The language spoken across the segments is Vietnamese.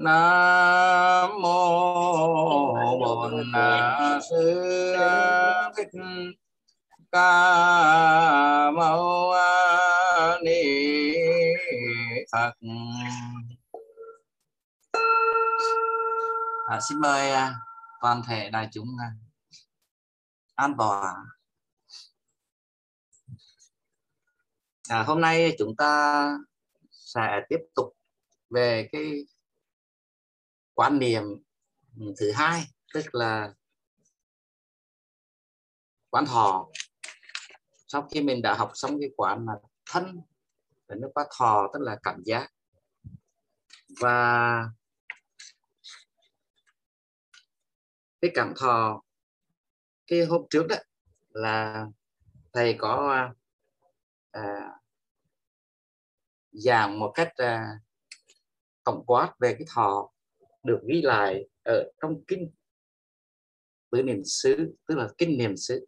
nam mô bổn sư thích ca mâu ni phật à, xin mời à, toàn thể đại chúng à, an tọa. À, hôm nay chúng ta sẽ tiếp tục về cái quan niệm thứ hai tức là quán thọ sau khi mình đã học xong cái quán là thân và nó qua thọ tức là cảm giác. Và cái cảm thọ cái hôm trước đó là thầy có à, giảng một cách à, tổng quát về cái thọ được ghi lại ở trong kinh tứ niệm xứ tức là kinh niệm xứ.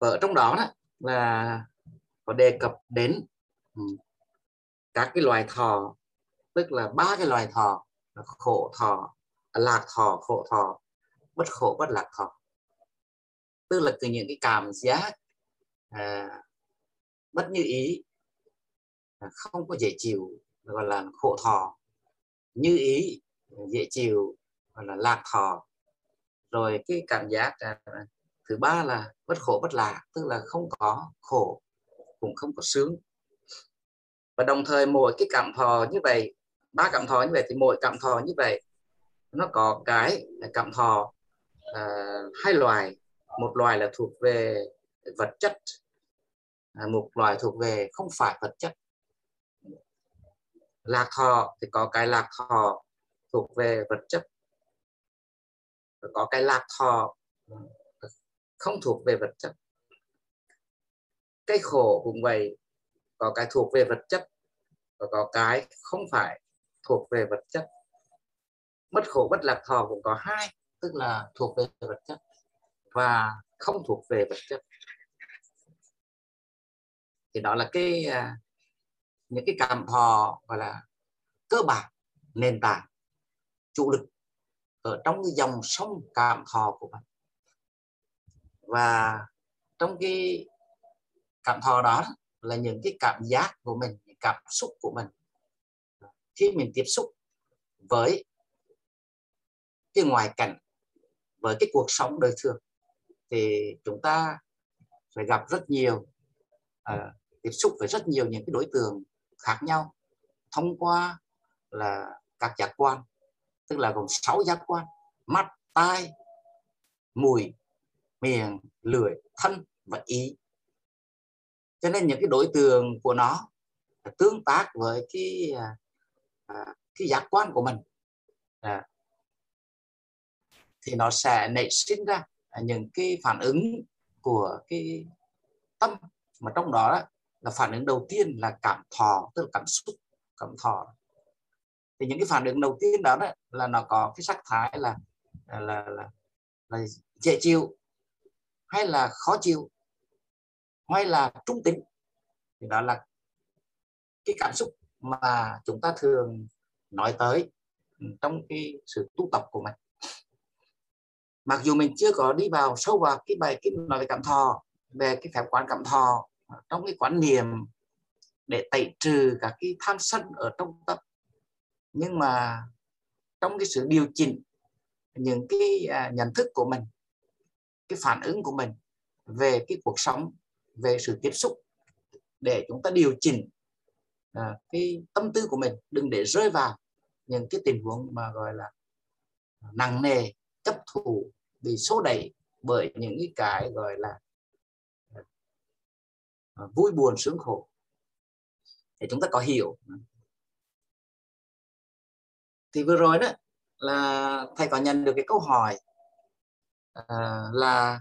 Và ở trong đó, đó là có đề cập đến ừ, các cái loài thọ tức là ba cái loài thọ khổ thọ à, lạc thọ khổ thọ bất khổ bất lạc thọ tức là từ những cái cảm giác à, bất như ý à, không có dễ chịu gọi là khổ thọ như ý dễ chịu hoặc là lạc thọ. Rồi cái cảm giác à, thứ ba là bất khổ bất lạc tức là không có khổ cũng không có sướng. Và đồng thời mỗi cái cảm thọ như vậy ba cảm thọ như vậy thì mỗi cảm thọ như vậy nó có cái cảm thọ uh, hai loài. Một loài là thuộc về vật chất à, một loài thuộc về không phải vật chất lạc thọ thì có cái lạc thọ thuộc về vật chất. Có cái lạc thọ ừ, không thuộc về vật chất. Cái khổ cũng vậy, có cái thuộc về vật chất và có cái không phải thuộc về vật chất. Mất khổ, bất lạc thọ cũng có hai, tức là thuộc về vật chất và không thuộc về vật chất. Thì đó là cái à, những cái cảm thọ gọi là cơ bản nền tảng chủ lực ở trong cái dòng sông cảm thọ của bạn. Và trong cái cảm thọ đó là những cái cảm giác của mình những cảm xúc của mình. Khi mình tiếp xúc với cái ngoài cảnh với cái cuộc sống đời thường thì chúng ta phải gặp rất nhiều uh, tiếp xúc với rất nhiều những cái đối tượng khác nhau thông qua là các giác quan tức là gồm sáu giác quan mắt tai mùi miệng lưỡi thân và ý. Cho nên những cái đối tượng của nó tương tác với cái à, à, cái giác quan của mình à, thì nó sẽ nảy sinh ra những cái phản ứng của cái tâm mà trong đó là phản ứng đầu tiên là cảm thọ tức là cảm xúc cảm thọ. Thì những cái phản ứng đầu tiên đó, đó là nó có cái sắc thái là là là, là dễ chịu hay là khó chịu hay là trung tính. Thì đó là cái cảm xúc mà chúng ta thường nói tới trong cái sự tu tập của mình. Mặc dù mình chưa có đi vào sâu vào cái bài cái nói về cảm thọ về cái phép quán cảm thọ trong cái quán niệm để tẩy trừ các cái tham sân ở trong tâm. Nhưng mà trong cái sự điều chỉnh những cái à, nhận thức của mình cái phản ứng của mình về cái cuộc sống về sự tiếp xúc để chúng ta điều chỉnh à, cái tâm tư của mình đừng để rơi vào những cái tình huống mà gọi là nặng nề chấp thủ bị số đẩy bởi những cái gọi là Ờ, vui buồn sướng khổ. Để chúng ta có hiểu. Thì vừa rồi đó là thầy có nhận được cái câu hỏi à, là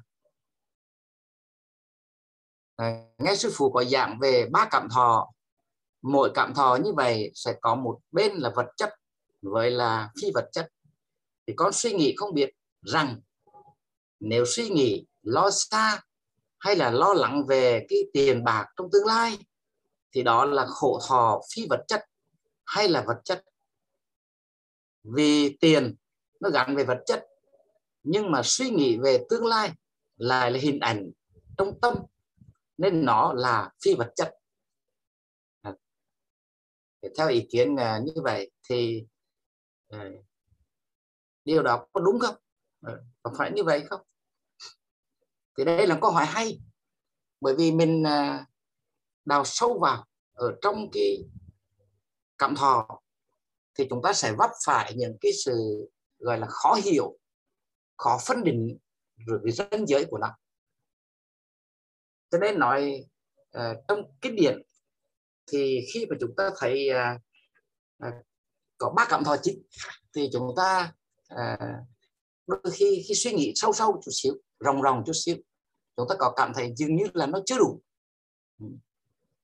à, nghe sư phụ có giảng về ba cảm thọ. Mỗi cảm thọ như vậy sẽ có một bên là vật chất với là phi vật chất. Thì con suy nghĩ không biết rằng nếu suy nghĩ lo xa hay là lo lắng về cái tiền bạc trong tương lai, thì đó là khổ thọ phi vật chất hay là vật chất. Vì tiền nó gắn về vật chất, nhưng mà suy nghĩ về tương lai lại là hình ảnh trong tâm, nên nó là phi vật chất. À. Theo ý kiến à, như vậy thì à, điều đó có đúng không? Có phải như vậy không? Thì đây là câu hỏi hay. Bởi vì mình à, đào sâu vào ở trong cái cảm thọ thì chúng ta sẽ vấp phải những cái sự gọi là khó hiểu khó phân định rồi cái ranh giới của nó. Cho nên nói uh, trong kinh điển thì khi mà chúng ta thấy uh, uh, có ba cảm thọ chính thì chúng ta uh, đôi khi khi suy nghĩ sâu sâu chút xíu rồng rồng chút xíu. Chúng ta có cảm thấy dường như là nó chưa đủ.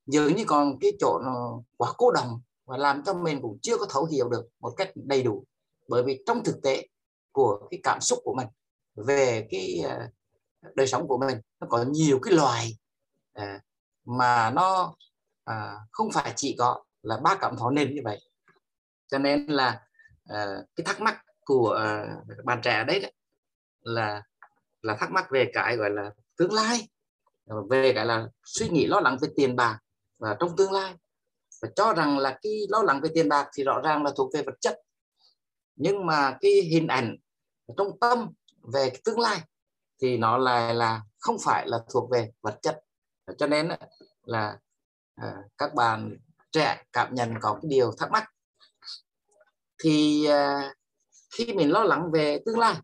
Dường như còn cái chỗ nó quá cố đồng và làm cho mình cũng chưa có thấu hiểu được một cách đầy đủ. Bởi vì trong thực tế của cái cảm xúc của mình về cái à, đời sống của mình nó có nhiều cái loài à, mà nó à, không phải chỉ có là ba cảm thọ nền như vậy. Cho nên là cái thắc mắc của bạn trẻ đấy, đấy là là thắc mắc về cái gọi là tương lai. Về cái là suy nghĩ lo lắng về tiền bạc và trong tương lai. Và cho rằng là cái lo lắng về tiền bạc thì rõ ràng là thuộc về vật chất. Nhưng mà cái hình ảnh trong tâm về cái tương lai thì nó là là không phải là thuộc về vật chất. Cho nên là à, các bạn trẻ cảm nhận có cái điều thắc mắc. Thì à, khi mình lo lắng về tương lai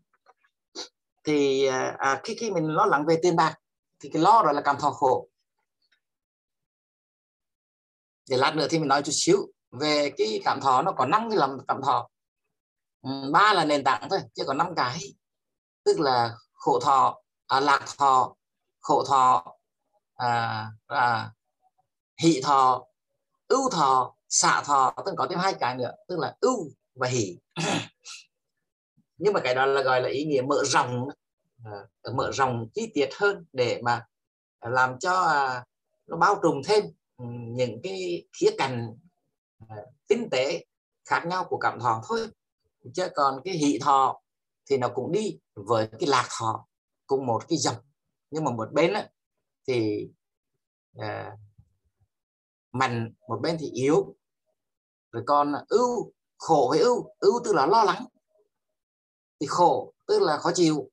thì à, à, khi khi mình lo lắng về tiền bạc thì cái lo đó là cảm thọ khổ. Để lát nữa thì mình nói chút xíu về cái cảm thọ nó có năm cái làm cảm thọ. Ừ, ba là nền tảng thôi chứ có năm cái tức là khổ thọ à, lạc thọ khổ thọ à, à, hỷ thọ ưu thọ xạ thọ tức có thêm hai cái nữa tức là ưu và hỷ. Nhưng mà cái đó là gọi là ý nghĩa mở rộng uh, mở rộng chi tiết hơn để mà làm cho uh, nó bao trùm thêm ừ, những cái khía cạnh uh, tinh tế khác nhau của cảm thọ thôi. Chứ còn cái hỷ thọ thì nó cũng đi với cái lạc thọ cùng một cái dòng. Nhưng mà một bên á, thì uh, mạnh một bên thì yếu. Rồi còn ưu khổ với ưu ưu tức là lo lắng. Thì khổ tức là khó chịu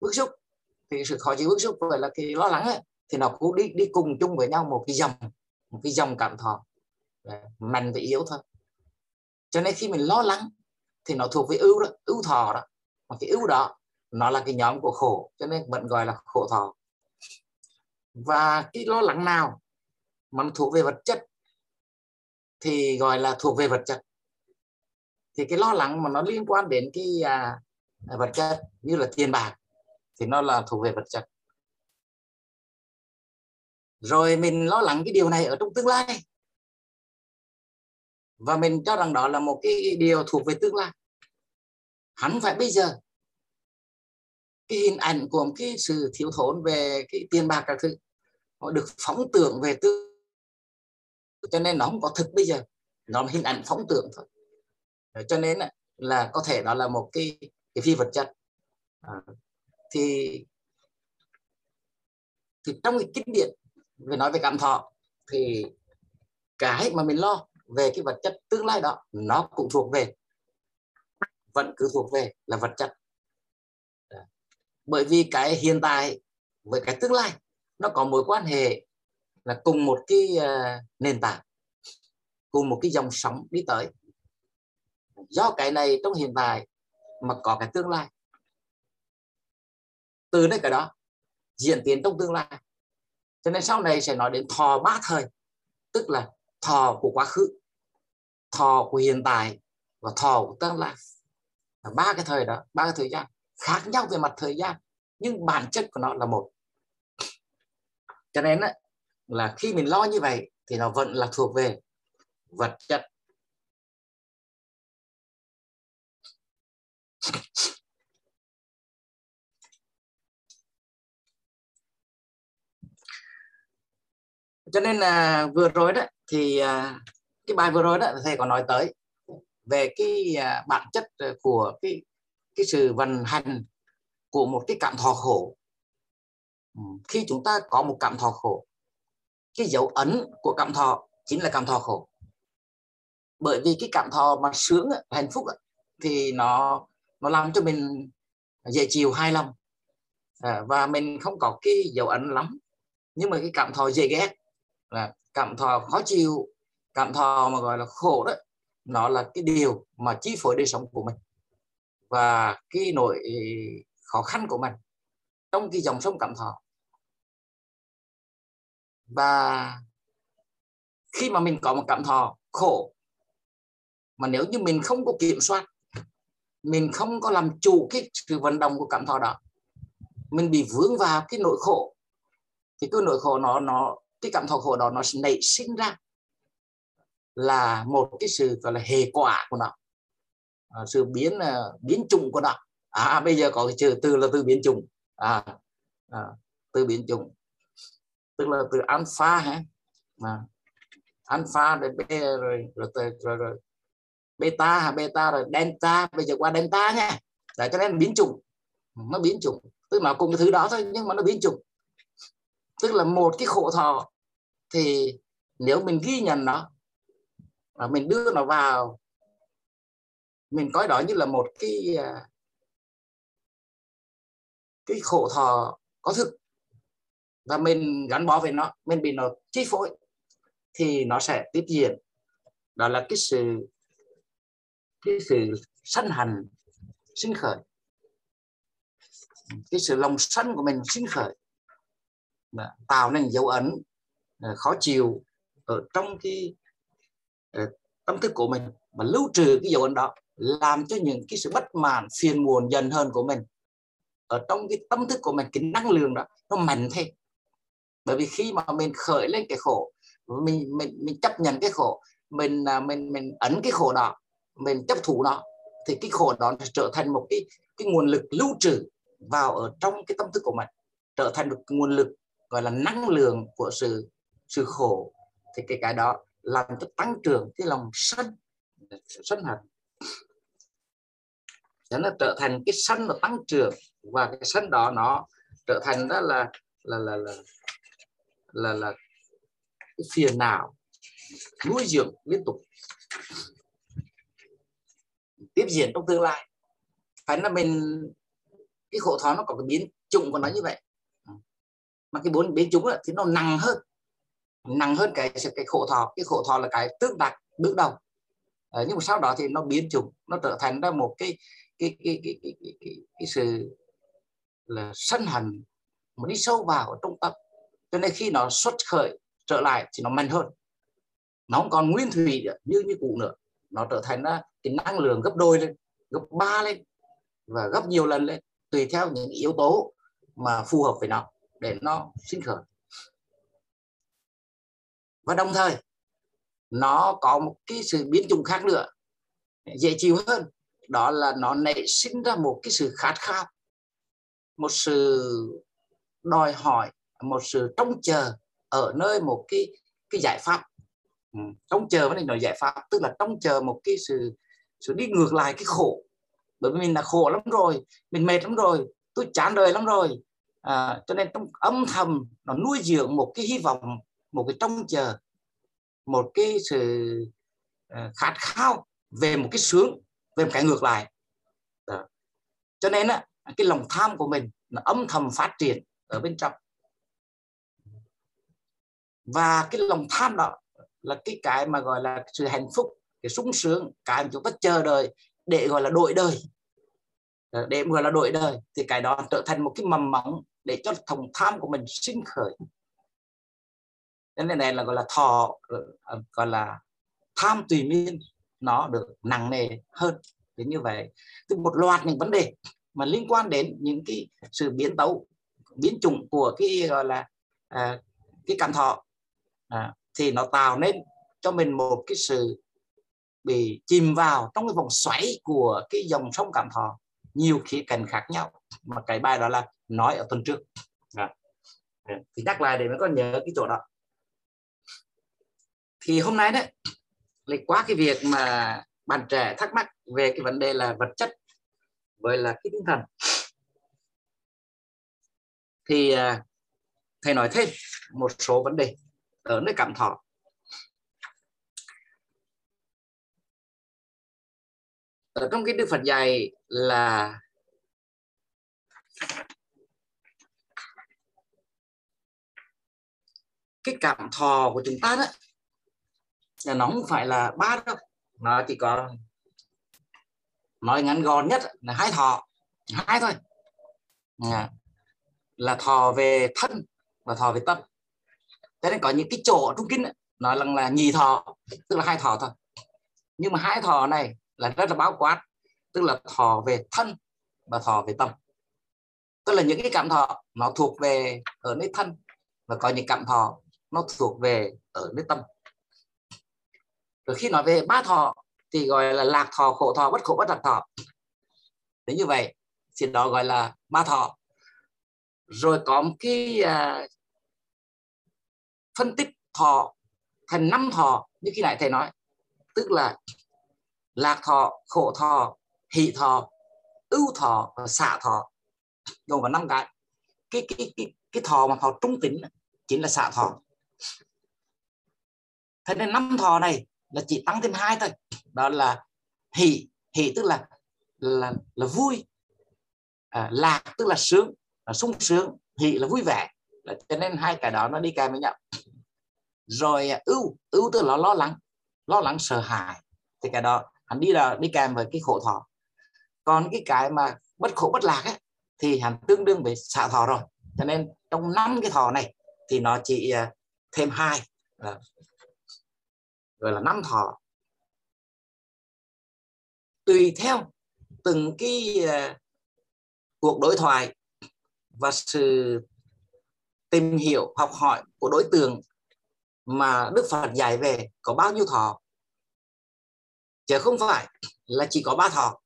bức xúc thì sự khó chịu bức xúc vậy là cái lo lắng ấy, thì nó cũng đi đi cùng chung với nhau một cái dòng một cái dòng cảm thọ. Mạnh và yếu thôi. Cho nên khi mình lo lắng thì nó thuộc về ưu đó ưu thọ đó. Mà cái ưu đó nó là cái nhóm của khổ. Cho nên vẫn gọi là khổ thọ. Và cái lo lắng nào mà nó thuộc về vật chất thì gọi là thuộc về vật chất. Thì cái lo lắng mà nó liên quan đến cái à, vật chất như là tiền bạc thì nó là thuộc về vật chất. Rồi mình lo lắng cái điều này ở trong tương lai. Và mình cho rằng đó là một cái điều thuộc về tương lai. Hắn phải bây giờ cái hình ảnh của một cái sự thiếu thốn về cái tiền bạc các thứ họ được phóng tưởng về tương, cho nên nó không có thực bây giờ nó là hình ảnh phóng tưởng thôi. Cho nên là có thể đó là một cái cái phi vật chất. À, thì thì trong cái kinh điển về nói về cảm thọ thì cái mà mình lo về cái vật chất tương lai đó, nó cũng thuộc về, vẫn cứ thuộc về là vật chất. Bởi vì cái hiện tại với cái tương lai, nó có mối quan hệ là cùng một cái ờ, nền tảng, cùng một cái dòng sóng đi tới. Do cái này trong hiện tại mà có cái tương lai từ đấy cả đó diễn tiến trong tương lai. Cho nên sau này sẽ nói đến thọ ba thời tức là thọ của quá khứ thọ của hiện tại và thọ của tương lai. Ba cái thời đó ba cái thời gian khác nhau về mặt thời gian nhưng bản chất của nó là một. Cho nên đó, là khi mình lo như vậy thì nó vẫn là thuộc về vật chất. Cho nên là vừa rồi đó thì à, cái bài vừa rồi đó thầy có nói tới về cái à, bản chất của cái cái sự vận hành của một cái cảm thọ khổ. Ừ, khi chúng ta có một cảm thọ khổ cái dấu ấn của cảm thọ chính là cảm thọ khổ. Bởi vì cái cảm thọ mà sướng hạnh phúc thì nó nó làm cho mình dễ chịu hài lòng. À, và mình không có cái dấu ấn lắm nhưng mà cái cảm thọ dễ ghét là cảm thọ khó chịu, cảm thọ mà gọi là khổ đó, nó là cái điều mà chi phối đời sống của mình và cái nỗi khó khăn của mình trong cái dòng sông cảm thọ. Và khi mà mình có một cảm thọ khổ mà nếu như mình không có kiểm soát, mình không có làm chủ cái sự vận động của cảm thọ đó, mình bị vướng vào cái nỗi khổ, thì cái nỗi khổ nó nó cái cảm thọ khổ đó nó nảy sinh ra là một cái sự gọi là hệ quả của nó. À, sự biến uh, biến chủng của nó. À, à bây giờ có cái chữ từ là từ biến chủng. À, à từ biến chủng. Tức là từ alpha hả? Mà alpha rồi b rồi rồi rồi, rồi, rồi beta hả? Beta rồi delta. Bây giờ qua delta nha để cho nên biến chủng. Nó biến chủng. Tức là cùng cái thứ đó thôi nhưng mà nó biến chủng. Tức là một cái khổ thọ thì nếu mình ghi nhận nó và mình đưa nó vào, mình coi đó như là một cái à, cái khổ thọ có thực và mình gắn bó với nó, mình bị nó chi phối thì nó sẽ tiếp diễn. Đó là cái sự cái sự sân hành, sinh khởi. Cái sự lòng sân của mình sinh khởi tạo nên dấu ấn Ờ, khó chịu ở trong cái ờ, tâm thức của mình mà lưu trừ cái dấu ấn đó làm cho những cái sự bất mãn, phiền muộn, dần hơn của mình. Ở trong cái tâm thức của mình, cái năng lượng đó, nó mạnh thêm bởi vì khi mà mình khởi lên cái khổ, mình mình mình chấp nhận cái khổ, mình à, mình mình ấn cái khổ đó, mình chấp thủ nó, thì cái khổ đó sẽ trở thành một cái cái nguồn lực lưu trữ vào ở trong cái tâm thức của mình. Trở thành một nguồn lực, gọi là năng lượng của sự sự khổ thì cái cái đó làm cho tăng trưởng cái lòng sân sân hận. Cho nó trở thành cái sân nó tăng trưởng và cái sân đó nó trở thành đó là là là là là, là cái phiền não nuôi dưỡng liên tục. Tiếp diễn trong tương lai phải là mình cái khổ thọ nó có cái biến chủng của nó như vậy. Mà cái bốn biến chủng thì nó nặng hơn nặng hơn cái cái khổ thọ. Cái khổ thọ là cái tương tác bước đầu. À, nhưng mà sau đó thì nó biến chủng nó trở thành ra một cái cái cái cái cái, cái, cái, cái sự là sân hận mà đi sâu vào ở trung tâm. Cho nên khi nó xuất khởi trở lại thì nó mạnh hơn. Nó không còn nguyên thủy như như cũ nữa. Nó trở thành ra cái năng lượng gấp đôi lên gấp ba lên và gấp nhiều lần lên tùy theo những yếu tố mà phù hợp với nó để nó sinh khởi và đồng thời nó có một cái sự biến chủng khác nữa dễ chịu hơn. Đó là nó nảy sinh ra một cái sự khát khao một sự đòi hỏi một sự trông chờ ở nơi một cái cái giải pháp. Ừ. trông chờ vấn đề nói giải pháp tức là trông chờ một cái sự sự đi ngược lại cái khổ. Bởi vì mình là khổ lắm rồi mình mệt lắm rồi tôi chán đời lắm rồi. À, cho nên trong âm thầm nó nuôi dưỡng một cái hy vọng một cái trông chờ, một cái sự ờ, khát khao về một cái sướng, về một cái ngược lại. Đó. cho nên á, cái lòng tham của mình nó âm thầm phát triển ở bên trong. Và cái lòng tham đó là cái cái mà gọi là sự hạnh phúc, cái sung sướng, cái mà chúng ta chờ đợi để gọi là đổi đời. Ờ, để gọi là đổi đời thì cái đó trở thành một cái mầm móng để cho thòng tham của mình sinh khởi nên này là gọi là thọ ờ, gọi là tham tùy miên. Nó được nặng nề hơn đến như vậy. Thì một loạt những vấn đề mà liên quan đến những cái sự biến tấu biến chủng của cái gọi là à, cái cảm thọ à, thì nó tạo nên cho mình một cái sự bị chìm vào trong cái vòng xoáy của cái dòng sông cảm thọ. Nhiều khía cạnh khác nhau. Mà cái bài đó là nói ở tuần trước. À. thì nhắc lại để mới có nhớ cái chỗ đó thì hôm nay đấy, lại qua cái việc mà bạn trẻ thắc mắc về cái vấn đề là vật chất với là cái tinh thần. Thì à, thầy nói thêm một số vấn đề ở nơi cảm thọ. Ở trong cái đức phật dạy là cái cảm thọ của chúng ta đó nó không phải là ba đâu. Nó chỉ có nói ngắn gọn nhất là hai thọ. Hai thôi. À, là thọ về thân và thọ về tâm. Thế nên có những cái chỗ trung kinh nói rằng là nhì thọ tức là hai thọ thôi. Nhưng mà hai thọ này là rất là bao quát tức là thọ về thân và thọ về tâm. Tức là những cái cảm thọ nó thuộc về ở nơi thân và có những cảm thọ nó thuộc về ở nơi tâm rồi khi nói về ba thọ thì gọi là lạc thọ khổ thọ bất khổ bất lạc thọ. Thế như vậy thì đó gọi là ba thọ. Rồi có một cái uh, phân tích thọ thành năm thọ như khi nãy thầy nói. Tức là lạc thọ khổ thọ hỷ thọ ưu thọ và xạ thọ. Gồm có năm cái cái cái cái cái thọ mà thọ trung tính chính là xạ thọ. Thế nên năm thọ này là chỉ tăng thêm hai thôi. Đó là hỷ hỷ tức là là là vui à, lạc tức là sướng là sung sướng hỷ là vui vẻ. Là cho nên hai cái đó nó đi kèm với nhau. Rồi à, ưu ưu tức là lo lắng lo lắng sợ hãi. Thì cái đó hắn đi là đi kèm với cái khổ thọ. Còn cái cái mà bất khổ bất lạc ấy, thì hắn tương đương với xạ thọ rồi. Cho nên trong năm cái thọ này thì nó chỉ à, thêm hai gọi là năm thọ. Tùy theo từng cái uh, cuộc đối thoại và sự tìm hiểu học hỏi của đối tượng mà Đức Phật dạy về có bao nhiêu thọ. Chứ không phải là chỉ có ba thọ.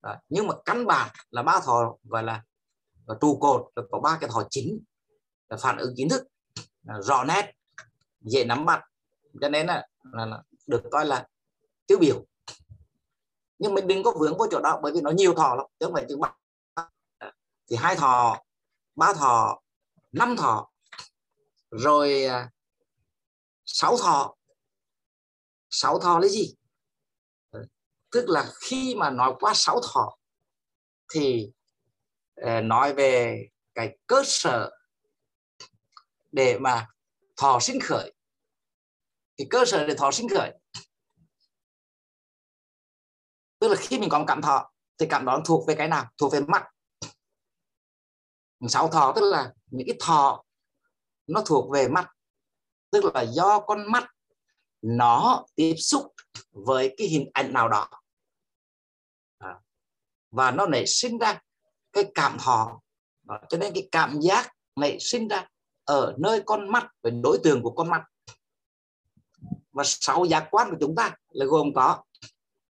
À, nhưng mà căn bản là ba thọ gọi là, là trụ cột là có ba cái thọ chính là phản ứng kiến thức là rõ nét dễ nắm bắt. Cho nên là, là, là được coi là tiêu biểu. Nhưng mình đừng có vướng vô chỗ đó bởi vì nó nhiều thọ lắm chứ không phải chữ ba. Thì hai thọ ba thọ năm thọ rồi à, sáu thọ. Sáu thọ là gì? Tức là khi mà nói qua sáu thọ thì à, nói về cái cơ sở để mà thọ sinh khởi thì cơ sở để thọ sinh khởi. Tức là khi mình có một cảm thọ thì cảm đó thuộc về cái nào? Thuộc về mắt sáu thọ tức là những cái thọ nó thuộc về mắt tức là do con mắt nó tiếp xúc với cái hình ảnh nào đó. À, và nó nảy sinh ra cái cảm thọ. Đó. cho nên cái cảm giác nảy sinh ra ở nơi con mắt với đối tượng của con mắt và sáu giác quan của chúng ta là gồm có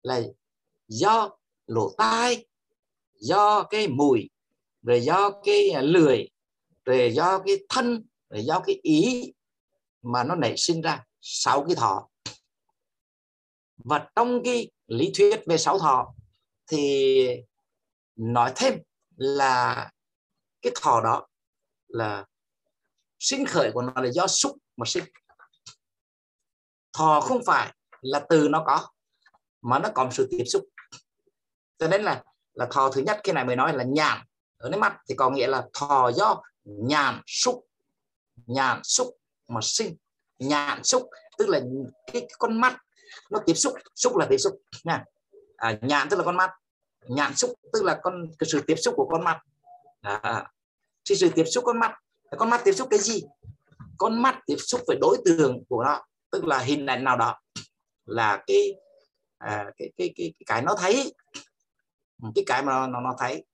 là do lỗ tai, do cái mùi, rồi do cái à, lười, rồi do cái thân, rồi do cái ý mà nó nảy sinh ra sáu cái thọ. Và trong cái lý thuyết về sáu thọ thì nói thêm là cái thọ đó là sinh khởi của nó là do xúc mà sinh thọ không phải là từ nó có mà nó còn sự tiếp xúc. Cho nên là là thọ thứ nhất cái này mới nói là nhàn ở nơi mắt thì có nghĩa là thọ do nhàn xúc nhàn xúc mà sinh. Nhàn xúc tức là cái con mắt nó tiếp xúc. Xúc là tiếp xúc nha. À, nhàn tức là con mắt. Nhàn xúc tức là con cái sự tiếp xúc của con mắt. À, à, thì sự tiếp xúc con mắt con mắt tiếp xúc cái gì? Con mắt tiếp xúc với đối tượng của nó tức là hình ảnh nào đó là cái à, cái, cái cái cái nó thấy cái cái mà nó nó thấy.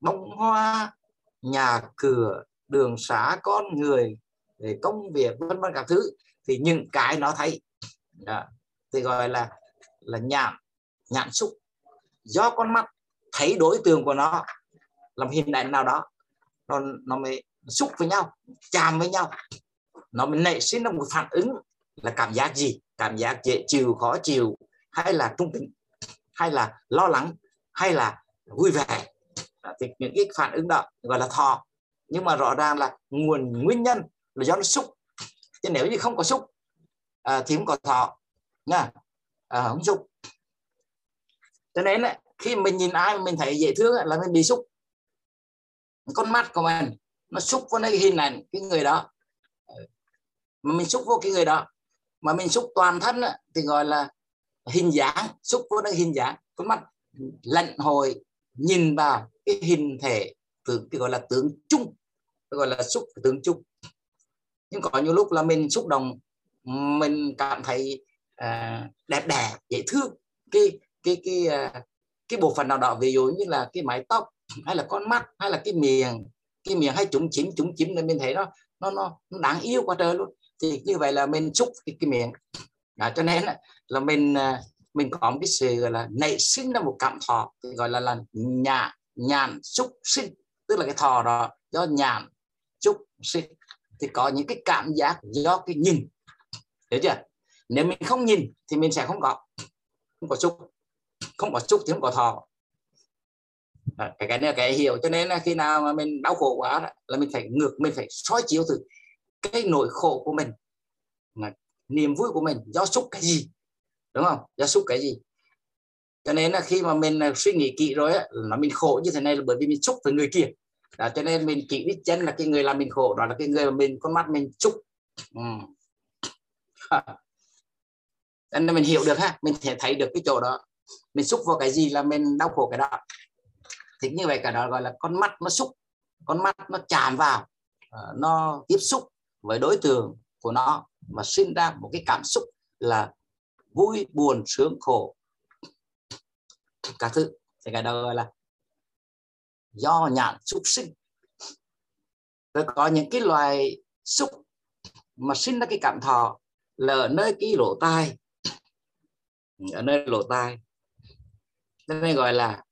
Bông hoa nhà cửa đường xá con người để công việc vân vân các thứ thì những cái nó thấy. À, thì gọi là là nhãn nhãn xúc. Do con mắt thấy đối tượng của nó làm hình ảnh nào đó nó nó mới xúc với nhau chạm với nhau. Nó mới nảy sinh ra một phản ứng là cảm giác gì? Cảm giác dễ chịu khó chịu hay là trung tính hay là lo lắng hay là vui vẻ? Thì những cái phản ứng đó gọi là thọ. Nhưng mà rõ ràng là nguồn nguyên nhân là do nó xúc. Chứ nếu như không có xúc à, thì không có thọ nha. À, không xúc. Cho nên ấy, khi mình nhìn ai mình thấy dễ thương là mình bị xúc. Con mắt của mình nó xúc vào cái hình ảnh cái người đó. Mà mình xúc vô cái người đó mà mình xúc toàn thân á thì gọi là hình dáng xúc của nó hình dáng. Con mắt lạnh hồi nhìn vào cái hình thể từ cái gọi là tướng chung gọi là xúc tướng chung nhưng có nhiều lúc là mình xúc động mình cảm thấy à, đẹp đẽ dễ thương. Cái cái cái à, cái bộ phận nào đó ví dụ như là cái mái tóc hay là con mắt hay là cái miệng cái miệng hay chúng chím chúng chím nên mình thấy nó nó nó, nó đáng yêu quá trời luôn thì như vậy là mình xúc cái, cái miệng. Đó, cho nên là mình à, mình có một cái sự gọi là nảy sinh ra một cảm thọ gọi là là nhàn nhàn xúc sinh. Tức là cái thọ đó do nhàn xúc sinh. Thì có những cái cảm giác do cái nhìn. Hiểu chưa? Nếu mình không nhìn thì mình sẽ không có không có xúc không có xúc thì không có thọ. Cái cái này là cái hiểu. Cho nên là khi nào mà mình đau khổ quá là mình phải ngược mình phải soi chiếu thử cái nỗi khổ của mình mà niềm vui của mình do xúc cái gì đúng không? Do xúc cái gì? Cho nên là khi mà mình à, suy nghĩ kỹ rồi á, là mình khổ như thế này là bởi vì mình xúc với người kia. Đó, cho nên mình chỉ biết chân là cái người làm mình khổ đó là cái người mà mình con mắt mình xúc. Ừ. nên mình hiểu được ha mình thể thấy được cái chỗ đó. Mình xúc vào cái gì là mình đau khổ cái đó. Thì như vậy cả đó gọi là con mắt nó xúc con mắt nó chạm vào à, nó tiếp xúc với đối tượng của nó mà sinh ra một cái cảm xúc là vui, buồn, sướng, khổ. Các thứ thì cái đó gọi là do nhãn xúc sinh. Rồi có những cái loài xúc mà sinh ra cái cảm thọ là ở nơi cái lỗ tai. Ở nơi lỗ tai. Nên gọi là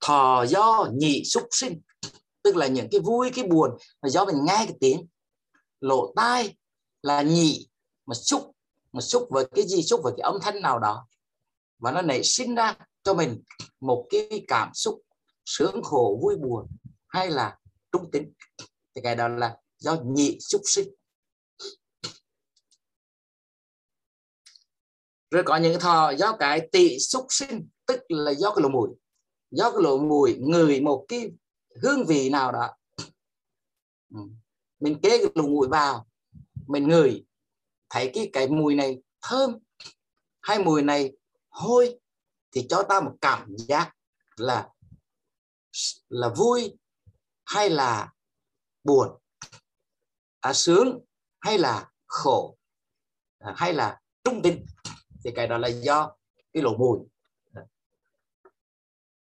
thọ do nhị xúc sinh. Tức là những cái vui, cái buồn là do mình nghe cái tiếng lỗ tai là nhị, mà xúc mà xúc với cái gì? Xúc với cái âm thanh nào đó. Và nó nảy sinh ra cho mình một cái cảm xúc sướng khổ, vui buồn hay là trung tính. Thì cái đó là do nhị xúc sinh. Rồi có những thọ do cái tị xúc sinh, tức là do cái lỗ mũi. Do cái lỗ mũi ngửi một cái hương vị nào đó. Ừ mình kế cái lỗ mũi vào mình ngửi thấy cái cái mùi này thơm hay mùi này hôi thì cho ta một cảm giác là là vui hay là buồn à, sướng hay là khổ à, hay là trung tính. Thì cái đó là do cái lỗ mùi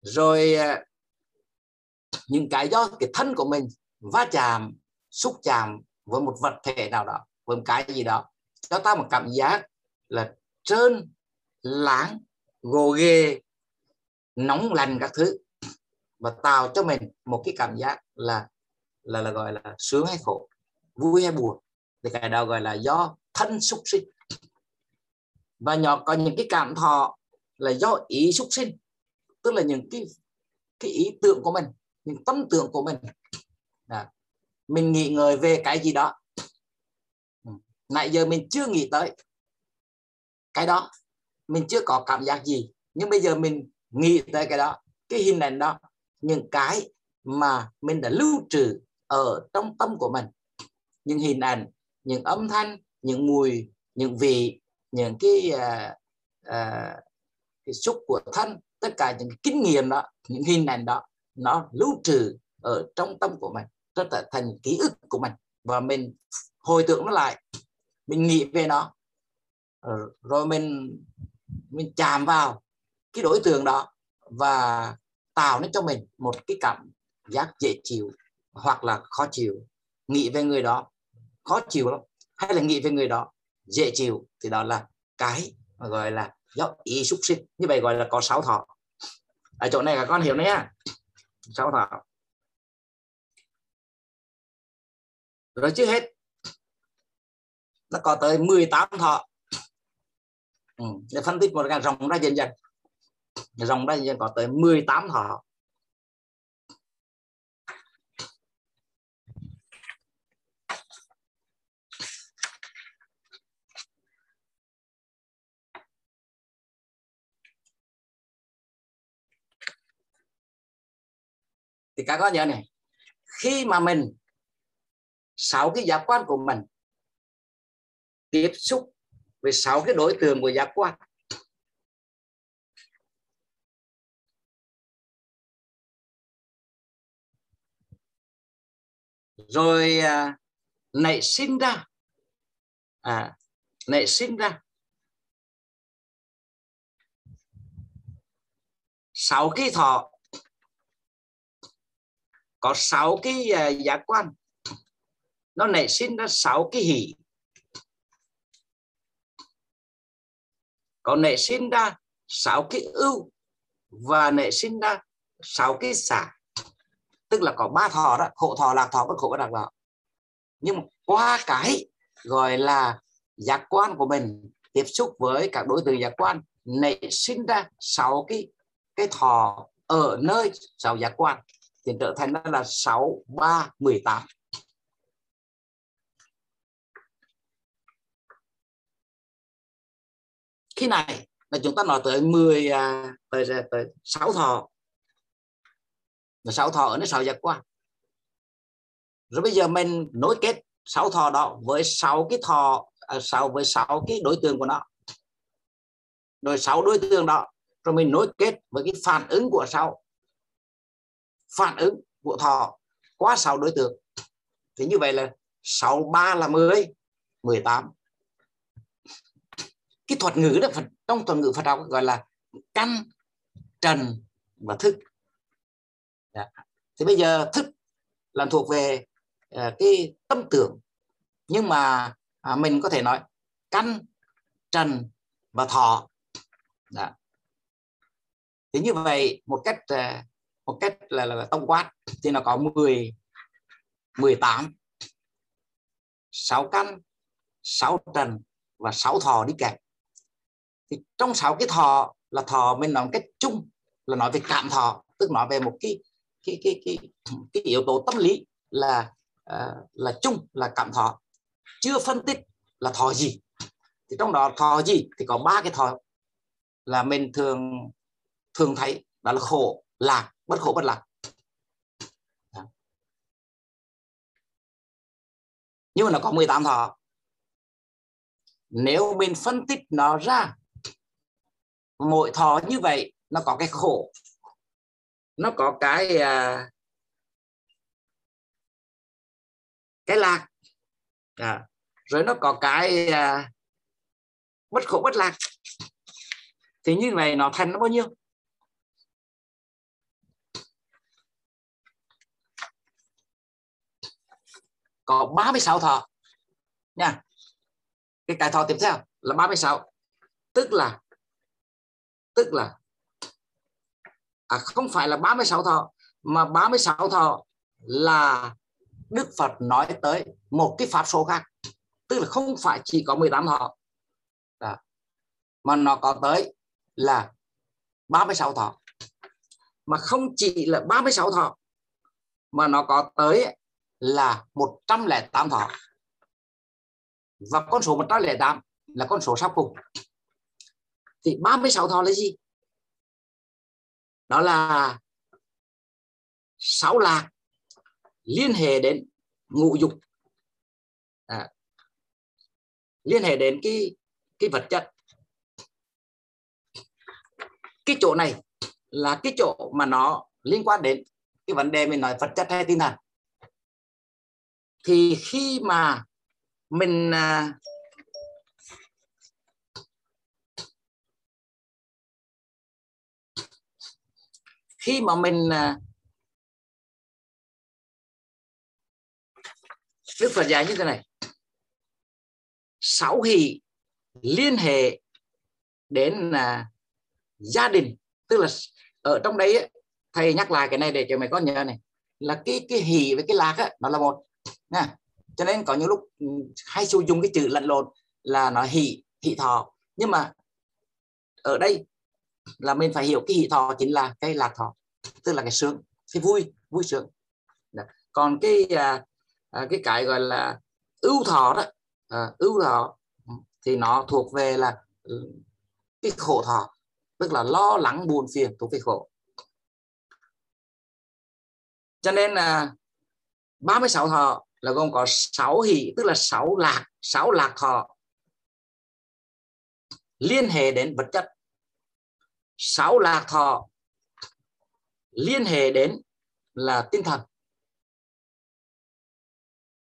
rồi à, những cái do cái thân của mình va chạm xúc chạm với một vật thể nào đó với một cái gì đó cho ta một cảm giác là trơn láng gồ ghề nóng lành các thứ và tạo cho mình một cái cảm giác là là là gọi là sướng hay khổ vui hay buồn thì cái đó gọi là do thân xúc sinh. Và nhỏ có những cái cảm thọ là do ý xúc sinh tức là những cái cái ý tưởng của mình những tâm tưởng của mình. À, mình nghĩ ngợi về cái gì đó. Ừ. Nãy giờ mình chưa nghĩ tới cái đó. Mình chưa có cảm giác gì. Nhưng bây giờ mình nghĩ tới cái đó. Cái hình ảnh đó. Những cái mà mình đã lưu trữ ở trong tâm của mình. Những hình ảnh những âm thanh những mùi những vị những cái uh, uh, cái xúc của thân. Tất cả những kinh nghiệm đó những hình ảnh đó nó lưu trữ ở trong tâm của mình nó trở thành ký ức của mình. Và mình hồi tưởng nó lại, mình nghĩ về nó. Ờ, rồi mình mình chạm vào cái đối tượng đó và tạo nên cho mình một cái cảm giác dễ chịu hoặc là khó chịu. Nghĩ về người đó, khó chịu lắm. Hay là nghĩ về người đó dễ chịu thì đó là cái mà gọi là do ý xúc sinh. Như vậy gọi là có sáu thọ. Ở chỗ này các con hiểu nhé sáu thọ. Rồi trước hết nó có tới 18 thọ. Ừ. để phân tích một cái rộng ra dần dần. Rộng ra dần dần có tới 18 thọ. Thì các con nhớ này khi mà mình sáu cái giác quan của mình. Tiếp xúc với sáu cái đối tượng của giác quan. Rồi à, nảy sinh ra. À, nảy sinh ra. Sáu cái thọ. Có sáu cái uh, giác quan nó nảy sinh ra sáu cái hỷ có nảy sinh ra sáu cái ưu và nảy sinh ra sáu cái xả. Tức là có ba thọ đó, khổ thọ, lạc thọ bất khổ bất lạc thọ. Nhưng mà qua cái gọi là giác quan của mình, tiếp xúc với các đối tượng giác quan, nảy sinh ra sáu cái cái thọ ở nơi sáu giác quan, thì trở thành là 6 3 18 khi này là chúng ta nói tới 10 à, tới, tới 6 thọ. Và 6 thọ ở nó 6 giác quan. Rồi bây giờ mình nối kết 6 thọ đó với 6 cái thọ à, sáu với 6 cái đối tượng của nó. Rồi 6 đối tượng đó rồi mình nối kết với cái phản ứng của 6 phản ứng của thọ quá 6 đối tượng. Thì như vậy là 6 3 là 10 18 cái thuật ngữ đó Phật, trong thuật ngữ Phật học gọi là căn trần và thức. Đã. thì bây giờ thức là thuộc về uh, cái tâm tưởng. Nhưng mà uh, mình có thể nói căn trần và thọ. Đã. thì như vậy một cách uh, một cách là, là, là tổng quát thì nó có 10 18 6 căn sáu trần và sáu thọ đi kèm thì trong sáu cái thọ là thọ mình nói cách chung là nói về cảm thọ tức nói về một cái cái cái cái cái yếu tố tâm lý là uh, là chung là cảm thọ. Chưa phân tích là thọ gì. Thì trong đó thọ gì thì có ba cái thọ là mình thường thường thấy đó là khổ lạc bất khổ bất lạc. Nhưng mà nó có 18 thọ. Nếu mình phân tích nó ra mỗi thọ như vậy nó có cái khổ. Nó có cái uh, cái lạc. À, rồi nó có cái uh, bất khổ bất lạc. Thì như vậy nó thành nó bao nhiêu? Có 36 thọ nha. Cái cái thọ tiếp theo là 36 tức là tức là à, không phải là 36 thọ mà 36 thọ là Đức Phật nói tới một cái pháp số khác. Tức là không phải chỉ có 18 thọ. À, mà nó có tới là 36 thọ. Mà không chỉ là 36 thọ mà nó có tới là 108 thọ. Và con số 108 là con số sau cùng thì 36 thọ là gì? Đó là sáu lạc liên hệ đến ngũ dục. À, liên hệ đến cái cái vật chất. Cái chỗ này là cái chỗ mà nó liên quan đến cái vấn đề mình nói vật chất hay tinh thần. Thì khi mà mình à, khi mà mình à, Đức Phật dạy như thế này. Sáu hỷ liên hệ đến là gia đình. Tức là ở trong đấy thầy nhắc lại cái này để cho mày có nhớ này. Là cái cái hỷ với cái lạc á, nó là một nha. Cho nên có những lúc ừ, hay sử dụng cái chữ lẫn lộn là nó hỷ hỷ thọ. Nhưng mà ở đây là mình phải hiểu cái hỷ thọ chính là cái lạc thọ tức là cái sướng cái vui vui sướng. Còn cái à, à, cái cái gọi là ưu thọ đó à, ưu thọ ừ, thì nó thuộc về là ừ, cái khổ thọ tức là lo lắng buồn phiền thuộc về khổ. Cho nên là 36 thọ là gồm có 6 hỷ tức là 6 lạc 6 lạc thọ liên hệ đến vật chất sáu lạc thọ liên hệ đến là tinh thần.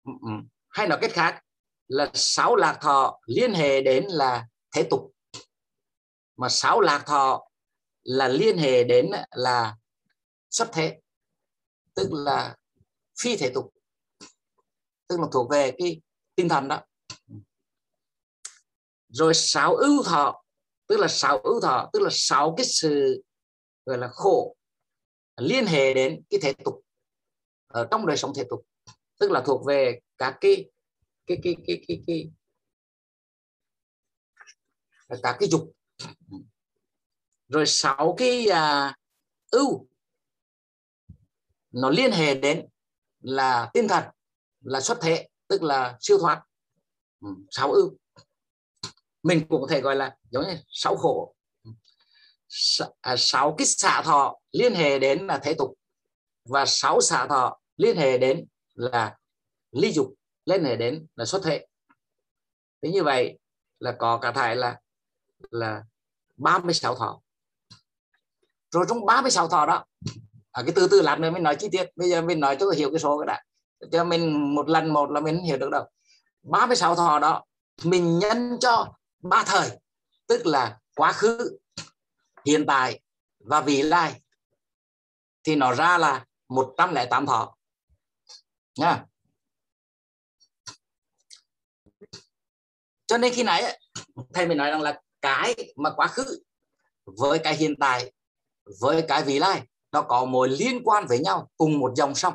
Ừ, ừ. Hay nói cách khác là sáu lạc thọ liên hệ đến là thế tục. Mà sáu lạc thọ là liên hệ đến là xuất thế, tức là phi thể tục. Tức là thuộc về cái tinh thần đó. Rồi sáu ưu thọ tức là sáu ưu thọ tức là sáu cái sự gọi là khổ liên hệ đến cái thể tục ở trong đời sống thể tục tức là thuộc về các cái cái cái cái cái cái, cái các cái dục. Rồi sáu cái à, ưu nó liên hệ đến là tinh thần là xuất thế tức là siêu thoát. Ừ, sáu ưu mình cũng có thể gọi là giống như sáu khổ. À, sáu cái xạ thọ liên hệ đến là thế tục và sáu xạ thọ liên hệ đến là ly dục liên hệ đến là xuất thế. Thế như vậy là có cả thải là là 36 thọ. Rồi trong 36 thọ đó à, cái từ từ lát nữa mình nói chi tiết. Bây giờ mình nói cho hiểu cái số cái đã. Cho mình một lần một là mình hiểu được đâu. 36 thọ đó mình nhân cho ba thời, tức là quá khứ, hiện tại và vị lai, thì nó ra là 108 thọ. Nha. Cho nên khi nãy, thầy mình nói rằng là cái mà quá khứ với cái hiện tại, với cái vị lai, nó có mối liên quan với nhau cùng một dòng sông,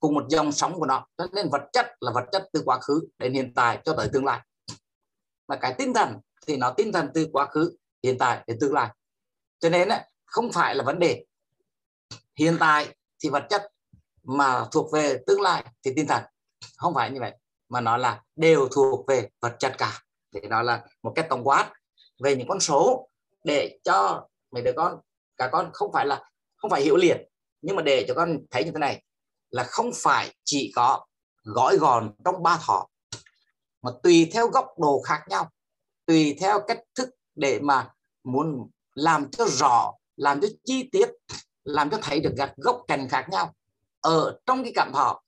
cùng một dòng sóng của nó. Cho nên vật chất là vật chất từ quá khứ đến hiện tại cho tới tương lai là cái tinh thần thì nó tinh thần từ quá khứ, hiện tại đến tương lai. Cho nên không phải là vấn đề hiện tại thì vật chất mà thuộc về tương lai thì tinh thần. Không phải như vậy, mà nó là đều thuộc về vật chất cả. Thì đó là một cái tổng quát về những con số để cho mấy đứa con cả con không phải là, không phải hiểu liền. Nhưng mà để cho con thấy như thế này là không phải chỉ có gói gòn trong ba thọ mà tùy theo góc độ khác nhau tùy theo cách thức để mà muốn làm cho rõ làm cho chi tiết làm cho thấy được các góc cạnh khác nhau. Ở trong cái cảm thọ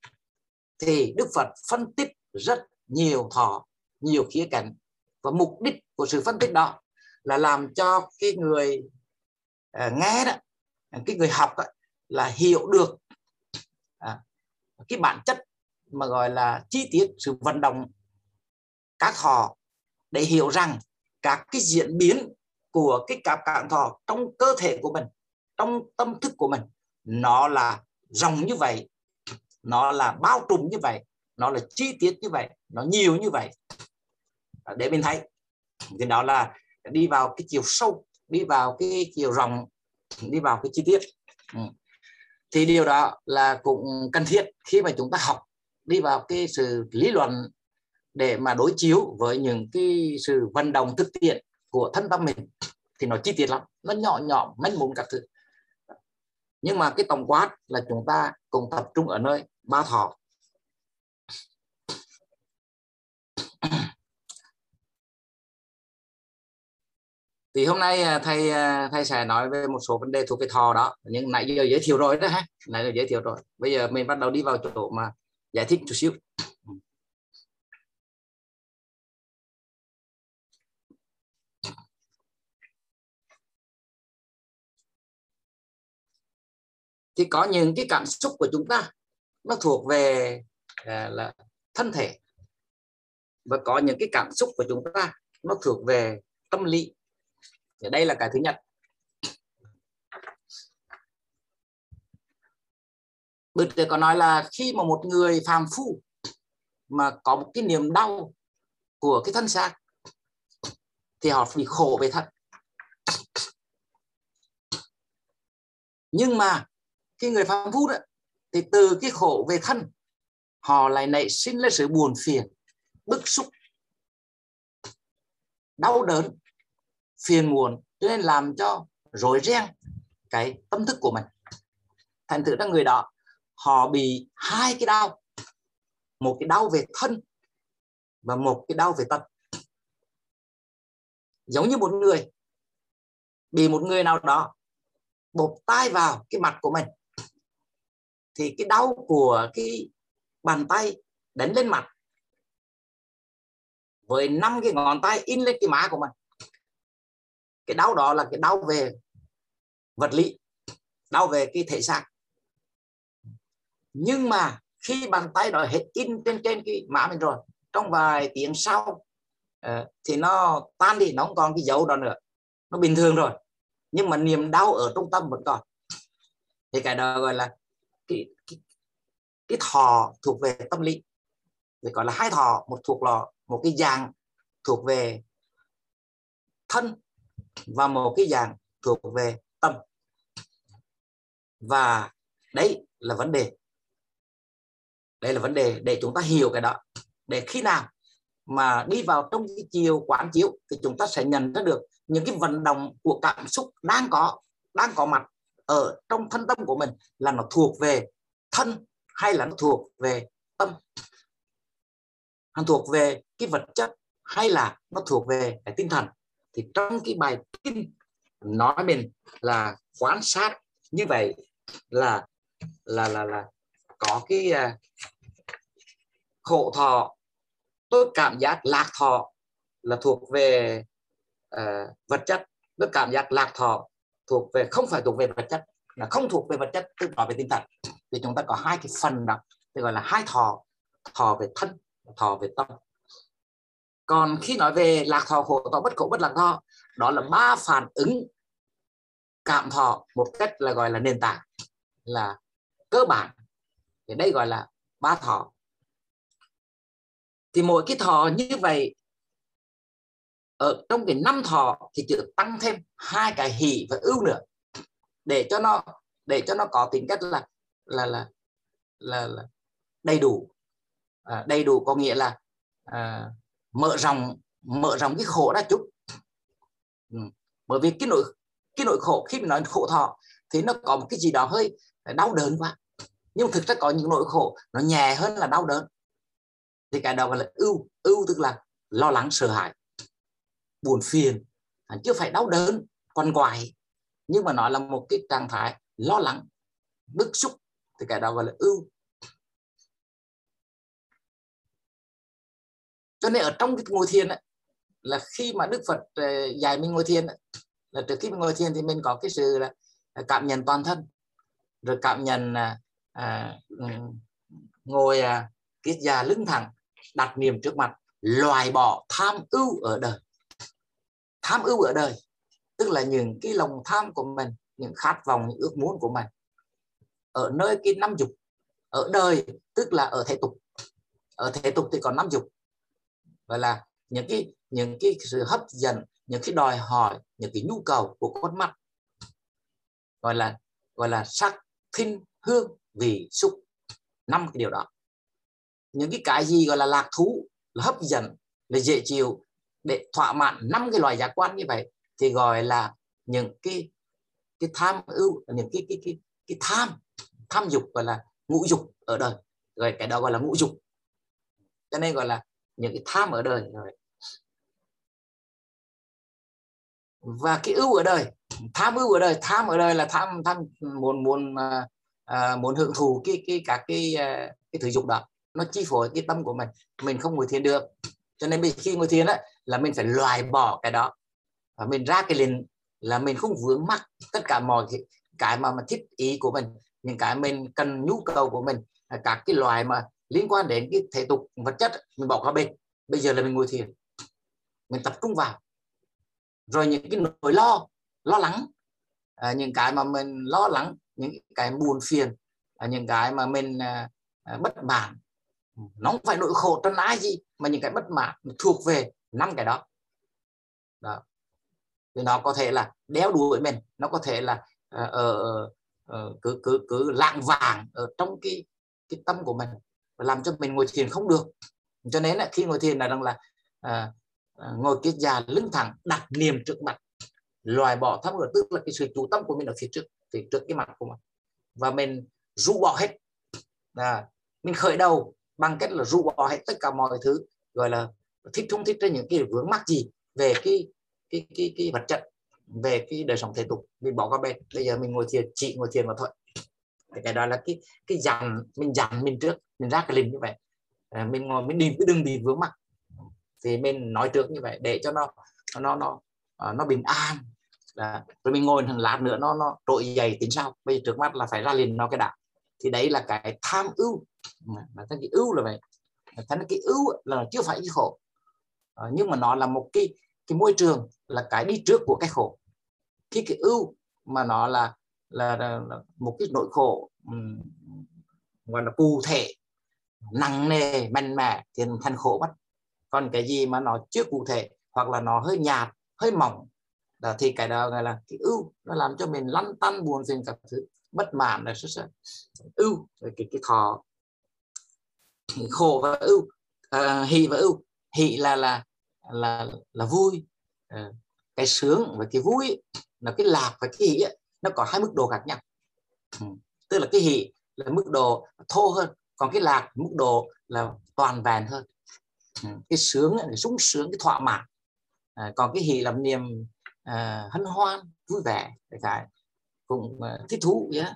thì Đức Phật phân tích rất nhiều thọ nhiều khía cạnh. Và mục đích của sự phân tích đó là làm cho cái người uh, nghe đó cái người học đó, là hiểu được à, cái bản chất mà gọi là chi tiết sự vận động các họ để hiểu rằng các cái diễn biến của cái cảm cảm thọ trong cơ thể của mình, trong tâm thức của mình, nó là rộng như vậy, nó là bao trùm như vậy, nó là chi tiết như vậy, nó nhiều như vậy để mình thấy, thì đó là đi vào cái chiều sâu, đi vào cái chiều rộng, đi vào cái chi tiết ừ. thì điều đó là cũng cần thiết khi mà chúng ta học đi vào cái sự lý luận để mà đối chiếu với những cái sự vận động thực tiễn của thân tâm mình thì nó chi tiết lắm, nó nhỏ nhỏ manh mún các thứ. Nhưng mà cái tổng quát là chúng ta cùng tập trung ở nơi ba thọ. Thì hôm nay à, thầy à, thầy sẽ nói về một số vấn đề thuộc về thọ đó, nhưng nãy giờ giới thiệu rồi đó ha. Nãy giờ giới thiệu rồi. Bây giờ mình bắt đầu đi vào chỗ mà giải thích chút xíu. Thì có những cái cảm xúc của chúng ta nó thuộc về à, là thân thể. Và có những cái cảm xúc của chúng ta nó thuộc về tâm lý. Thì đây là cái thứ nhất. Bực có nói là khi mà một người phàm phu mà có một cái niềm đau của cái thân xác thì họ bị khổ về thân. Nhưng mà cái người phàm phu đó, thì từ cái khổ về thân, họ lại nảy sinh lên sự buồn phiền, bức xúc, đau đớn, phiền muộn, cho nên làm cho rối ren cái tâm thức của mình. Thành thử ra người đó, họ bị hai cái đau, một cái đau về thân và một cái đau về tâm. Giống như một người, bị một người nào đó bột tay vào cái mặt của mình thì cái đau của cái bàn tay đánh lên mặt. Với năm cái ngón tay in lên cái má của mình. Cái đau đó là cái đau về vật lý, đau về cái thể xác. Nhưng mà khi bàn tay đó hết in trên trên cái má mình rồi, trong vài tiếng sau ờ, thì nó tan đi, nó không còn cái dấu đó nữa. Nó bình thường rồi. Nhưng mà niềm đau ở trung tâm vẫn còn. Thì cái đó gọi là cái cái, cái thọ thuộc về tâm lý. Thì gọi là hai thọ một thuộc là một cái dạng thuộc về thân và một cái dạng thuộc về tâm. Và đấy là vấn đề. Đây là vấn đề để chúng ta hiểu cái đó. Để khi nào mà đi vào trong cái chiều quán chiếu thì chúng ta sẽ nhận ra được những cái vận động của cảm xúc đang có đang có mặt ở trong thân tâm của mình là nó thuộc về thân hay là nó thuộc về tâm? Nó thuộc về cái vật chất hay là nó thuộc về cái tinh thần? Thì trong cái bài kinh nói mình là quan sát như vậy là là là là có cái à, uh, khổ thọ tôi cảm giác lạc thọ là thuộc về uh, vật chất tôi cảm giác lạc thọ thuộc về, không phải thuộc về vật chất, là không thuộc về vật chất, tức nói về tinh thần. Thì chúng ta có hai cái phần đó, thì gọi là hai thọ thọ về thân thọ về tâm. Còn khi nói về lạc thọ, khổ thọ, bất khổ, bất lạc thọ, đó là ba phản ứng cảm thọ một cách là gọi là nền tảng, là cơ bản. Thì đây gọi là ba thọ. Thì mỗi cái thọ như vậy ở trong cái năm thọ thì chữ tăng thêm hai cái hỷ và ưu nữa. Để cho nó để cho nó có tính cách là là là là, là đầy đủ. À, đầy đủ có nghĩa là à, mở rộng mở rộng cái khổ ra chút. Ừ. bởi vì cái nỗi cái nỗi khổ khi mình nói khổ thọ thì nó có một cái gì đó hơi đau đớn quá. Nhưng thực ra có những nỗi khổ nó nhẹ hơn là đau đớn. Thì cái đó gọi là ưu ưu tức là lo lắng sợ hãi buồn phiền à, chưa phải đau đớn quằn quại. Nhưng mà nó là một cái trạng thái lo lắng bức xúc thì cái đó gọi là ưu. Cho nên ở trong cái ngồi thiền ấy, là khi mà đức phật ờ, dạy mình ngồi thiền ấy, là trước khi mình ngồi thiền thì mình có cái sự là à, cảm nhận toàn thân rồi cảm nhận à, à, ừ, ngồi à, kiết già lưng thẳng đặt niềm trước mặt loại bỏ tham ưu ở đời tham ưu ở đời, tức là những cái lòng tham của mình, những khát vọng, những ước muốn của mình ở nơi cái năm dục, ở đời, tức là ở thể tục. Ở thể tục thì còn năm dục, gọi là những cái những cái sự hấp dẫn, những cái đòi hỏi, những cái nhu cầu của con mắt, gọi là gọi là sắc thinh hương vị xúc, năm cái điều đó. Những cái cái gì gọi là lạc thú, là hấp dẫn, là dễ chịu để thỏa mãn năm cái loài giác quan như vậy thì gọi là những cái cái tham ưu những cái cái cái cái tham tham dục gọi là ngũ dục ở đời. Rồi cái đó gọi là ngũ dục. Cho nên gọi là những cái tham ở đời. Rồi. Và cái ưu ở đời tham ưu ở đời tham ở đời là tham tham muốn muốn uh, muốn hưởng thụ cái cái các cái à, cái thứ dục đó. Nó chi phối cái tâm của mình. Mình không ngồi thiền được. Cho nên khi ngồi thiền á là mình phải loại bỏ cái đó. Và mình ra cái liền là mình không vướng mắc tất cả mọi cái, cái mà mà thích ý của mình những cái mình cần nhu cầu của mình các cái loại mà liên quan đến cái thể tục vật chất mình bỏ qua bên. Bây giờ là mình ngồi thiền mình tập trung vào. Rồi những cái nỗi lo lo lắng à, những cái mà mình lo lắng những cái buồn phiền à, những cái mà mình à, à bất mãn. Nó không phải nỗi khổ trong ai gì mà những cái bất mãn thuộc về năm cái đó. Đó. Thì nó có thể là đeo đuổi mình nó có thể là ở uh, uh, uh, cứ cứ cứ lạng vàng ở trong cái cái tâm của mình và làm cho mình ngồi thiền không được. Cho nên là khi ngồi thiền là rằng là uh, ngồi kiết già lưng thẳng đặt niềm trước mặt loại bỏ tham ngược tức là cái sự chủ tâm của mình ở phía trước phía trước cái mặt của mình. Và mình rũ bỏ hết. À, mình khởi đầu bằng cách là rũ bỏ hết tất cả mọi thứ gọi là thích thung thích trên những cái vướng mắc gì về cái cái cái cái vật chất về cái đời sống thể tục mình bỏ qua bên. Bây giờ mình ngồi thiền chỉ ngồi thiền mà thôi. Thì cái đó là cái cái dặn mình dặn mình trước mình ra cái linh như vậy. À, mình ngồi mình đi cứ đừng bị vướng mắc. Thì mình nói trước như vậy để cho nó nó nó à, nó bình an. Là rồi mình ngồi thằng lát nữa nó nó trội dày tính sao bây giờ trước mắt là phải ra liền nó cái đã. Thì đấy là cái tham ưu. Mà cái ưu là vậy. Thành cái ưu là chưa phải cái khổ à, nhưng mà nó là một cái cái môi trường là cái đi trước của cái khổ. Khi cái ưu mà nó là là, là, là một cái nỗi khổ um, gọi là cụ thể nặng nề mạnh mẽ thì thành khổ mất. Còn cái gì mà nó chưa cụ thể hoặc là nó hơi nhạt hơi mỏng đó, thì cái đó gọi là cái ưu. Nó làm cho mình lăn tăn buồn phiền các thứ bất mãn là rất là ưu cái cái thọ khổ và ưu à, hỷ và ưu hỷ là là là là vui à, cái sướng và cái vui là cái lạc và cái hỷ nó có hai mức độ khác nhau ừ. tức là cái hỷ là mức độ thô hơn còn cái lạc mức độ là toàn vẹn hơn ừ. cái sướng cái sung sướng cái thỏa mãn à, còn cái hỷ là niềm à, hân hoan vui vẻ cái cũng uh, thích thú yeah.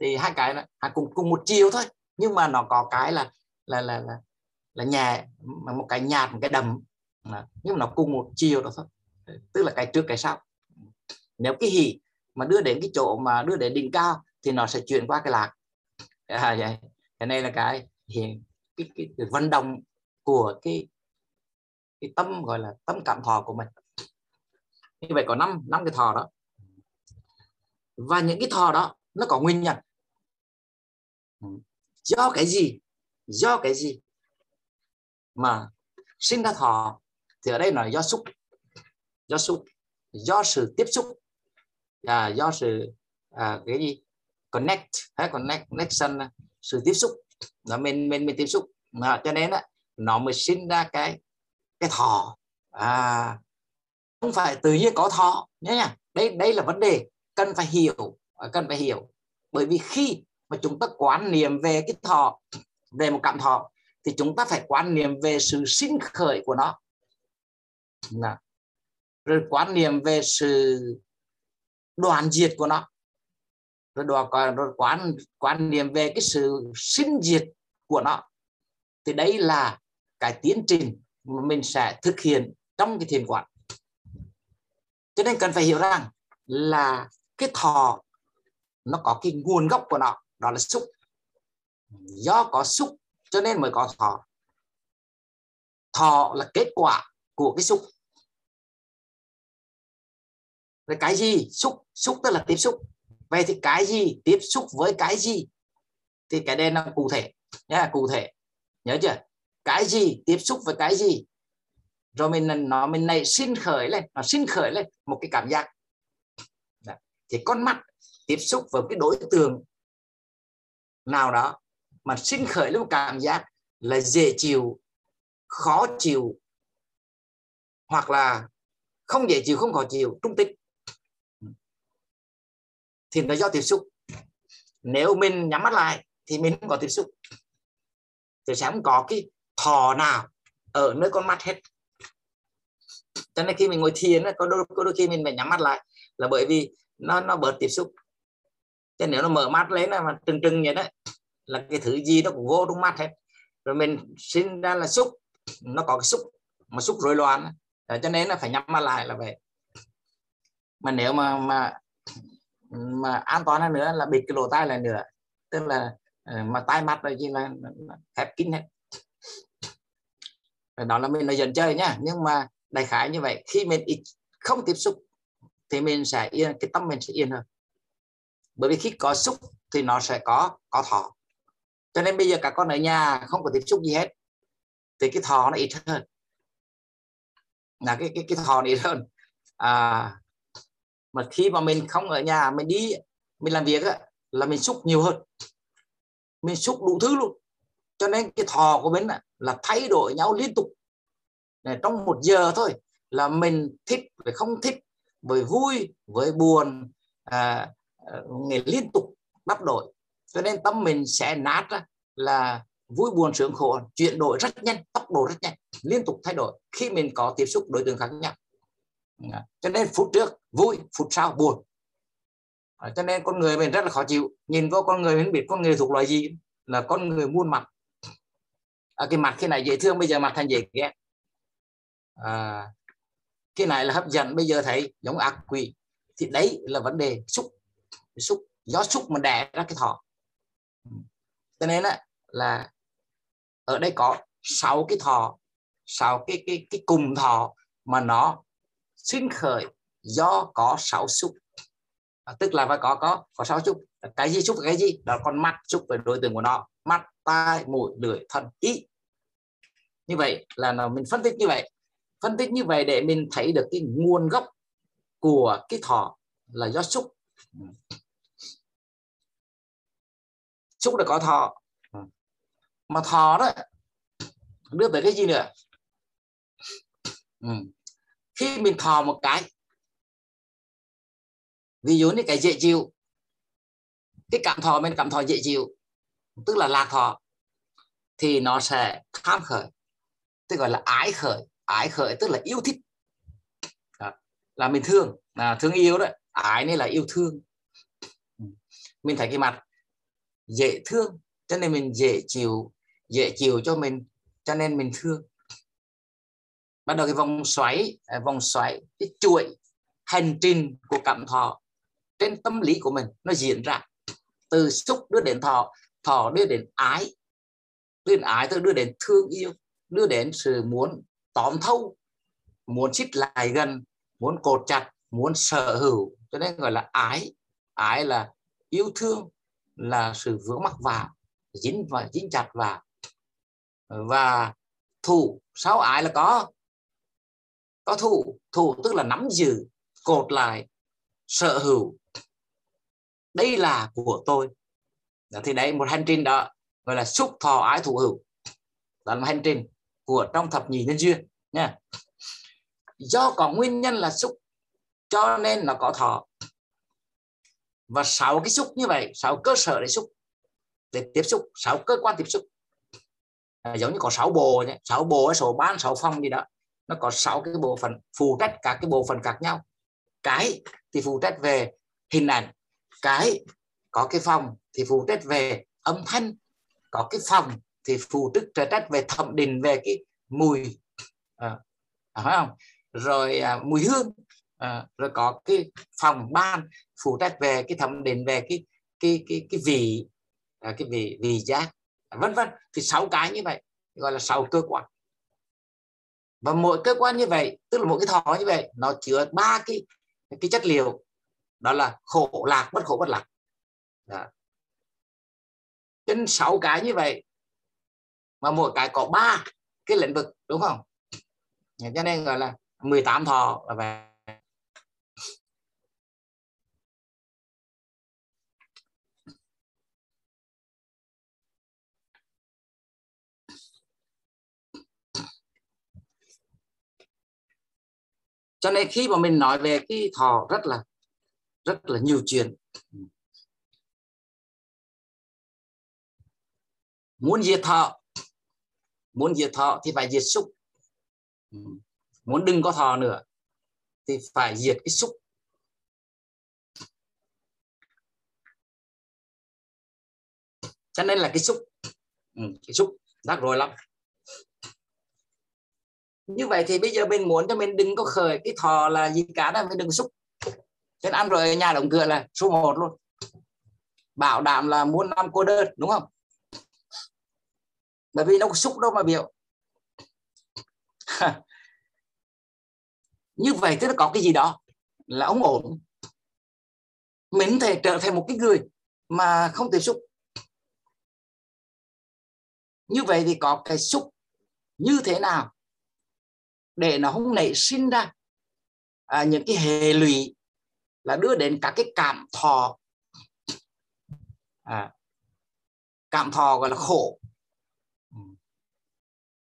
thì hai cái đó cùng cùng một chiều thôi nhưng mà nó có cái là là là là, là nhẹ một cái nhạt một cái đầm nhưng mà nó cùng một chiều đó thôi. Tức là cái trước cái sau. Nếu cái hỷ mà đưa đến cái chỗ mà đưa đến đỉnh cao thì nó sẽ chuyển qua cái lạc. À, vậy. Cái này là cái hiện cái, cái, cái vận động của cái cái tâm gọi là tâm cảm thọ của mình. Như vậy có năm năm cái thọ đó. Và những cái thọ đó nó có nguyên nhân. Do cái gì? Do cái gì? Mà sinh ra thọ thì ở đây là do xúc. Do xúc. Do sự tiếp xúc. À, do sự à, cái gì? Connect. Hay connect connection. Sự tiếp xúc. Là mình mình mình tiếp xúc. À, cho nên á nó mới sinh ra cái cái thọ. À không phải tự nhiên có thọ nhé nha. Đây đây là vấn đề cần phải hiểu. À, cần phải hiểu. Bởi vì khi mà chúng ta quán niệm về cái thọ về một cảm thọ thì chúng ta phải quán niệm về sự sinh khởi của nó. Nào. rồi quán niệm về sự đoàn diệt của nó. Rồi đoàn rồi quán quan niệm về cái sự sinh diệt của nó. Thì đấy là cái tiến trình mà mình sẽ thực hiện trong cái thiền quán. Cho nên cần phải hiểu rằng là cái thọ, nó có cái nguồn gốc của nó. Đó là xúc. Do có xúc cho nên mới có thọ. Thọ là kết quả của cái xúc. Rồi cái gì? Xúc. Xúc tức là tiếp xúc. Vậy thì cái gì? Tiếp xúc với cái gì? Thì cái đây là cụ thể. Nhá, cụ thể. Nhớ chưa? Cái gì? Tiếp xúc với cái gì? Rồi mình nó, mình này sinh khởi lên. Nó sinh khởi lên một cái cảm giác. Dạ. Thì con mắt tiếp xúc với cái đối tượng nào đó mà sinh khởi lên một cảm giác là dễ chịu khó chịu hoặc là không dễ chịu không khó chịu trung tích thì nó do tiếp xúc. Nếu mình nhắm mắt lại thì mình không có tiếp xúc. Thì sẽ không có cái thò nào ở nơi con mắt hết. Cho nên khi mình ngồi thiền có đôi, có đôi khi mình phải nhắm mắt lại là bởi vì nó nó bớt tiếp xúc. Cho nếu nó mở mắt lấy là mà trừng trừng vậy đấy là cái thứ gì nó cũng vô trong mắt hết. Rồi mình sinh ra là xúc, nó có cái xúc mà xúc rối loạn. Cho nên là phải nhắm mắt lại là vậy. Mà nếu mà mà mà an toàn hơn nữa là bịt cái lỗ tai lại nữa. Tức là ờ, mà tai mắt rồi chỉ là khép kín hết. Đó là mình nói dần chơi nhá. Nhưng mà đại khái như vậy, khi mình ít, không tiếp xúc thì mình sẽ yên, cái tâm mình sẽ yên hơn. Bởi vì khi có xúc thì nó sẽ có có thọ cho nên bây giờ cả con ở nhà không có tiếp xúc gì hết. Thì cái thọ nó ít hơn. Là cái cái cái thọ nó ít hơn. À, mà khi mà mình không ở nhà mình đi mình làm việc á, là mình xúc nhiều hơn. Mình xúc đủ thứ luôn. Cho nên cái thọ của mình là thay đổi nhau liên tục. Này, trong một giờ thôi là mình thích phải không thích với vui với buồn à, à nghề liên tục đắp đổi cho nên tâm mình sẽ nát ra là vui buồn sướng khổ chuyển đổi rất nhanh tốc độ rất nhanh liên tục thay đổi khi mình có tiếp xúc đối tượng khác nhau. Dạ. Cho nên phút trước vui phút sau buồn. Ờ, cho nên con người mình rất là khó chịu. Nhìn vô con người mình biết con người thuộc loại gì là con người muôn mặt. À, cái mặt khi này dễ thương bây giờ mặt thành dễ ghét. Ờ, à, cái này là hấp dẫn bây giờ thấy giống ác quỷ. Thì đấy là vấn đề xúc xúc gió xúc mà đẻ ra cái thọ cho nên là, là ở đây có sáu cái thọ sáu cái cái cái cùng thọ mà nó sinh khởi do có sáu xúc. À, tức là phải có có có sáu xúc. Cái gì xúc cái gì? Đó con mắt xúc về đối tượng của nó. Mắt tai mũi lưỡi thân ý. Như vậy là nó mình phân tích như vậy. Phân tích như vậy để mình thấy được cái nguồn gốc của cái thọ là do xúc xúc là có thọ mà thọ đó đưa tới cái gì nữa ừ. khi mình thọ một cái ví dụ như cái dễ chịu cái cảm thọ mình cảm thọ dễ chịu tức là lạc thọ thì nó sẽ tham khởi tức gọi là ái khởi ái khởi tức là yêu thích đó. là mình thương là thương yêu đấy ái này là yêu thương ừ. mình thấy cái mặt dễ thương, cho nên mình dễ chịu dễ chịu cho mình, cho nên mình thương. Bắt đầu cái vòng xoáy à, vòng xoáy, cái chuỗi hành trình của cảm thọ trên tâm lý của mình nó diễn ra từ xúc đưa đến thọ thọ đưa đến ái, đưa đến ái tôi đưa đến thương yêu, đưa đến sự muốn tóm thâu, muốn xích lại gần, muốn cột chặt, muốn sở hữu, cho nên gọi là ái. Ái là yêu thương là sự vướng mắc vào dính và dính chặt vào và thụ sáu ái là có có thụ thụ tức là nắm giữ, cột lại, sở hữu. Đây là của tôi. Dạ, thì đấy, một hành trình đó gọi là xúc thọ ái thụ hữu. Là một hành trình của trong thập nhị nhân duyên, nha. Do có nguyên nhân là xúc, cho nên nó có thọ và sáu cái xúc như vậy sáu cơ sở để xúc để tiếp xúc sáu cơ quan tiếp xúc. À, giống như có sáu bộ nhé sáu bộ sáu ban sáu phòng gì đó. Nó có sáu cái bộ phận phụ trách các cái bộ phận khác nhau. Cái thì phụ trách về hình ảnh cái có cái phòng thì phụ trách về âm thanh có cái phòng thì phụ trách trách về thẩm định về cái mùi. Ờ, à, phải không? Rồi à, mùi hương à, rồi có cái phòng ban phụ trách về cái thẩm định về cái cái cái cái vị à, cái vị vị giác, vân vân. Thì sáu cái như vậy, gọi là sáu cơ quan. Và mỗi cơ quan như vậy, tức là mỗi cái thọ như vậy, nó chứa ba cái cái chất liệu. Đó là khổ lạc, bất khổ bất lạc. Đó. trên sáu cái như vậy, mà mỗi cái có ba cái lĩnh vực, đúng không? Cho nên gọi là 18 thọ là vậy. Cho nên khi mà mình nói về cái thọ rất là rất là nhiều chuyện. Muốn diệt thọ, muốn diệt thọ thì phải diệt xúc. Muốn đừng có thọ nữa thì phải diệt cái xúc. Cho nên là cái xúc. Ừ, cái xúc rắc rối lắm như vậy thì bây giờ mình muốn cho mình đừng có khởi cái thò là gì cả đó mình đừng xúc. Nên ăn rồi nhà đóng cửa là số 1 luôn. Bảo đảm là muôn năm cô đơn, đúng không? Bởi vì nó có xúc đâu mà biểu. Như vậy tức là có cái gì đó là ông ổn. Mình thể trở thành một cái người mà không thể xúc. Như vậy thì có cái xúc như thế nào? Để nó không nảy sinh ra. À, những cái hệ lụy là đưa đến các cái cảm thọ. À, cảm thọ gọi là khổ.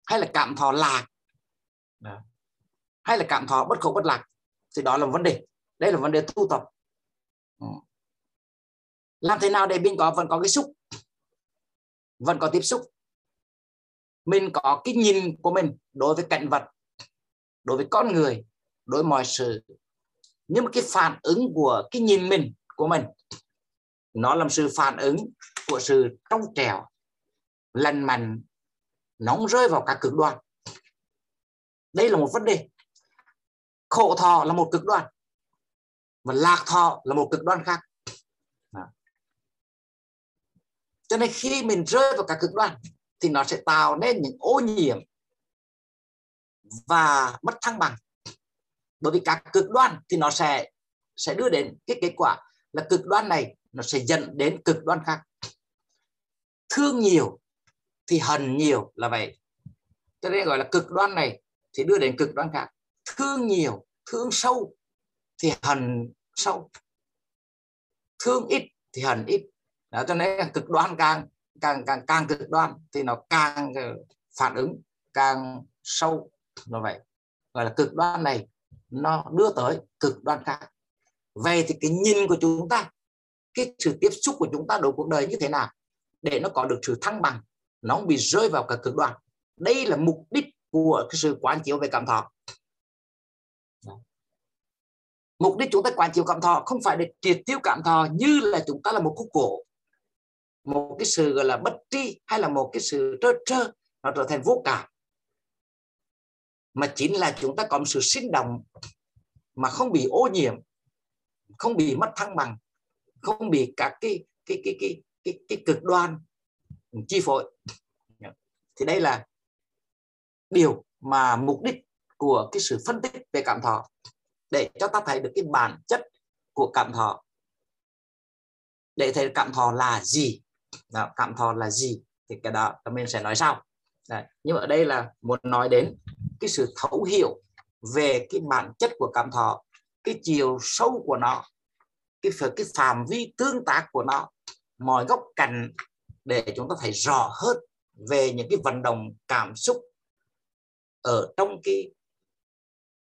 Hay là cảm thọ lạc. Đó. hay là cảm thọ bất khổ bất lạc. Thì đó là vấn đề. Đây là vấn đề tu tập. Ừ. làm thế nào để mình có vẫn có cái xúc? Vẫn có tiếp xúc. Mình có cái nhìn của mình đối với cảnh vật đối với con người, đối với mọi sự. Nhưng mà cái phản ứng của cái nhìn mình, của mình, nó làm sự phản ứng của sự trong trẻo, lành mạnh, nóng rơi vào các cực đoan. Đây là một vấn đề. Khổ thọ là một cực đoan, và lạc thọ là một cực đoan khác. Cho nên khi mình rơi vào các cực đoan, thì nó sẽ tạo nên những ô nhiễm và mất thăng bằng. Bởi vì các cực đoan thì nó sẽ sẽ đưa đến cái kết quả là cực đoan này nó sẽ dẫn đến cực đoan khác. Thương nhiều thì hận nhiều là vậy. Cho nên gọi là cực đoan này thì đưa đến cực đoan khác. Thương nhiều, thương sâu thì hận sâu. Thương ít thì hận ít. Đó, cho nên là cực đoan càng càng càng càng cực đoan thì nó càng ờ, phản ứng càng sâu nó vậy. Gọi là cực đoan này, nó đưa tới cực đoan khác. Về thì cái nhìn của chúng ta, cái sự tiếp xúc của chúng ta đối cuộc đời như thế nào để nó có được sự thăng bằng, nó không bị rơi vào cả cực đoan. Đây là mục đích của cái sự quán chiếu về cảm thọ. Mục đích chúng ta quán chiếu cảm thọ không phải để triệt tiêu cảm thọ như là chúng ta là một khúc cổ một cái sự gọi là bất tri hay là một cái sự trơ trơ, nó trở thành vô cảm mà chính là chúng ta có một sự sinh động mà không bị ô nhiễm không bị mất thăng bằng không bị các cái cái cái cái cái, cái cực đoan chi phối. Thì đây là điều mà mục đích của cái sự phân tích về cảm thọ để cho ta thấy được cái bản chất của cảm thọ. Để thấy cảm thọ là gì. Đó, cảm thọ là gì thì cái đó mình sẽ nói sau. Đấy. nhưng ở đây là muốn nói đến cái sự thấu hiểu về cái bản chất của cảm thọ cái chiều sâu của nó cái cái phạm vi tương tác của nó mọi góc cạnh để chúng ta thấy rõ hơn về những cái vận động cảm xúc ở trong cái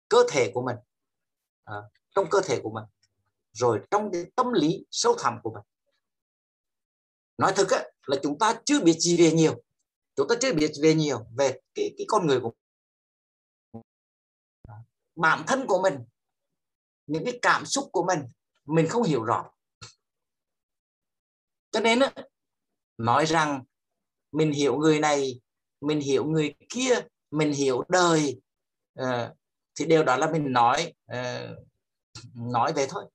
cơ thể của mình. À, trong cơ thể của mình rồi trong cái tâm lý sâu thẳm của mình. Nói thực á, là chúng ta chưa biết gì về nhiều. Chúng ta chưa biết về nhiều về cái cái con người của bản thân của mình những cái cảm xúc của mình mình không hiểu rõ. Cho nên á, nói rằng mình hiểu người này mình hiểu người kia mình hiểu đời ờ, thì điều đó là mình nói ờ, nói về thôi.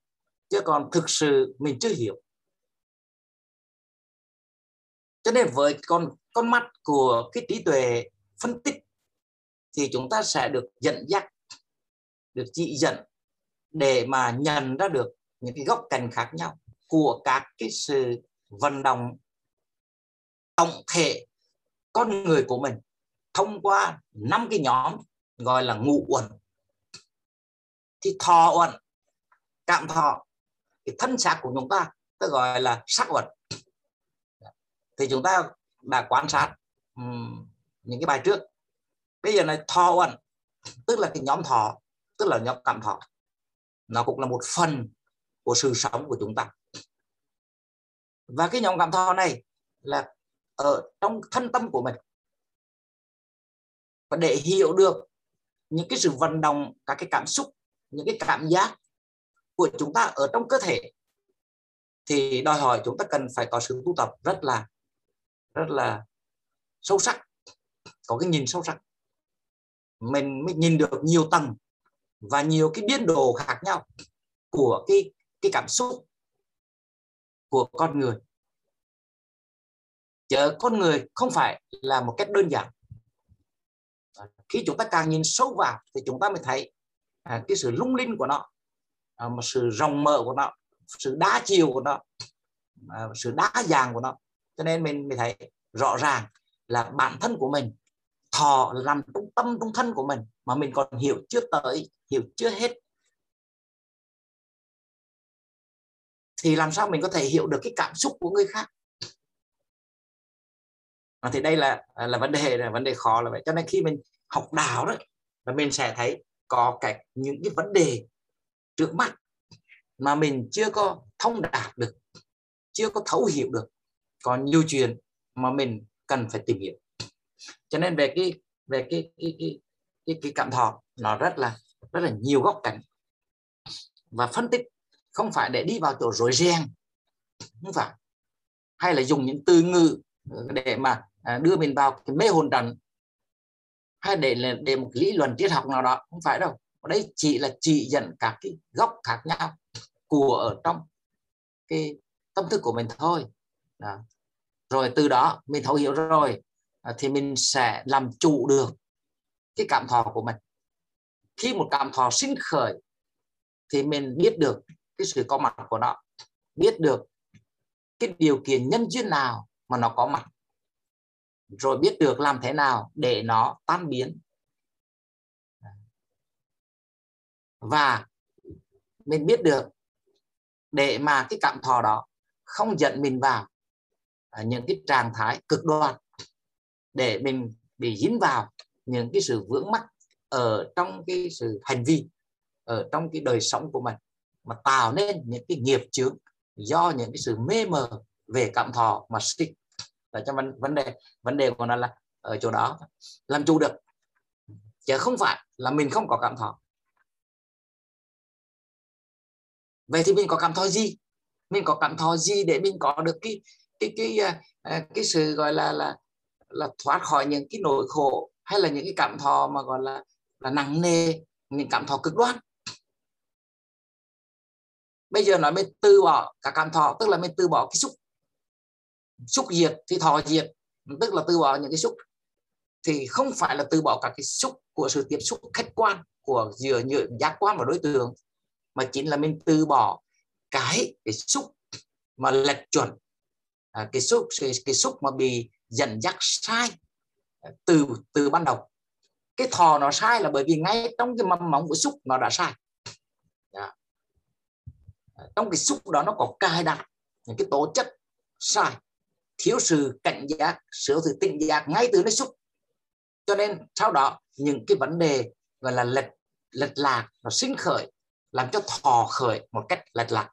Chứ còn thực sự mình chưa hiểu. Cho nên với con con mắt của cái trí tuệ phân tích thì chúng ta sẽ được dẫn dắt được chỉ dẫn để mà nhận ra được những cái góc cạnh khác nhau của các cái sự vận động tổng thể con người của mình thông qua năm cái nhóm gọi là ngũ uẩn. Thì thọ uẩn cảm thọ cái thân xác của chúng ta ta gọi là sắc uẩn. Thì chúng ta đã quan sát um, những cái bài trước. Bây giờ này thọ uẩn tức là cái nhóm thọ tức là nhóm cảm thọ. Nó cũng là một phần của sự sống của chúng ta. Và cái nhóm cảm thọ này là ở trong thân tâm của mình. Và để hiểu được những cái sự vận động, các cái cảm xúc, những cái cảm giác của chúng ta ở trong cơ thể, thì đòi hỏi chúng ta cần phải có sự tu tập rất là rất là sâu sắc, có cái nhìn sâu sắc. Mình mới nhìn được nhiều tầng và nhiều cái biến đồ khác nhau của cái cái cảm xúc của con người. Chờ con người không phải là một cách đơn giản. Khi chúng ta càng nhìn sâu vào thì chúng ta mới thấy à, cái sự lung linh của nó à, một sự rộng mở của nó sự đa chiều của nó à, sự đa dạng của nó. Cho nên mình mới thấy rõ ràng là bản thân của mình thọ làm trong tâm trong thân của mình mà mình còn hiểu chưa tới hiểu chưa hết. Thì làm sao mình có thể hiểu được cái cảm xúc của người khác? À, thì đây là là vấn đề là vấn đề khó là vậy. Cho nên khi mình học đạo đó là mình sẽ thấy có cái những cái vấn đề trước mắt mà mình chưa có thông đạt được chưa có thấu hiểu được. Còn nhiều chuyện mà mình cần phải tìm hiểu cho nên về cái về cái cái cái cái, cái cảm thọ nó rất là rất là nhiều góc cạnh. Và phân tích không phải để đi vào chỗ rối ren không phải. Hay là dùng những từ ngữ để mà à, đưa mình vào cái mê hồn trận hay để là để một lý luận triết học nào đó không phải đâu. Ở đây chỉ là chỉ dẫn các cái góc khác nhau của ở trong cái tâm thức của mình thôi. Đó. rồi từ đó mình thấu hiểu rồi. À, thì mình sẽ làm chủ được cái cảm thọ của mình. Khi một cảm thọ sinh khởi thì mình biết được cái sự có mặt của nó, biết được cái điều kiện nhân duyên nào mà nó có mặt, rồi biết được làm thế nào để nó tan biến. Và mình biết được để mà cái cảm thọ đó không dẫn mình vào à, những cái trạng thái cực đoan để mình bị dính vào những cái sự vướng mắc ở trong cái sự hành vi ở trong cái đời sống của mình mà tạo nên những cái nghiệp chướng do những cái sự mê mờ về cảm thọ mà sinh. Là cho vấn, vấn đề vấn đề của nó là ở chỗ đó. Làm chủ được chứ không phải là mình không có cảm thọ. Vậy thì mình có cảm thọ gì? Mình có cảm thọ gì để mình có được cái cái cái cái, cái sự gọi là là là thoát khỏi những cái nỗi khổ hay là những cái cảm thọ mà gọi là là nặng nề những cảm thọ cực đoan. Bây giờ nói mình từ bỏ cả cảm thọ tức là mình từ bỏ cái xúc xúc diệt thì thọ diệt tức là từ bỏ những cái xúc. Thì không phải là từ bỏ cả cái xúc của sự tiếp xúc khách quan của giữa nhựa giác quan và đối tượng mà chính là mình từ bỏ cái cái xúc mà lệch chuẩn. À, cái xúc cái, cái xúc mà bị dẫn dắt sai. Từ từ ban đầu. Cái thò nó sai là bởi vì ngay trong cái mầm móng của xúc nó đã sai. Yeah. Trong cái xúc đó nó có cài đặt những cái tố chất sai. Thiếu sự cảnh giác, sửa sự tinh giác ngay từ nó xúc. Cho nên sau đó, những cái vấn đề gọi là lệch lệch lạc nó sinh khởi, làm cho thò khởi một cách lệch lạc.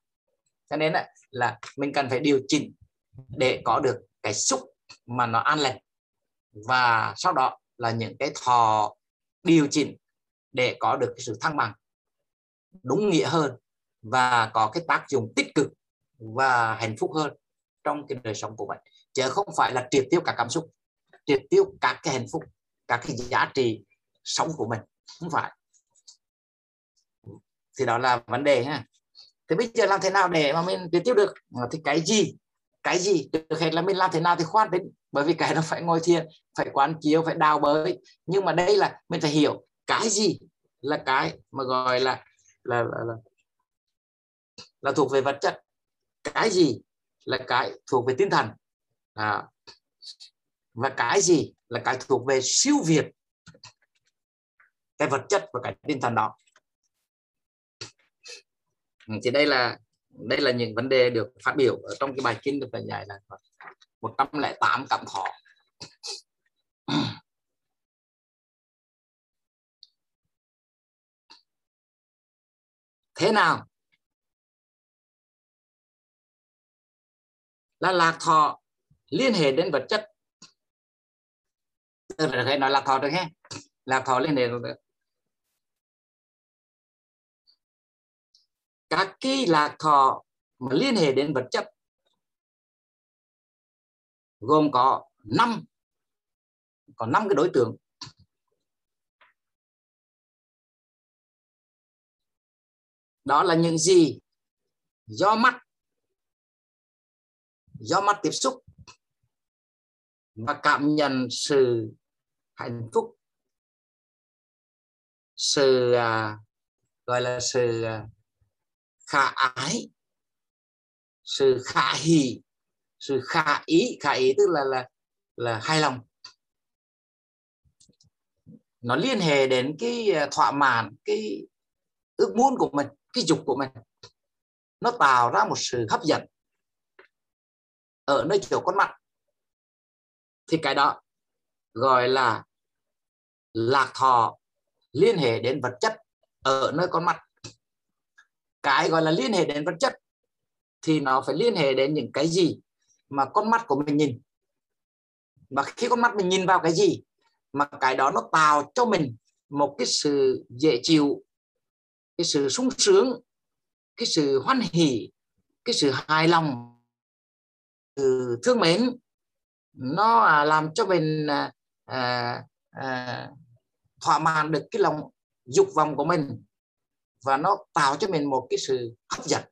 Cho nên là mình cần phải điều chỉnh để có được cái xúc mà nó an lành và sau đó là những cái thò điều chỉnh để có được cái sự thăng bằng, đúng nghĩa hơn và có cái tác dụng tích cực và hạnh phúc hơn trong cái đời sống của mình. Chứ không phải là triệt tiêu cả cảm xúc, triệt tiêu các cái hạnh phúc các cái giá trị sống của mình. Không phải. Thì đó là vấn đề ha. Thì bây giờ làm thế nào để mà mình triệt tiêu được? Thì cái gì cái gì? Được hết là mình làm thế nào thì khoan đến bởi vì cái nó phải ngồi thiền phải quán chiếu phải đào bới. Nhưng mà đây là mình phải hiểu cái gì là cái mà gọi là là là, là, là thuộc về vật chất? Cái gì là cái thuộc về tinh thần? À, và cái gì là cái thuộc về siêu việt cái vật chất và cái tinh thần đó? Ừ, thì đây là đây là những vấn đề được phát biểu ở trong cái bài kinh được phải giải là 108 cảm thọ thế nào? Là lạc thọ liên hệ đến vật chất. Tôi phải nói lạc thọ được ha lạc thọ liên hệ các cái lạc thọ mà liên hệ đến vật chất gồm có năm có năm cái đối tượng. Đó là những gì? Do mắt do mắt tiếp xúc và cảm nhận sự hạnh phúc sự à, gọi là sự à, khả ái, sự khả hỷ sự khả ý. Khả ý tức là là là hài lòng. Nó liên hệ đến cái à, thỏa mãn, cái ước muốn của mình, cái dục của mình. Nó tạo ra một sự hấp dẫn ở nơi chỗ con mắt. Thì cái đó gọi là lạc thọ, liên hệ đến vật chất ở nơi con mắt cái gọi là liên hệ đến vật chất thì nó phải liên hệ đến những cái gì mà con mắt của mình nhìn. Và khi con mắt mình nhìn vào cái gì mà cái đó nó tạo cho mình một cái sự dễ chịu cái sự sung sướng cái sự hoan hỷ cái sự hài lòng sự thương mến nó à, làm cho mình à, à, à, thỏa mãn được cái lòng dục vọng của mình và nó tạo cho mình một cái sự hấp dẫn.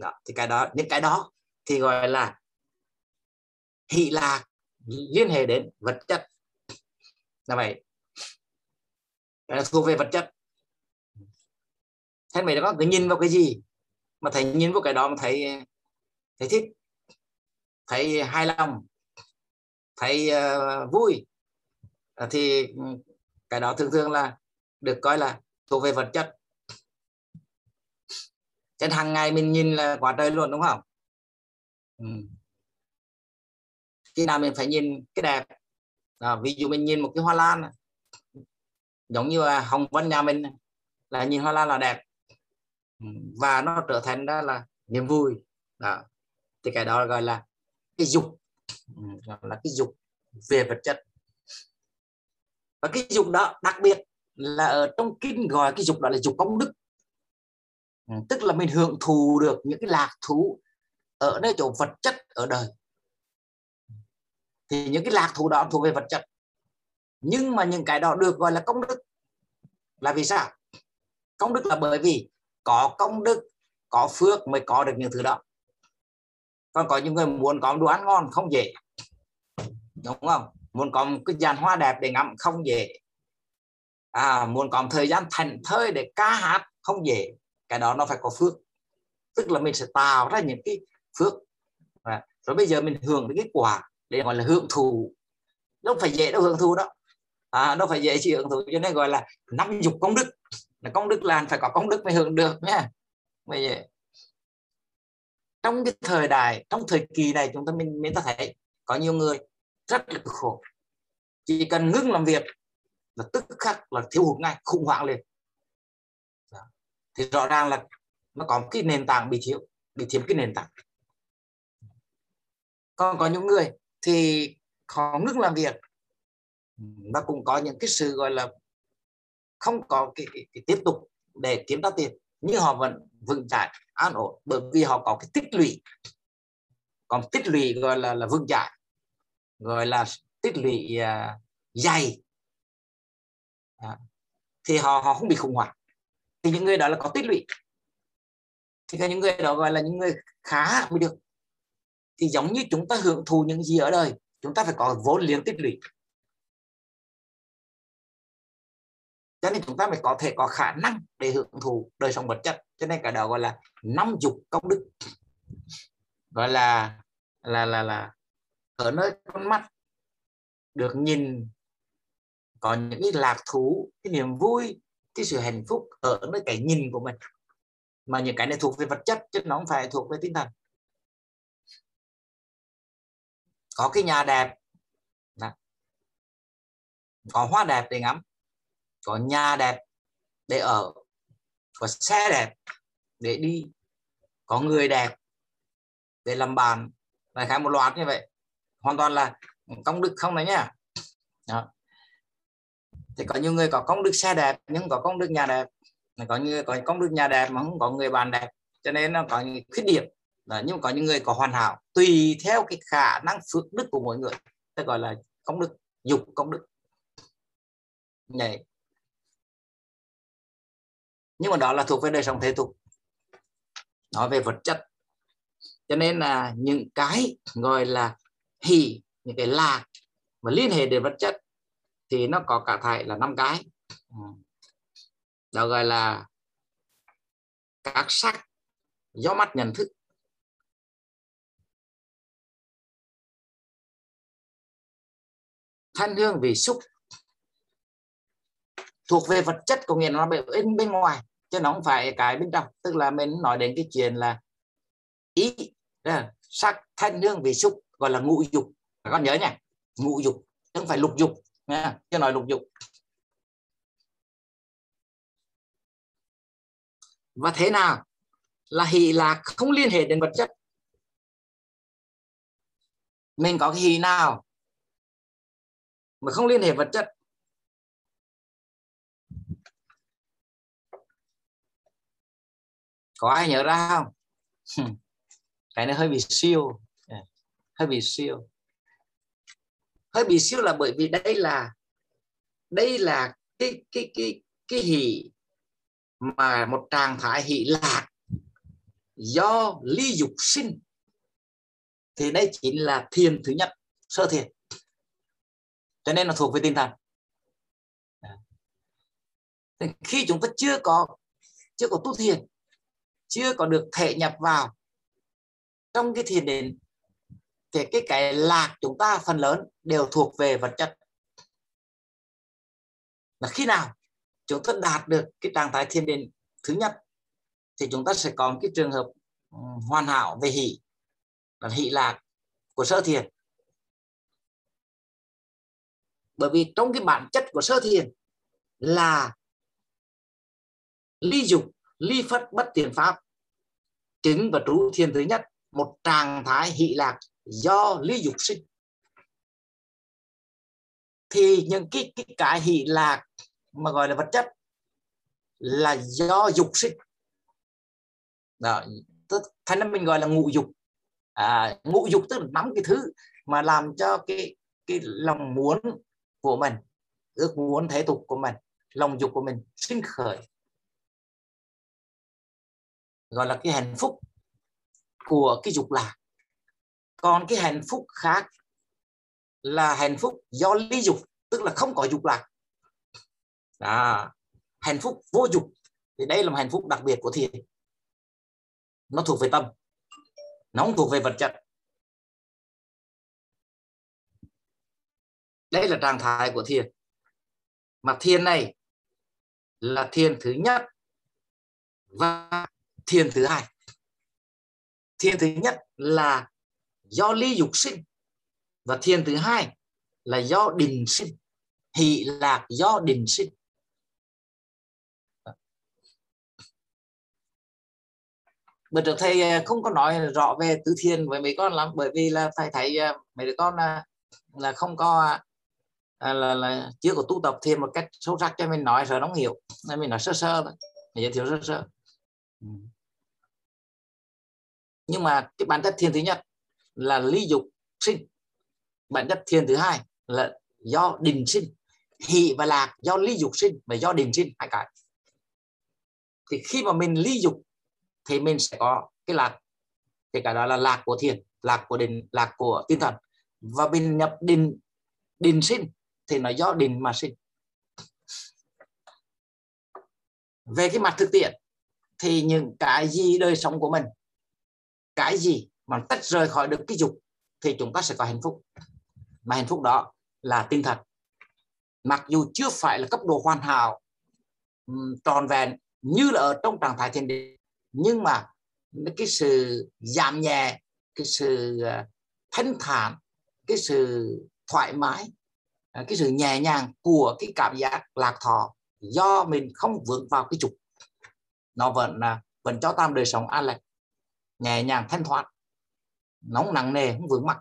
Đó, thì cái đó những cái đó thì gọi là hỷ lạc liên hệ đến vật chất. Là vậy. Là thuộc về vật chất. Thế mày có cứ nhìn vào cái gì mà thấy nhìn vào cái đó mà thấy thấy thích thấy hài lòng thấy uh, vui thì cái đó thường thường là được coi là thuộc về vật chất trên hàng ngày mình nhìn là quá trời luôn đúng không? Ừ. khi nào mình phải nhìn cái đẹp? À, ví dụ mình nhìn một cái hoa lan giống như là hồng vân nhà mình là nhìn hoa lan là đẹp. Ừ, và nó trở thành đó là niềm vui. Đó. thì cái đó gọi là cái dục. Ừ, là cái dục về vật chất. Và cái dục đó đặc biệt là ở trong kinh gọi cái dục đó là dục công đức. Ừ, tức là mình hưởng thụ được những cái lạc thú ở nơi chỗ vật chất ở đời. Thì những cái lạc thú đó thuộc về vật chất. Nhưng mà những cái đó được gọi là công đức. Là vì sao? Công đức là bởi vì có công đức có phước mới có được những thứ đó. Còn có những người muốn có đồ ăn ngon không dễ. Đúng không? Muốn có một cái dàn hoa đẹp để ngắm không dễ. À, muốn có một thời gian thành thơi để ca hát không dễ cái đó nó phải có phước. Tức là mình sẽ tạo ra những cái phước. À, rồi bây giờ mình hưởng đến cái quả để gọi là hưởng thụ. Đâu phải dễ đâu hưởng thụ đó. À, đâu phải dễ chỉ hưởng thụ cho nên gọi là năm dục công đức. Là công đức là phải có công đức mới hưởng được nha bây giờ trong cái thời đại trong thời kỳ này chúng ta mình mình ta thấy có nhiều người rất là khổ. Chỉ cần ngưng làm việc là tức khắc là thiếu hụt ngay khủng hoảng liền thì rõ ràng là nó có một cái nền tảng bị thiếu bị thiếu cái nền tảng. Còn có những người thì khó ngưng làm việc và cũng có những cái sự gọi là không có cái, cái, cái tiếp tục để kiếm ra tiền nhưng họ vẫn vững chãi an ổn bởi vì họ có cái tích lũy. Còn tích lũy gọi là là vững chãi gọi là tích lũy uh, dày. À, thì họ họ không bị khủng hoảng thì những người đó là có tích lũy. Thì những người đó gọi là những người khá mới được. Thì giống như chúng ta hưởng thụ những gì ở đời, chúng ta phải có vốn liếng tích lũy. Cho nên chúng ta phải có thể có khả năng để hưởng thụ đời sống vật chất. Cho nên cái đó gọi là năm dục công đức. Gọi là là là là ở nơi con mắt được nhìn, có những cái lạc thú, cái niềm vui cái sự hạnh phúc ở nơi cái nhìn của mình. Mà những cái này thuộc về vật chất, chứ nó không phải thuộc về tinh thần. Có cái nhà đẹp. Đó. có hoa đẹp để ngắm. Có nhà đẹp để ở. Có xe đẹp để đi. Có người đẹp để làm bàn là khá một loạt như vậy. Hoàn toàn là công đức không đấy nhá thì có nhiều người có công đức xe đẹp, nhưng có công đức nhà đẹp. Có như, có công đức nhà đẹp mà không có người bạn đẹp. Cho nên nó có những khuyết điểm. Đó. nhưng có những người có hoàn hảo, tùy theo cái khả năng phước đức của mỗi người. Ta gọi là công đức, dục công đức. Này nhưng mà đó là thuộc về đời sống thế tục. Nói về vật chất. Cho nên là những cái gọi là hỷ, những cái lạc mà liên hệ đến vật chất thì nó có cả thảy là năm cái. Ừ. đó gọi là các sắc do mắt nhận thức. Thanh hương vị xúc thuộc về vật chất có nghĩa là nó bên bên ngoài chứ nó không phải cái bên trong. Tức là mình nói đến cái chuyện là ý sắc thanh hương vị xúc gọi là ngũ dục. Các con nhớ nha ngũ dục chứ không phải lục dục nha chứ nói lục dục. Và thế nào? Là hỷ lạc không liên hệ đến vật chất. Mình có cái hỷ nào mà không liên hệ vật chất? Có ai nhớ ra không? Cái này hơi bị siêu. Hơi bị siêu hơi bị siêu là bởi vì đây là đây là cái cái cái cái hỷ mà một trạng thái hỷ lạc do ly dục sinh. Thì đây chính là thiền thứ nhất, sơ thiền. Cho nên nó thuộc về tinh thần. Khi chúng ta chưa có chưa có tu thiền, chưa có được thể nhập vào trong cái thiền định thì cái cái lạc chúng ta phần lớn đều thuộc về vật chất. Là khi nào chúng ta đạt được cái trạng thái thiên định thứ nhất, thì chúng ta sẽ có cái trường hợp ừ, hoàn hảo về hỷ là hỷ lạc của sơ thiền. Bởi vì trong cái bản chất của sơ thiền là ly dục, ly phất bất tiền pháp chứng và trú thiền thứ nhất, một trạng thái hỷ lạc do lý dục sinh. Thì những cái cái cái hỷ lạc mà gọi là vật chất là do dục sinh. Đó thành ra mình gọi là ngũ dục. À, ngũ dục tức là nắm cái thứ mà làm cho cái cái lòng muốn của mình ước muốn thể tục của mình lòng dục của mình sinh khởi. Gọi là cái hạnh phúc của cái dục lạc còn cái hạnh phúc khác là hạnh phúc do ly dục tức là không có dục lạc. À, hạnh phúc vô dục thì đây là một hạnh phúc đặc biệt của thiền. Nó thuộc về tâm nó không thuộc về vật chất. Đây là trạng thái của thiền. Mà thiền này là thiền thứ nhất và thiền thứ hai. Thiền thứ nhất là do ly dục sinh. Và thiền thứ hai là do đình sinh hỷ lạc do đình sinh. Bữa trước thầy à, không có nói rõ về tứ thiền với mấy con lắm bởi vì là thầy thấy à, mấy đứa con là, là không có à, là, là chưa có tu tập thiền một cách sâu sắc cho mình nói sợ nó hiểu. Nên mình nói sơ sơ thôi mình giới thiệu sơ sơ. Ừ. nhưng mà cái bản chất thiền thứ nhất là ly dục sinh. Bản chất thiền thứ hai là do đình sinh. Hỷ và lạc do ly dục sinh và do đình sinh, hai cái. Thì khi mà mình ly dục thì mình sẽ có cái lạc. Thì cái đó là lạc của thiền, lạc của đình lạc của tinh thần. Và mình nhập đình đình sinh thì nó do đình mà sinh. Về cái mặt thực tiễn thì những cái gì đời sống của mình, cái gì mà tách rời khỏi được cái dục thì chúng ta sẽ có hạnh phúc. Mà hạnh phúc đó là tinh thần. Mặc dù chưa phải là cấp độ hoàn hảo tròn vẹn như là ở trong trạng thái thiền định, nhưng mà cái sự giảm nhẹ, cái sự ờ, thanh thản, cái sự thoải mái ờ, cái sự nhẹ nhàng của cái cảm giác lạc thọ do mình không vướng vào cái trục nó vẫn là vẫn cho tam đời sống an lạc nhẹ nhàng, thanh thoát nóng nặng nề không vướng mặt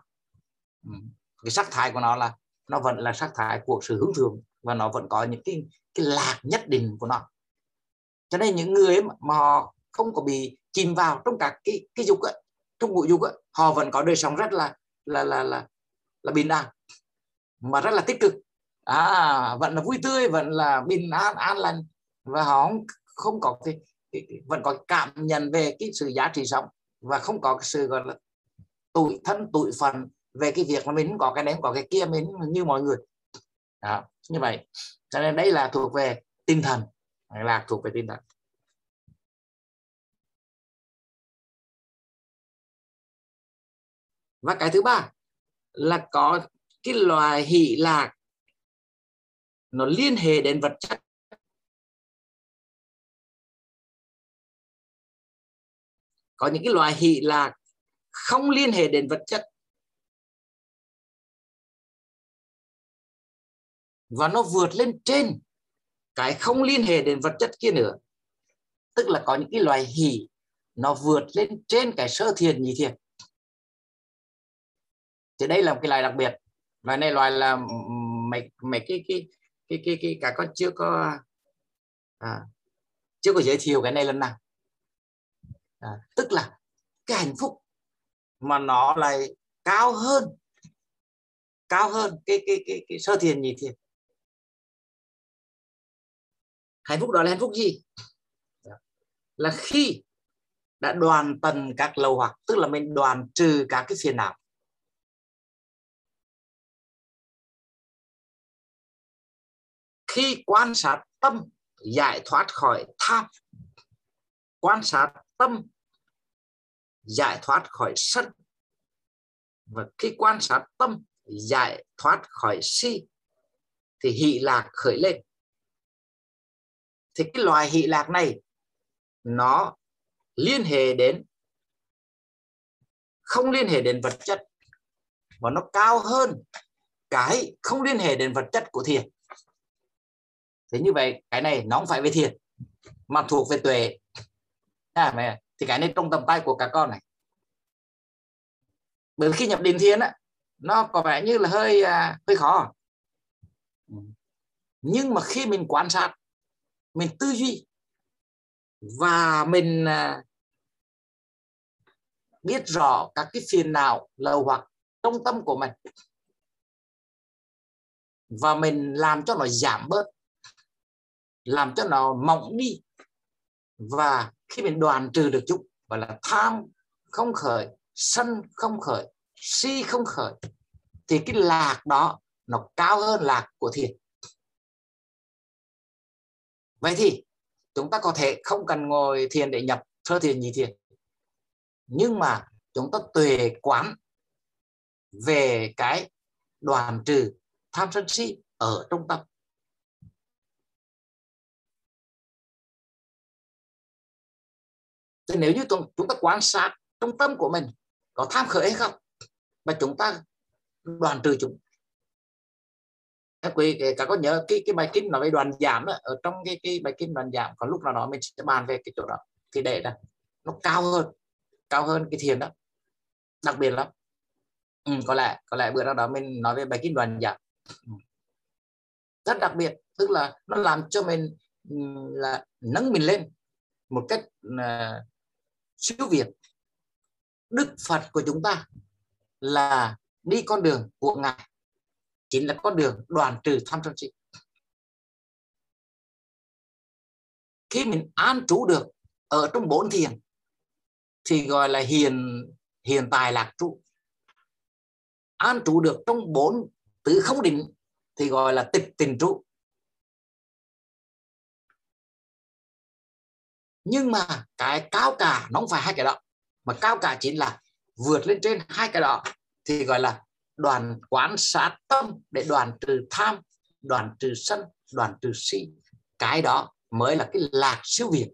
ừ. cái sắc thái của nó là nó vẫn là sắc thái của sự hướng thượng và nó vẫn có những cái cái lạc nhất định của nó. Cho nên những người mà họ không có bị chìm vào trong các cái cái dục ấy, trong ngũ dục ấy, họ vẫn có đời sống rất là là là là là bình an mà rất là tích cực. À vẫn là vui tươi vẫn là bình an an lành và họ không, không có cái cái, cái, vẫn có cảm nhận về cái sự giá trị sống và không có cái sự gọi là tụi thân tụi phần về cái việc mà mình có cái đấy có cái kia mình như mọi người. Đó, như vậy. Cho nên đây là thuộc về tinh thần. Là thuộc về tinh thần. Và cái thứ ba là có cái loài hỷ lạc. Nó liên hệ đến vật chất. Có những cái loài hỷ lạc không liên hệ đến vật chất. Và nó vượt lên trên cái không liên hệ đến vật chất kia nữa. Tức là có những cái loài hỷ nó vượt lên trên cái sơ thiền nhị thiền. Thì đây là một cái loài đặc biệt. Loài này loài là mấy mấy cái cái cái cái cái cả con chưa có à, chưa có giới thiệu cái này lần nào. À, tức là cái hạnh phúc mà nó lại cao hơn cao hơn cái cái cái cái sơ thiền, nhị thiền. Hạnh phúc đó là hạnh phúc gì? Dạ. Là khi đã đoàn tần các lầu hoặc, tức là mình đoàn trừ các cái phiền não. Khi quan sát tâm giải thoát khỏi tham, quan sát tâm giải thoát khỏi sân. Và khi quan sát tâm giải thoát khỏi si thì hỷ lạc khởi lên. Thì cái loài hỷ lạc này nó liên hệ đến không liên hệ đến vật chất và nó cao hơn cái không liên hệ đến vật chất của thiền. Thế như vậy cái này nó không phải về thiền mà thuộc về tuệ. À, mẹ thì cái này trong tầm tay của các con này. Bởi khi nhập định thiền á nó có vẻ như là hơi à, hơi khó. Nhưng mà khi mình quan sát mình tư duy và mình à, biết rõ các cái phiền não lầu hoặc trong tâm của mình và mình làm cho nó giảm bớt làm cho nó mỏng đi và khi mình đoàn trừ được chúng gọi là tham không khởi, sân không khởi, si không khởi, thì cái lạc đó nó cao hơn lạc của thiền. Vậy thì chúng ta có thể không cần ngồi thiền để nhập sơ thiền nhị thiền. Nhưng mà chúng ta tuệ quán về cái đoàn trừ tham sân si ở trong tâm. Thì nếu như chúng ta quan sát trong tâm của mình có tham khởi hay không và chúng ta đoàn trừ chúng. Các quý các có nhớ cái cái bài kinh nói về đoàn giảm đó, ở trong cái cái bài kinh đoàn giảm có lúc nào đó mình sẽ bàn về cái chỗ đó thì để là nó cao hơn cao hơn cái thiền đó đặc biệt lắm. Ừ, có lẽ có lẽ bữa nào đó mình nói về bài kinh đoàn giảm. Ừ. Rất đặc biệt tức là nó làm cho mình ừ, là nâng mình lên một cách uh, siêu việt. Đức phật của chúng ta là đi con đường của ngài chính là con đường đoàn trừ tham sân si. Khi mình an trú được ở trong bốn thiền, thì gọi là hiền hiện tài lạc trụ an trụ được trong bốn, tứ không định, thì gọi là tịch tình trụ nhưng mà cái cao cả nó không phải hai cái đó. Mà cao cả chính là vượt lên trên hai cái đó thì gọi là đoàn quán sát tâm để đoàn trừ tham đoàn trừ sân đoàn trừ si. Cái đó mới là cái lạc siêu việt.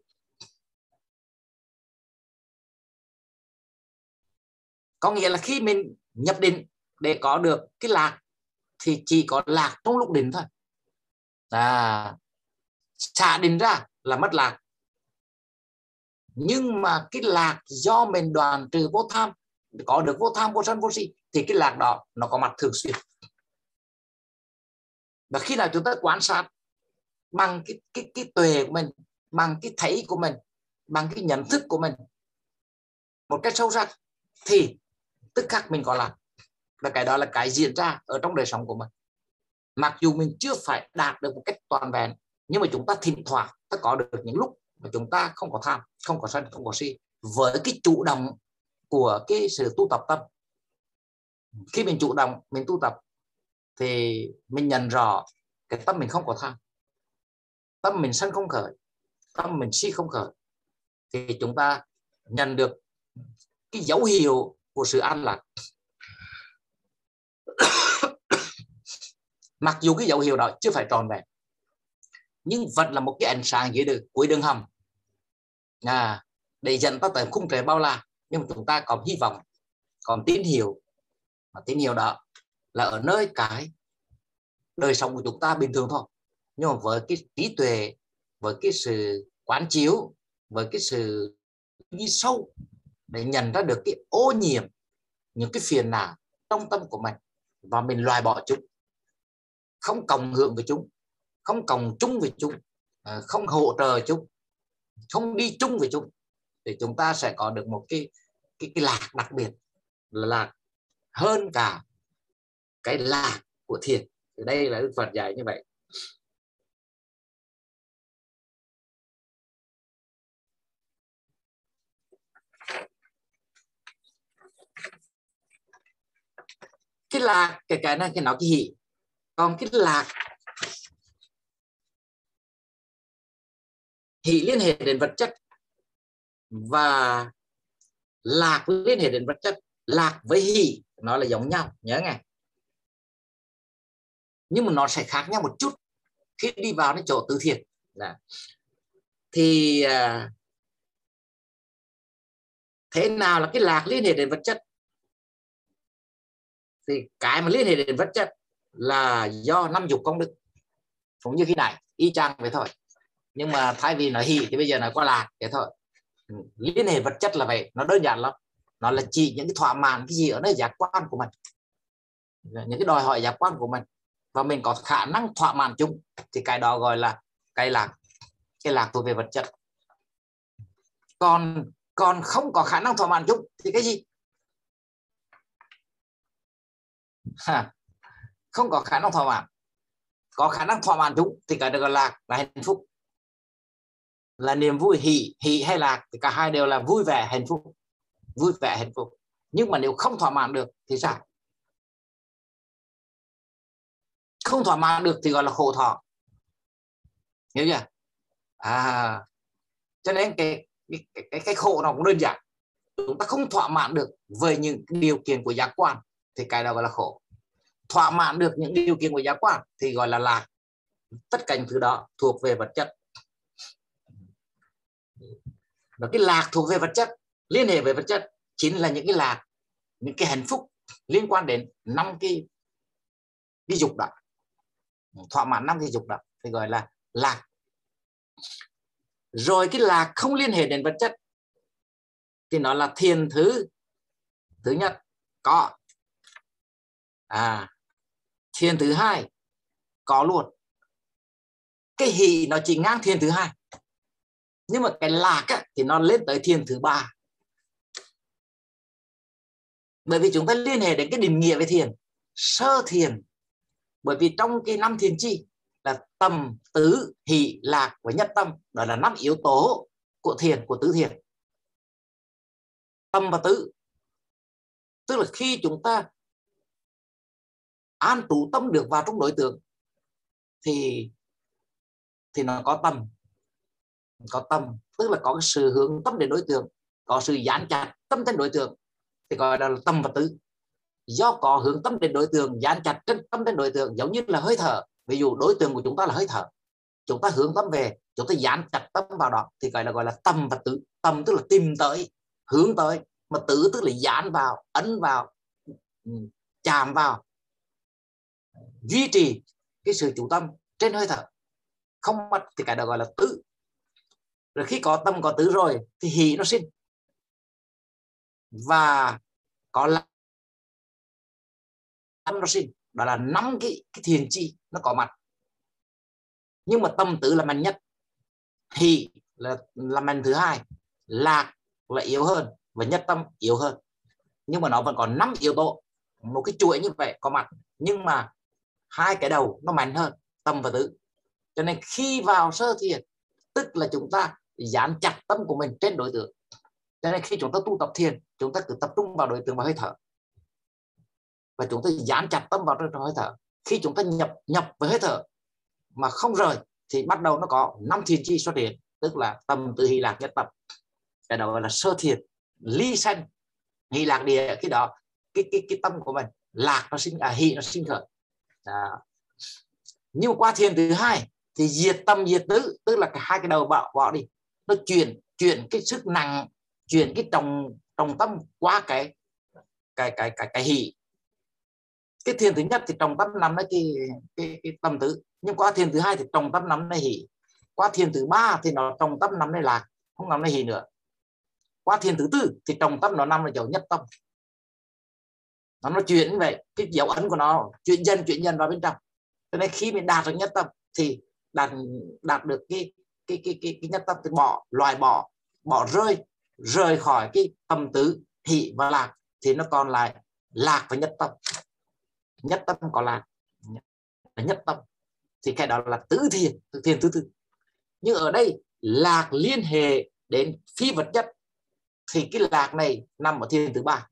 Có nghĩa là khi mình nhập định để có được cái lạc thì chỉ có lạc trong lúc định thôi. À xả định ra là mất lạc nhưng mà cái lạc do mình đoàn trừ vô tham, có được vô tham, vô sân, vô si, thì cái lạc đó nó có mặt thường xuyên. Và khi nào chúng ta quan sát bằng cái cái cái tuệ của mình, bằng cái thấy của mình, bằng cái nhận thức của mình một cách sâu sắc, thì tức khắc mình có lạc. Và cái đó là cái diễn ra ở trong đời sống của mình. Mặc dù mình chưa phải đạt được một cách toàn vẹn, nhưng mà chúng ta thỉnh thoảng ta có được những lúc mà chúng ta không có tham, không có sân, không có si với cái chủ động của cái sự tu tập tâm. Khi mình chủ động, mình tu tập thì mình nhận rõ cái tâm mình không có tham. Tâm mình sân không khởi, tâm mình si không khởi, thì chúng ta nhận được cái dấu hiệu của sự an lạc. Mặc dù cái dấu hiệu đó chưa phải tròn vẹn nhưng vẫn là một cái ánh sáng dưới đường cuối đường hầm. À, để dẫn ta tới khung trời bao la nhưng mà chúng ta còn hy vọng còn tín hiệu. Mà tín hiệu đó là ở nơi cái đời sống của chúng ta bình thường thôi. Nhưng mà với cái trí tuệ với cái sự quán chiếu với cái sự đi sâu để nhận ra được cái ô nhiễm những cái phiền não trong tâm của mình và mình loại bỏ chúng không cộng hưởng với chúng không cộng chung với chúng à, không hỗ trợ chúng không đi chung với chúng thì chúng ta sẽ có được một cái cái, cái lạc đặc biệt là lạc hơn cả cái lạc của thiền thì đây là Đức Phật dạy như vậy. Cái lạc cái cái này cái nó cái hỷ còn cái lạc hỷ liên hệ đến vật chất và lạc liên hệ đến vật chất. Lạc với hỷ nó là giống nhau nhớ nghe. Nhưng mà nó sẽ khác nhau một chút khi đi vào cái chỗ từ thiện. Là thì à, thế nào là cái lạc liên hệ đến vật chất? Thì cái mà liên hệ đến vật chất là do năm dục công đức. Cũng như khi này y chang vậy thôi nhưng mà thay vì nói hỷ thì bây giờ nói qua lạc thế thôi. Ừ, liên hệ vật chất là vậy, nó đơn giản lắm. Nó là chỉ những cái thỏa mãn cái gì ở nơi giác quan của mình. Những cái đòi hỏi giác quan của mình. Và mình có khả năng thỏa mãn chúng, thì cái đó gọi là cái lạc cái lạc thuộc về vật chất. Còn còn không có khả năng thỏa mãn chúng thì cái gì? Ha. không có khả năng thỏa mãn. Có khả năng thỏa mãn chúng thì cái được gọi là là hạnh phúc là niềm vui hỷ hỷ hay lạc thì cả hai đều là vui vẻ hạnh phúc. Vui vẻ hạnh phúc. Nhưng mà nếu không thỏa mãn được thì sao? Không thỏa mãn được thì gọi là khổ thọ. Hiểu chưa? À cho nên cái cái, cái, cái khổ nó cũng đơn giản. Chúng ta không thỏa mãn được với những điều kiện của giác quan thì cái đó gọi là khổ. Thỏa mãn được những điều kiện của giác quan thì gọi là lạc. Tất cả những thứ đó thuộc về vật chất và cái lạc thuộc về vật chất, liên hệ về vật chất chính là những cái lạc, những cái hạnh phúc liên quan đến năm cái cái dục đó thỏa mãn năm cái dục đó thì gọi là lạc. Rồi cái lạc không liên hệ đến vật chất, thì nó là thiền thứ thứ nhất, có. À thiền thứ hai, có luôn. Cái hỷ nó chỉ ngang thiền thứ hai nhưng mà cái lạc á, thì nó lên tới thiền thứ ba. Bởi vì chúng ta liên hệ đến cái định nghĩa về thiền sơ thiền. Bởi vì trong cái năm thiền chi là tâm tứ hỷ lạc và nhất tâm. Đó là năm yếu tố của thiền của tứ thiền. Tâm và tứ. Tức là khi chúng ta an trụ tâm được vào trong đối tượng thì thì nó có tâm có tâm, tức là có cái sự hướng tâm đến đối tượng, có sự dán chặt tâm đến đối tượng, thì gọi là tâm và tứ. Do có hướng tâm đến đối tượng dán chặt trên tâm đến đối tượng, giống như là hơi thở. Ví dụ đối tượng của chúng ta là hơi thở. Chúng ta hướng tâm về, chúng ta dán chặt tâm vào đó, thì gọi là gọi là tâm và tứ. Tâm tức là tìm tới, hướng tới, mà tứ tức là dán vào, ấn vào ừ, chạm vào. Duy trì cái sự chủ tâm trên hơi thở. Không mất thì cái đó gọi là tứ rồi khi có tâm, có tứ rồi, thì hỷ nó sinh. Và có là tâm nó sinh. Đó là năm cái cái thiền chi nó có mặt. Nhưng mà tâm tứ là mạnh nhất. Hỷ là là mạnh thứ hai. Lạc là yếu hơn và nhất tâm yếu hơn. Nhưng mà nó vẫn còn năm yếu tố. Một cái chuỗi như vậy có mặt. Nhưng mà hai cái đầu nó mạnh hơn, tâm và tứ. Cho nên khi vào sơ thiền, tức là chúng ta dán chặt tâm của mình trên đối tượng. Cho nên khi chúng ta tu tập thiền, chúng ta cứ tập trung vào đối tượng và hơi thở. Và chúng ta dán chặt tâm vào trong hơi thở. Khi chúng ta nhập nhập với hơi thở mà không rời, thì bắt đầu nó có năm thiền chi xuất hiện, tức là tâm từ hy lạc nhất tập. Cái đó là sơ thiền, ly sanh. Hy lạc địa khi đó, cái cái cái tâm của mình, lạc nó sinh à hy nó sinh khởi. Đó. nhưng qua thiền thứ hai, thì diệt tâm, diệt tứ, tức là hai cái đầu bỏ bỏ đi nó chuyển chuyển cái sức nặng chuyển cái trọng trọng tâm qua cái cái cái cái cái hỷ. Cái thiền thứ nhất thì trọng tâm nằm ở cái cái, cái tâm tứ nhưng qua thiền thứ hai thì trọng tâm nằm nơi hỷ. Qua thiền thứ ba thì nó trọng tâm nằm nơi lạc không nằm nơi hỷ nữa. Qua thiền thứ tư thì trọng tâm nó nằm ở chỗ nhất tâm. Nó nó chuyển như vậy cái dấu ấn của nó chuyển dần chuyển dần vào bên trong. Cho nên khi mình đạt được nhất tâm thì đạt đạt được cái cái cái cái, cái nhất tâm thì bỏ loại bỏ bỏ rơi rời khỏi cái tâm tứ thị và lạc thì nó còn lại lạc và nhất tâm. Nhất tâm còn lạc là nhất tâm. Thì cái đó là tứ thiền tứ thiền tứ tư. Nhưng ở đây lạc liên hệ đến phi vật chất thì cái lạc này nằm ở thiền thứ ba.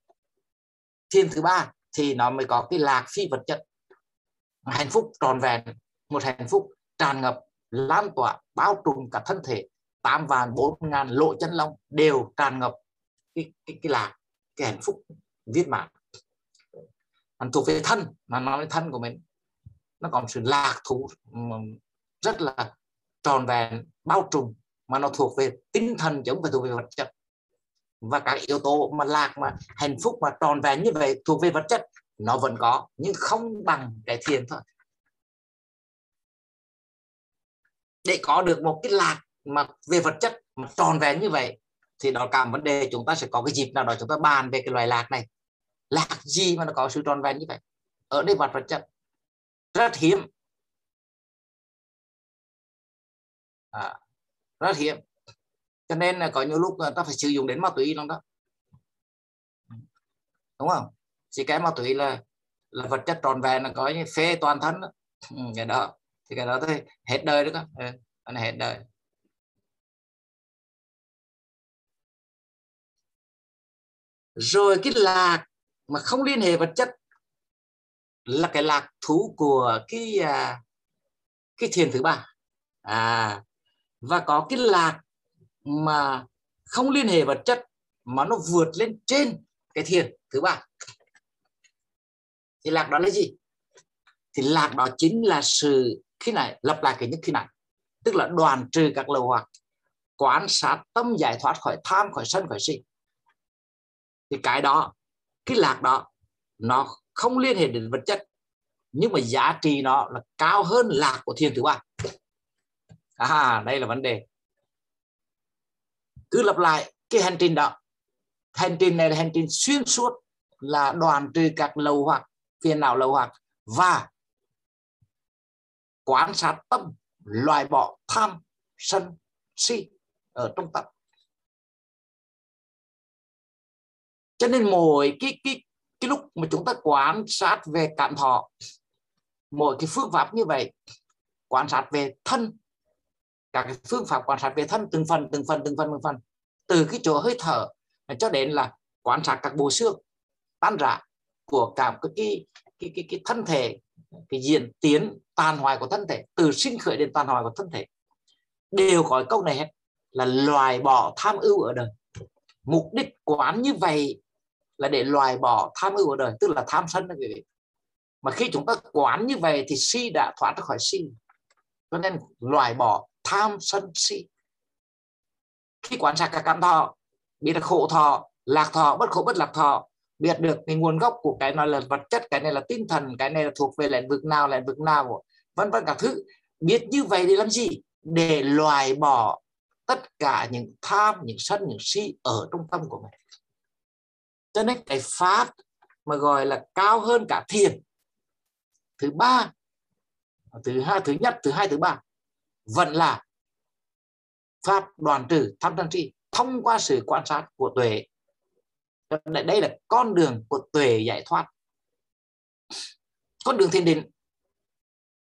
Thiền thứ ba thì nó mới có cái lạc phi vật chất. Hạnh phúc tròn vẹn một hạnh phúc tràn ngập lan tỏa bao trùm cả thân thể. Tám vạn bốn ngàn lộ chân long đều tràn ngập cái cái, cái lạc cái hạnh phúc viên mãn. Nó thuộc về thân mà nói về thân của mình nó còn sự lạc thú rất là tròn vẹn bao trùm mà nó thuộc về tinh thần chứ không phải thuộc về vật chất. Và các yếu tố mà lạc mà hạnh phúc mà tròn vẹn như vậy thuộc về vật chất nó vẫn có nhưng không bằng cái thiền thôi. Để có được một cái lạc mà về vật chất mà tròn vẹn như vậy thì đó cả vấn đề chúng ta sẽ có cái dịp nào đó chúng ta bàn về cái loài lạc này. Lạc gì mà nó có sự tròn vẹn như vậy? Ở đây mặt vật chất. Rất hiếm. À, rất hiếm. Cho nên là có nhiều lúc ta phải sử dụng đến ma túy trong đó. Đúng không? Chỉ cái ma túy là là vật chất tròn vẹn là có như phê toàn thân đó. Ừ, cái đó thì cái đó thôi hết đời đó không? Ừ, anh hết đời. Rồi cái lạc mà không liên hệ vật chất là cái lạc thú của cái à, cái thiền thứ ba. À và có cái lạc mà không liên hệ vật chất mà nó vượt lên trên cái thiền thứ ba. Thì lạc đó là gì? Thì lạc đó chính là sự khi này lặp lại cái nhất khi này. Tức là đoàn trừ các lầu hoặc quan sát tâm giải thoát khỏi tham, khỏi sân, khỏi si. Thì cái đó, cái lạc đó, nó không liên hệ đến vật chất. Nhưng mà giá trị nó là cao hơn lạc của thiền thứ ba. À đây là vấn đề. Cứ lặp lại cái hành trình đó. Hành trình này là hành trình xuyên suốt là đoàn trừ các lầu hoặc, phiền não lầu hoặc. Và quan sát tâm loại bỏ tham sân si ở trong tâm cho nên mỗi cái cái cái lúc mà chúng ta quan sát về cảm thọ mỗi cái phương pháp như vậy quan sát về thân các cái phương pháp quan sát về thân từng phần từng phần từng phần từng phần từ cái chỗ hơi thở cho đến là quan sát các bộ xương tan rã của cả cái cái cái cái, cái thân thể cái diễn tiến tàn hoại của thân thể, từ sinh khởi đến tàn hoại của thân thể, đều có câu này hết, là loại bỏ tham ưu ở đời. Mục đích quán như vậy là để loại bỏ tham ưu ở đời, tức là tham sân đó quý vị. Mà khi chúng ta quán như vậy thì si đã thoát ra khỏi si. Cho nên loại bỏ tham sân si. Khi quán sát các cảm thọ, biết là khổ thọ, lạc thọ, bất khổ bất lạc thọ biết được cái nguồn gốc của cái này là vật chất, cái này là tinh thần, cái này là thuộc về lĩnh vực nào, lĩnh vực nào, vân vân các thứ. Biết như vậy để làm gì? Để loại bỏ tất cả những tham, những sân, những si ở trong tâm của mình. Cho nên cái pháp mà gọi là cao hơn cả thiền, thứ ba, thứ hai, thứ nhất, thứ hai, thứ ba, vẫn là pháp đoàn trừ tham sân si thông qua sự quan sát của tuệ đây là con đường của tuệ giải thoát. Con đường thiền định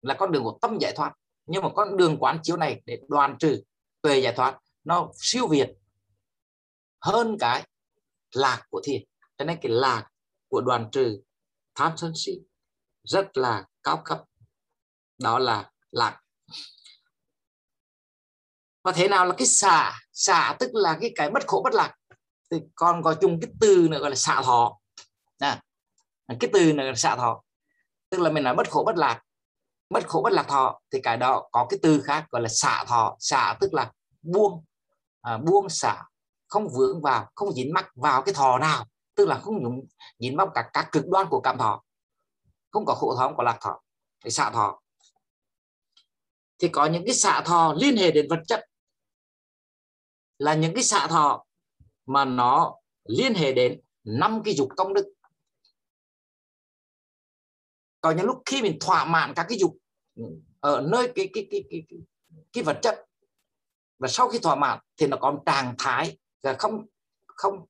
là con đường của tâm giải thoát. Nhưng mà con đường quán chiếu này để đoàn trừ tuệ giải thoát, nó siêu việt hơn cái lạc của thiền. Cho nên cái lạc của đoàn trừ tham sân si rất là cao cấp. Đó là lạc. Và thế nào là cái xả? Xả tức là cái cái bất khổ bất lạc thì con có chung cái từ nữa gọi là xạ thọ. À, cái từ này là xạ thọ. Tức là mình nói bất khổ bất lạc. Bất khổ bất lạc thọ thì cái đó có cái từ khác gọi là xả thọ. Xả tức là buông. À, buông xả. Không vướng vào không dính mắc vào cái thọ nào. Tức là không nhúng dính mắc cả các cực đoan của cảm thọ. Không có khổ thọ không có lạc thọ. Thì xả thọ. Thì có những cái xạ thọ liên hệ đến vật chất. Là những cái xạ thọ mà nó liên hệ đến năm cái dục công đức. Có những lúc khi mình thỏa mãn các cái dục ở nơi cái cái cái cái, cái, cái vật chất và sau khi thỏa mãn thì nó còn trạng thái là không không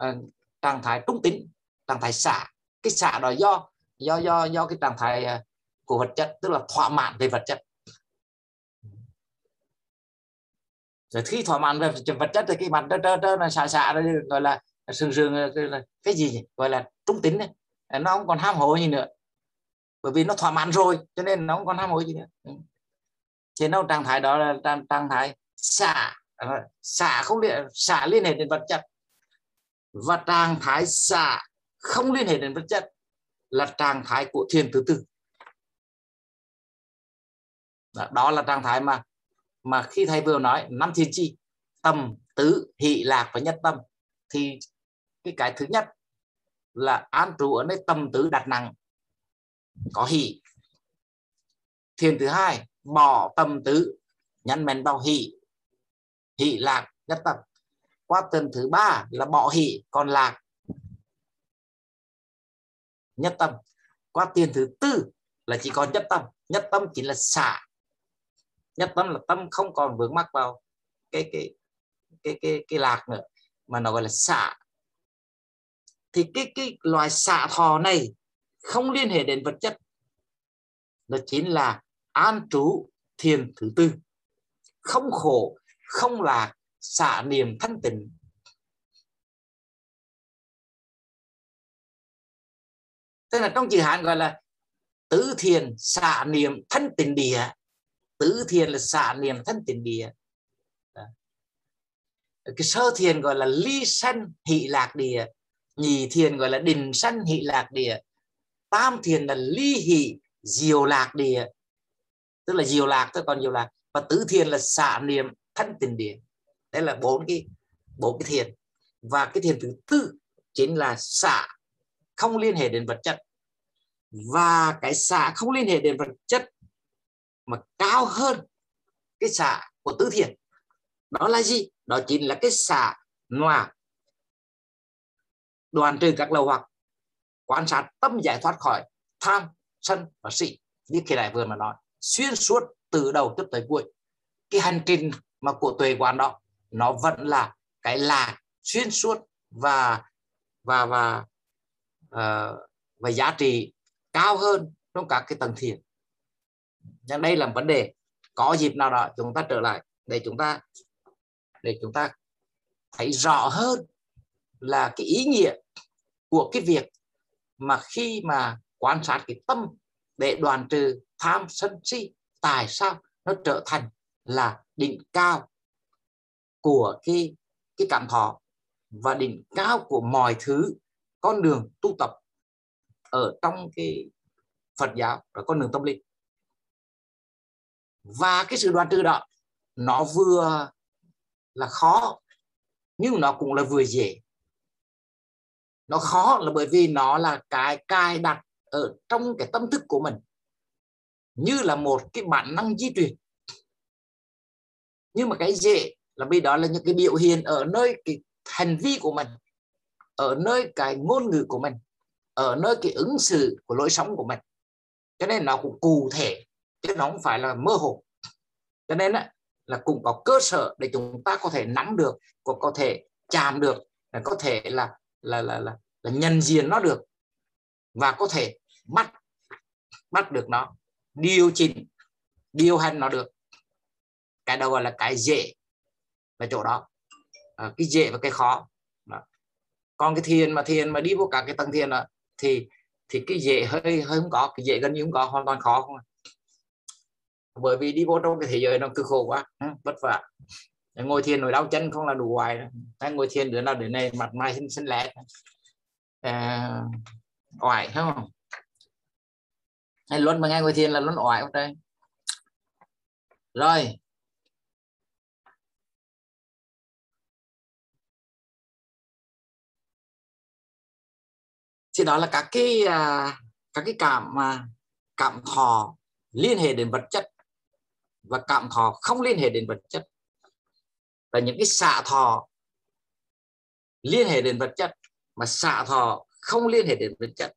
uh, trạng thái trung tính trạng thái xả. Cái xả đó do do do do cái trạng thái uh, của vật chất tức là thỏa mãn về vật chất. Rồi khi thỏa mãn về vật chất thì cái mặt đó đó, trơ là xả xả gọi là sương sương cái gì nhỉ? gọi là trung tính này. Ờ, nó không còn ham hố gì nữa. Bởi vì nó thỏa mãn rồi cho nên nó không còn ham hối gì nữa. Ừ. Thì nó trạng thái đó là trạng, trạng thái xả ờ, xả không liên xả liên hệ đến vật chất. Và trạng thái xả không liên hệ đến vật chất là trạng thái của thiền thứ tư. Đó là trạng thái mà mà khi thầy vừa nói, năm thiên chi tâm tứ hỷ lạc và nhất tâm, thì cái cái thứ nhất là an trụ ở nơi tâm tứ đặt nặng, có hỷ. Thiền thứ hai, bỏ tâm tứ, nhấn men vào hỷ hỷ lạc, nhất tâm. Qua tuần thứ ba là bỏ hỷ, còn lạc, nhất tâm. Qua tiền thứ tư là chỉ còn nhất tâm nhất tâm chỉ là xả nhất tâm là tâm không còn vướng mắc vào cái cái cái cái cái lạc nữa, mà nó gọi là xả thì cái cái loài xả thọ này không liên hệ đến vật chất. Nó chính là an trú thiền thứ tư. Không khổ, không lạc xả niềm thanh tịnh. Tức là trong chữ hán gọi là tứ thiền xả niệm thanh tịnh địa tứ thiền là xả niệm thân tiền địa. Cái sơ thiền gọi là ly sanh hỷ lạc địa nhị thiền gọi là đình sanh hỷ lạc địa, tam thiền là ly hỷ diều lạc địa. Tức là diều lạc thôi còn diều lạc. Và tứ thiền là xả niệm thân tiền địa. Đây là bốn cái bốn cái thiền. Và cái thiền thứ tư chính là xả không liên hệ đến vật chất. Và cái xả không liên hệ đến vật chất mà cao hơn cái xả của tứ thiền. Đó là gì? Đó chính là cái xả mà đoàn trừ các lầu hoặc quan sát tâm giải thoát khỏi tham sân và sĩ như khi đại vừa mà nói xuyên suốt từ đầu tới tới cuối. Cái hành trình mà của tuệ quán đó nó vẫn là cái là xuyên suốt và và và uh, và giá trị cao hơn trong các cái tầng thiền nhưng đây là vấn đề. Có dịp nào đó chúng ta trở lại để chúng ta, để chúng ta thấy rõ hơn là cái ý nghĩa của cái việc mà khi mà quan sát cái tâm để đoàn trừ tham sân si, tại sao nó trở thành là đỉnh cao của cái cái cảm thọ và đỉnh cao của mọi thứ con đường tu tập ở trong cái Phật giáo và con đường tâm linh và cái sự đoạn trừ đó, nó vừa là khó, nhưng nó cũng là vừa dễ. Nó khó là bởi vì nó là cái cài đặt ở trong cái tâm thức của mình, như là một cái bản năng di truyền. Nhưng mà cái dễ là vì đó là những cái biểu hiện ở nơi cái hành vi của mình, ở nơi cái ngôn ngữ của mình, ở nơi cái ứng xử của lối sống của mình. Cho nên nó cũng cụ thể chứ nó không phải là mơ hồ cho nên là cũng có cơ sở để chúng ta có thể nắm được có có thể chạm được có thể là là là là, là nhận diện nó được và có thể bắt bắt được nó điều chỉnh điều hành nó được cái đầu gọi là cái dễ là chỗ đó à, cái dễ và cái khó đó. còn cái thiền mà thiền mà đi vô cả cái tầng thiền đó thì thì cái dễ hơi hơi không có cái dễ gần như không có hoàn toàn khó không à bởi vì đi vô trong cái thế giới nó cực khổ quá vất vả. Ngồi thiền nổi đau chân không là đủ hoài đâu. ngồi thiền đứa nào đến này mặt mai xinh xinh lẹ à, oải không? Hay luôn mà nghe ngồi thiền là luôn oải không đây? Rồi. Thì đó là các cái à, các cái cảm mà cảm thọ liên hệ đến vật chất và cảm thọ không liên hệ đến vật chất. Và những cái xạ thọ liên hệ đến vật chất, mà xạ thọ không liên hệ đến vật chất.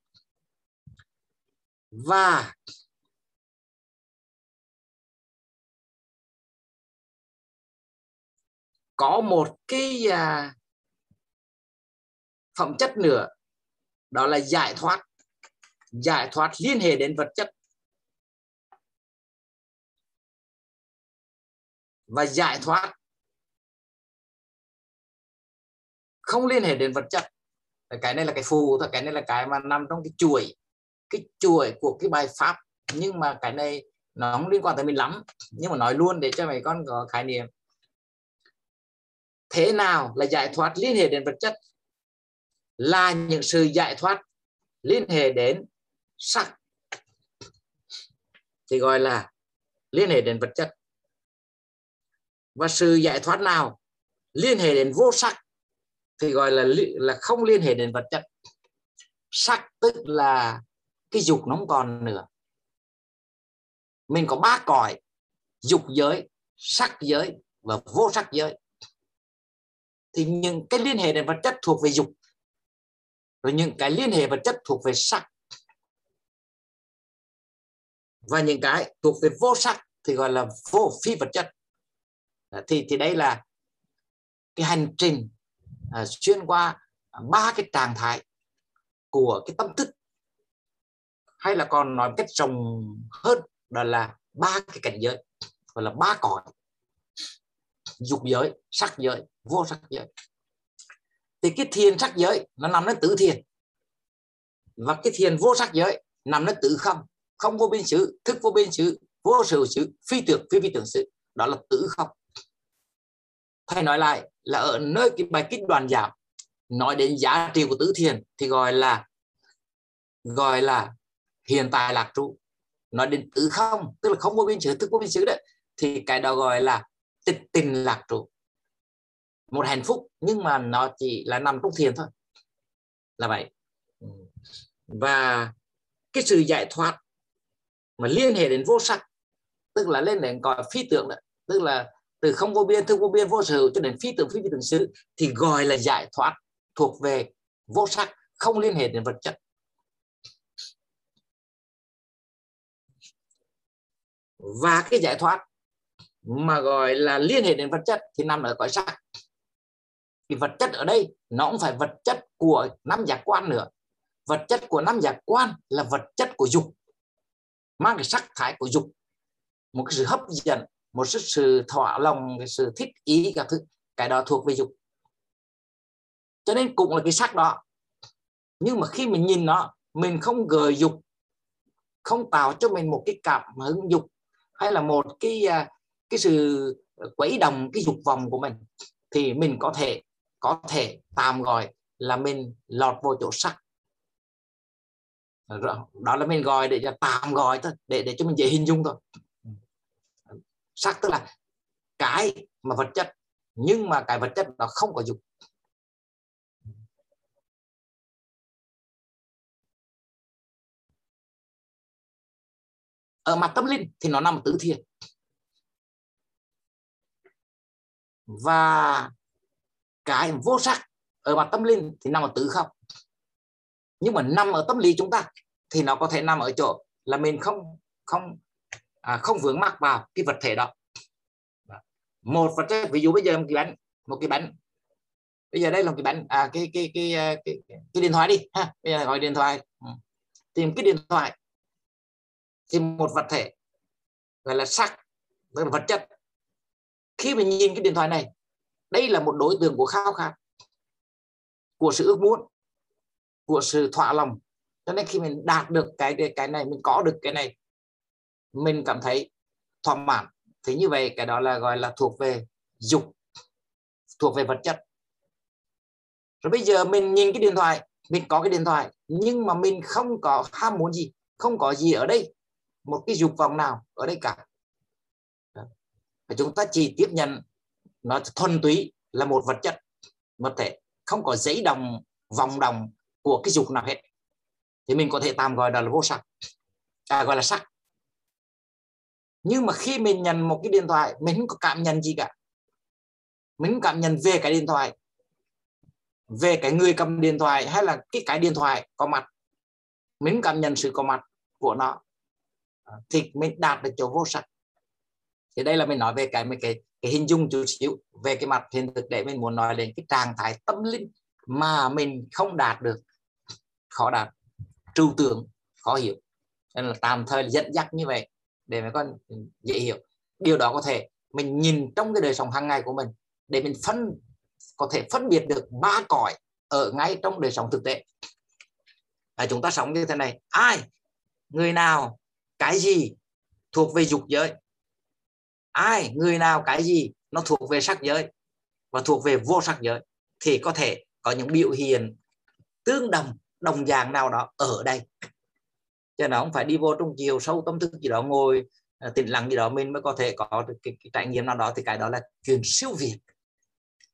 Và có một cái à, phẩm chất nữa, đó là giải thoát. Giải thoát liên hệ đến vật chất. Và giải thoát. Không liên hệ đến vật chất. Cái này là cái phù, thôi, cái này là cái mà nằm trong cái chuỗi cái chuỗi của cái bài pháp. Nhưng mà cái này nó không liên quan tới mình lắm. Nhưng mà nói luôn để cho mấy con có khái niệm. Thế nào là giải thoát liên hệ đến vật chất? Là những sự giải thoát liên hệ đến sắc. Thì gọi là liên hệ đến vật chất và sự giải thoát nào liên hệ đến vô sắc thì gọi là là không liên hệ đến vật chất. Sắc tức là cái dục nó không còn nữa. Mình có ba cõi, dục giới, sắc giới và vô sắc giới. Thì những cái liên hệ đến vật chất thuộc về dục, rồi những cái liên hệ vật chất thuộc về sắc. Và những cái thuộc về vô sắc thì gọi là vô phi vật chất thì thì đây là cái hành trình à, xuyên qua ba cái trạng thái của cái tâm thức. Hay là còn nói cách rộng hơn đó là ba cái cảnh giới gọi là ba cõi. Dục giới sắc giới vô sắc giới. Thì cái thiền sắc giới nó nằm ở tứ thiền. Và cái thiền vô sắc giới nằm ở tứ không. Không vô biên xứ thức vô biên xứ vô sự xứ phi tưởng phi phi tưởng xứ. Đó là tứ không thầy nói lại là ở nơi cái bài kích đoàn giảm, nói đến giá trị của tứ thiền thì gọi là gọi là hiện tại lạc trụ nói đến tứ không, tức là không có biên xứ thức có biên xứ đấy, thì cái đó gọi là tịch tình lạc trụ một hạnh phúc, nhưng mà nó chỉ là nằm trong thiền thôi. Là vậy. Và cái sự giải thoát mà liên hệ đến vô sắc, tức là lên đến gọi phi tưởng đấy, tức là từ không vô biên thức vô biên vô sở cho đến phi tưởng, phi phi tưởng xứ thì gọi là giải thoát thuộc về vô sắc, không liên hệ đến vật chất. Và cái giải thoát mà gọi là liên hệ đến vật chất thì nằm ở cõi sắc. Thì vật chất ở đây, nó cũng phải vật chất của năm giác quan nữa. Vật chất của năm giác quan là vật chất của dục, mang cái sắc thái của dục. Một cái sự hấp dẫn một sự, sự thỏa lòng cái sự thích ý các thứ cái đó thuộc về dục. Cho nên cũng là cái sắc đó. Nhưng mà khi mình nhìn nó mình không gợi dục không tạo cho mình một cái cảm hứng dục hay là một cái à, cái sự quấy đồng cái dục vọng của mình thì mình có thể có thể tạm gọi là mình lọt vô chỗ sắc. Đó là mình gọi để cho tạm gọi thôi để để cho mình dễ hình dung thôi sắc tức là cái mà vật chất, nhưng mà cái vật chất nó không có dục. Ở mặt tâm linh thì nó nằm ở tứ thiền. Và cái vô sắc ở mặt tâm linh thì nằm ở tứ không. Nhưng mà nằm ở tâm lý chúng ta thì nó có thể nằm ở chỗ là mình không không à, không vướng mắc vào cái vật thể đó. Vâng. Một vật thể ví dụ bây giờ một cái bánh một cái bánh. Bây giờ đây là một cái bánh à cái cái cái cái, cái, cái điện thoại đi ha bây giờ gọi điện thoại. Ừ. Tìm cái điện thoại thì một vật thể gọi là sắc gọi là vật chất. Khi mình nhìn cái điện thoại này đây là một đối tượng của khao khát của sự ước muốn của sự thỏa lòng. Cho nên khi mình đạt được cái cái này mình có được cái này mình cảm thấy thỏa mãn. Thế như vậy cái đó là gọi là thuộc về dục thuộc về vật chất. Rồi bây giờ mình nhìn cái điện thoại mình có cái điện thoại nhưng mà mình không có ham muốn gì không có gì ở đây một cái dục vọng nào ở đây cả. Và chúng ta chỉ tiếp nhận nó thuần túy là một vật chất vật thể không có giấy đồng vòng đồng của cái dục nào hết. Thì mình có thể tạm gọi là vô sắc à, gọi là sắc nhưng mà khi mình nhận một cái điện thoại, mình không có cảm nhận gì cả. Mình không cảm nhận về cái điện thoại, về cái người cầm điện thoại hay là cái cái điện thoại có mặt. Mình cảm nhận sự có mặt của nó. Thì mình đạt được chỗ vô sắc thì đây là mình nói về cái cái cái hình dung chút xíu về cái mặt hiện thực để mình muốn nói đến cái trạng thái tâm linh mà mình không đạt được. Khó đạt. Trừu tượng, khó hiểu. Nên là tạm thời dẫn dắt như vậy để mà con dễ hiểu. Điều đó có thể mình nhìn trong cái đời sống hàng ngày của mình để mình phân, có thể phân biệt được ba cõi ở ngay trong đời sống thực tế. Là chúng ta sống như thế này. Ai? Người nào? Cái gì thuộc về dục giới? Ai? Người nào cái gì nó thuộc về sắc giới và thuộc về vô sắc giới? Thì có thể có những biểu hiện tương đồng đồng dạng nào đó ở đây cho nó không phải đi vô trong chiều sâu tâm thức gì đó ngồi à, tĩnh lặng gì đó mình mới có thể có được cái, cái trải nghiệm nào đó. Thì cái đó là chuyện siêu việt.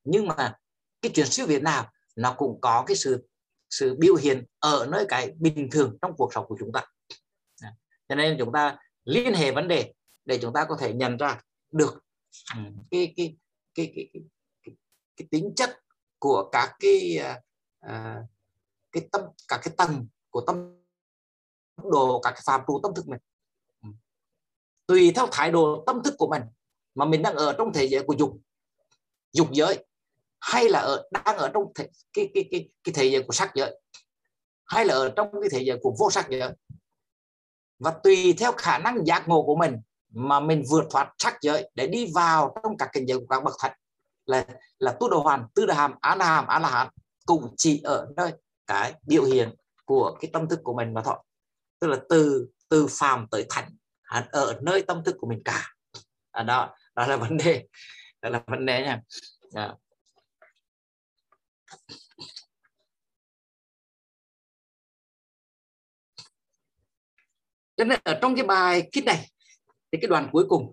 Nhưng mà cái chuyện siêu việt nào nó cũng có cái sự sự biểu hiện ở nơi cái bình thường trong cuộc sống của chúng ta. À, cho nên chúng ta liên hệ vấn đề để chúng ta có thể nhận ra được cái cái cái cái, cái, cái, cái tính chất của các cái uh, cái tâm các cái tầng của tâm đồ các cái phạm trù tâm thức mình. Ừ. Tùy theo thái độ tâm thức của mình mà mình đang ở trong thế giới của dục dục giới hay là ở đang ở trong thế, cái cái cái cái thế giới của sắc giới hay là ở trong cái thế giới của vô sắc giới. Và tùy theo khả năng giác ngộ của mình mà mình vượt thoát sắc giới để đi vào trong các cảnh giới của các bậc thánh là là tu đồ hoàn tư đà hàm á la hàm á la hán cũng chỉ ở nơi cái biểu hiện của cái tâm thức của mình mà thôi tức là từ từ phàm tới thánh ở nơi tâm thức của mình cả. À, đó đó là vấn đề đó là vấn đề nha. À. cho nên ở trong cái bài kit này thì cái đoạn cuối cùng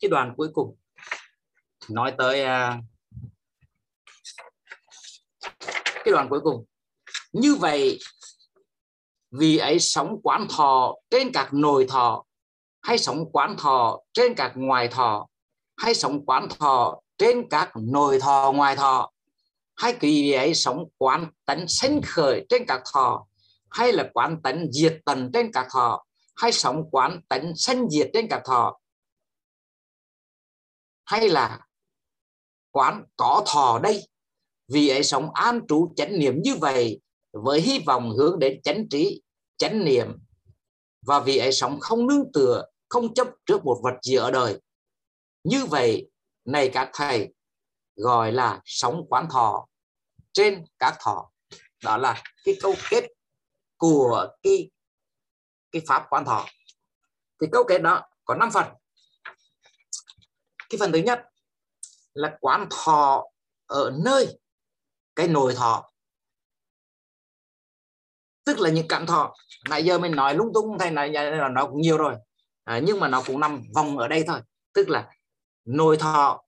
cái đoạn cuối cùng nói tới uh, cái đoạn cuối cùng. Như vậy vì ấy sống quán thọ trên các nồi thọ, hay sống quán thọ trên các ngoài thọ, hay sống quán thọ trên các nồi thọ ngoài thọ, hay kỳ ấy sống quán tánh sinh khởi trên các thọ, hay là quán tánh diệt tần trên các thọ, hay sống quán tánh sanh diệt trên các thọ, hay là quán có thọ đây. Vì ấy sống an trú chánh niệm như vậy, với hy vọng hướng đến chánh trí chánh niệm. Và vì ấy sống không nương tựa, không chấp trước một vật gì ở đời. Như vậy, này các thầy, gọi là sống quán thọ. Trên các thọ, đó là cái câu kết của cái cái pháp quán thọ. Thì câu kết đó có 5 phần. Cái phần thứ nhất là quán thọ ở nơi cái nồi thọ tức là những cảm thọ. Nãy giờ mình nói lung tung thay này dạ, là nó cũng nhiều rồi. À, nhưng mà nó cũng nằm vòng ở đây thôi. Tức là nồi thọ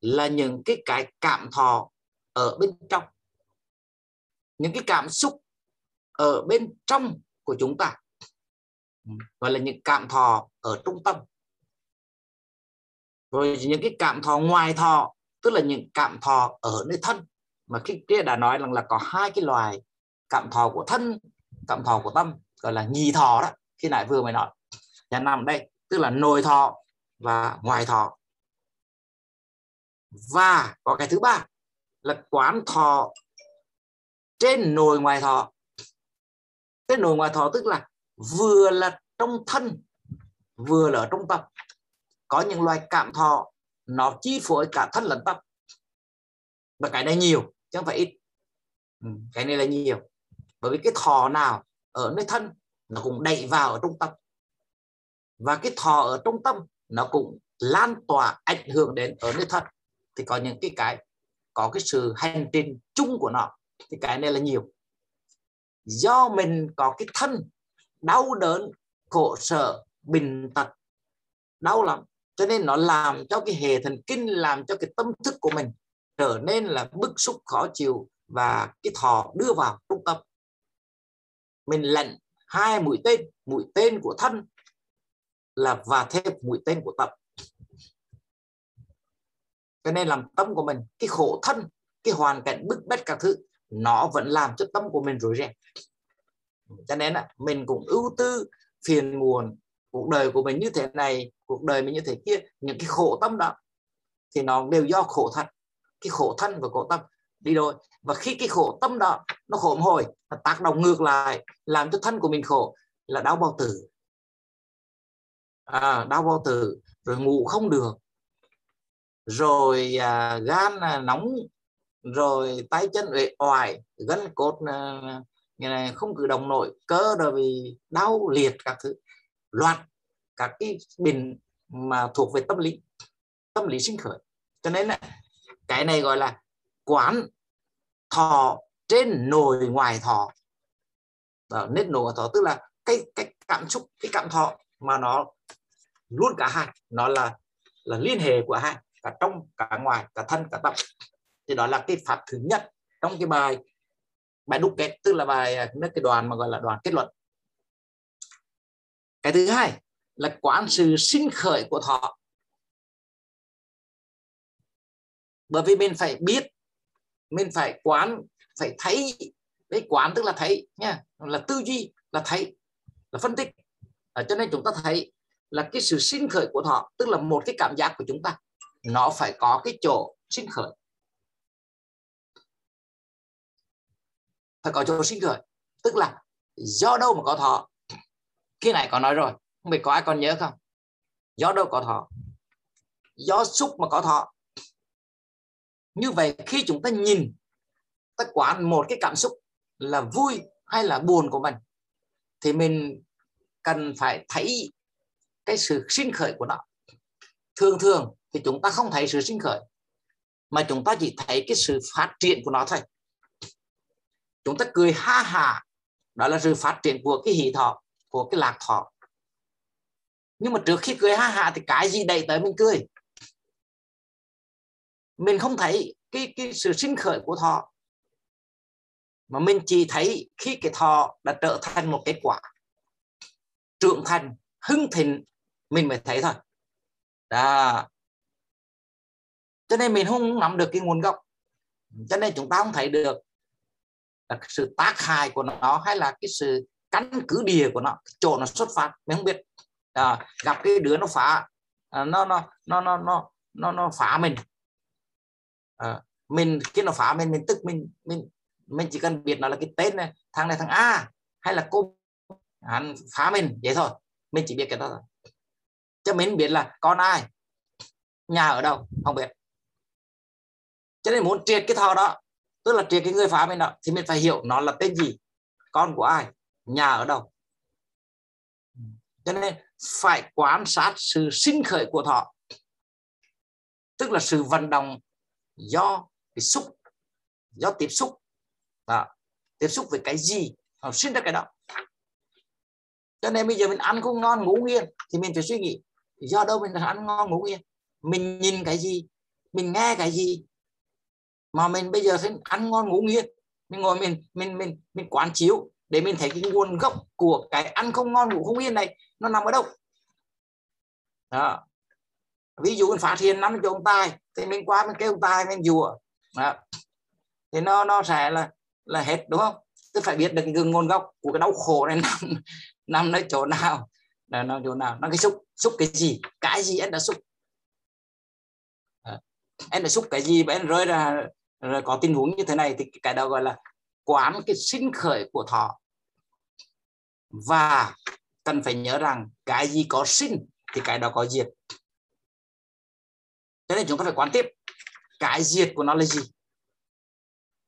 là những cái cái cảm thọ ở bên trong. Những cái cảm xúc ở bên trong của chúng ta. Gọi là những cảm thọ ở trung tâm. Rồi những cái cảm thọ ngoài thọ tức là những cảm thọ ở nơi thân. Mà khi kia đã nói rằng là có hai cái loài cảm thọ của thân cảm thọ của tâm, gọi là nhì thọ đó, khi nãy vừa mới nói. Nhà nằm đây, tức là nội thọ và ngoài thọ. Và có cái thứ ba là quán thọ trên nội ngoài thọ. Trên nội ngoài thọ tức là vừa là trong thân, vừa là ở trong tâm. Có những loài cảm thọ, nó chi phối cả thân lẫn tâm. Và cái này nhiều, chứ không phải ít. Ừ, cái này là nhiều bởi vì cái thọ nào ở nơi thân, nó cũng đẩy vào ở trung tâm. Và cái thọ ở trung tâm, nó cũng lan tỏa ảnh hưởng đến ở nơi thân. Thì có những cái cái, có cái sự hành trình chung của nó. Thì cái này là nhiều. Do mình có cái thân, đau đớn, khổ sở bình tật, đau lắm. Cho nên nó làm cho cái hệ thần kinh, làm cho cái tâm thức của mình trở nên là bức xúc, khó chịu và cái thọ đưa vào trung tâm mình lệnh hai mũi tên mũi tên của thân là và thêm mũi tên của tập. Cho nên làm tâm của mình, cái khổ thân, cái hoàn cảnh bức bách các thứ, nó vẫn làm cho tâm của mình rối ren cho nên là mình cũng ưu tư phiền muộn, cuộc đời của mình như thế này, cuộc đời mình như thế kia, những cái khổ tâm đó, thì nó đều do khổ thân. Cái khổ thân và khổ tâm đi đôi. Và khi cái khổ tâm đó nó khổm hồi nó tác động ngược lại làm cho thân của mình khổ là đau bao tử. À, đau bao tử rồi ngủ không được. Rồi à, gan à, nóng rồi tay chân uể oải gân cốt à, không cử động nổi cơ rồi vì đau liệt các thứ. Loạt các cái bệnh mà thuộc về tâm lý tâm lý sinh khởi. Cho nên là cái này gọi là quán thọ trên nồi ngoài thọ. Đó, nết nồi thọ tức là cái cái cảm xúc cái cảm thọ mà nó luôn cả hai. Nó là là liên hệ của hai cả trong cả ngoài cả thân cả tâm. Thì đó là cái pháp thứ nhất trong cái bài bài đúc kết tức là bài à, cái đoàn mà gọi là đoàn kết luận. Cái thứ hai là quán sự sinh khởi của thọ. Bởi vì mình phải biết mình phải quán phải thấy. Đấy quán tức là thấy nha. Là tư duy là thấy là phân tích. À, cho nên chúng ta thấy là cái sự sinh khởi của thọ tức là một cái cảm giác của chúng ta nó phải có cái chỗ sinh khởi. Phải có chỗ sinh khởi. Tức là do đâu mà có thọ? Khi này có nói rồi. Không biết có ai còn nhớ không? Do đâu có thọ? Do xúc mà có thọ. Như vậy khi chúng ta nhìn ta quán một cái cảm xúc là vui hay là buồn của mình, thì mình cần phải thấy cái sự sinh khởi của nó. Thường thường thì chúng ta không thấy sự sinh khởi, mà chúng ta chỉ thấy cái sự phát triển của nó thôi. Chúng ta cười ha hà đó là sự phát triển của cái hỷ thọ, của cái lạc thọ. Nhưng mà trước khi cười ha hà thì cái gì đẩy tới mình cười? Mình không thấy cái cái sự sinh khởi của thọ mà mình chỉ thấy khi cái thọ đã trở thành một kết quả. Trưởng thành hưng thịnh mình mới thấy thôi. Đó. Cho nên mình không nắm được cái nguồn gốc. Cho nên chúng ta không thấy được là sự tác hại của nó hay là cái sự căn cứ địa của nó chỗ nó xuất phát. Mình không biết. À, gặp cái đứa nó phá à, nó nó nó nó nó nó nó phá mình. À, mình khi nó phá mình mình tức mình mình mình chỉ cần biết nó là cái tên này, thằng này thằng A, hay là cô hắn phá mình, vậy thôi. Mình chỉ biết cái đó thôi. Cho mình biết là con ai, nhà ở đâu, không biết. Cho nên muốn triệt cái thọ đó, tức là triệt cái người phá mình đó, thì mình phải hiểu nó là tên gì, con của ai, nhà ở đâu. Cho nên phải quan sát sự sinh khởi của thọ. Tức là sự vận động do cái xúc, do tiếp xúc đó. tiếp xúc với cái gì? Họ sinh ra cái đó. Cho nên bây giờ mình ăn không ngon, ngủ nghiêng thì mình phải suy nghĩ, do đâu mình ăn ngon, ngủ nghiêng mình nhìn cái gì? Mình nghe cái gì? Mà mình bây giờ sẽ ăn ngon, ngủ nghiêng mình ngồi mình mình mình mình quán chiếu để mình thấy cái nguồn gốc của cái ăn không ngon, ngủ không yên này nó nằm ở đâu. Đó. Ví dụ mình phát hiện nắm cho ông tài, thì mình qua mình kêu ông tài, mình dùa. Đó. thì nó nó sẽ là là hết đúng không? Tức phải biết được cái nguồn gốc của cái đau khổ này nằm nằm nơi chỗ nào. Là nó chỗ nào? Nó cái xúc xúc cái gì? Cái gì anh đã xúc? À, em đã xúc cái gì mà em rơi ra rồi có tình huống như thế này thì cái đó gọi là quán cái sinh khởi của thọ. Và cần phải nhớ rằng cái gì có sinh thì cái đó có diệt. Thế nên chúng ta phải quán tiếp. Cái diệt của nó là gì?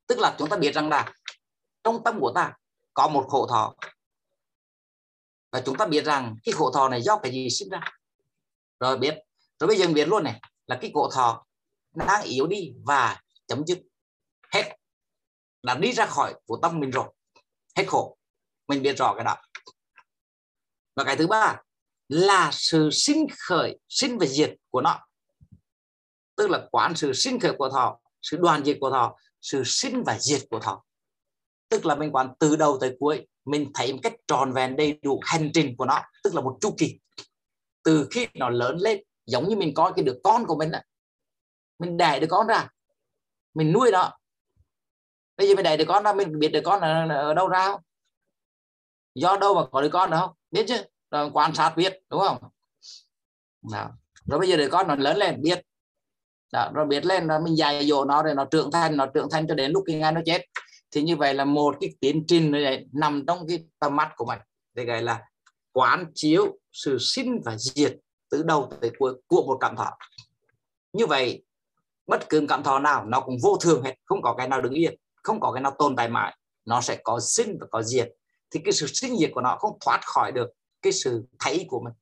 Tức là chúng ta biết rằng là trong tâm của ta có một khổ thọ. Và chúng ta biết rằng cái khổ thọ này do cái gì sinh ra? Rồi biết. Rồi bây giờ biết luôn này, là cái khổ thọ đang yếu đi và chấm dứt hết. Là đi ra khỏi của tâm mình rồi. Hết khổ. Mình biết rõ cái đó. Và cái thứ ba là sự sinh khởi, sinh và diệt của nó. Tức là quán sự sinh khởi của thọ, sự đoàn diệt của thọ sự sinh và diệt của thọ tức là mình quán từ đầu tới cuối mình thấy một cách tròn vẹn đầy đủ hành trình của nó tức là một chu kỳ. Từ khi nó lớn lên giống như mình coi cái đứa con của mình đó. mình đẻ đứa con ra mình nuôi nó. Bây giờ mình đẻ đứa con ra mình biết đứa con ở, ở đâu ra không? Do đâu mà có đứa con được không? Biết chứ rồi quan sát biết đúng không? Đó. rồi bây giờ đứa con nó lớn lên biết đó, rồi biết lên nó mình dạy dỗ nó rồi nó trưởng thành nó trưởng thành cho đến lúc cái ngày nó chết. Thì như vậy là một cái tiến trình này nằm trong cái tầm mắt của mình. Thì gọi là quán chiếu sự sinh và diệt từ đầu tới cuối của một cảm thọ. Như vậy bất cứ cảm thọ nào nó cũng vô thường hết không có cái nào đứng yên không có cái nào tồn tại mãi. Nó sẽ có sinh và có diệt. Thì cái sự sinh diệt của nó không thoát khỏi được cái sự thấy của mình.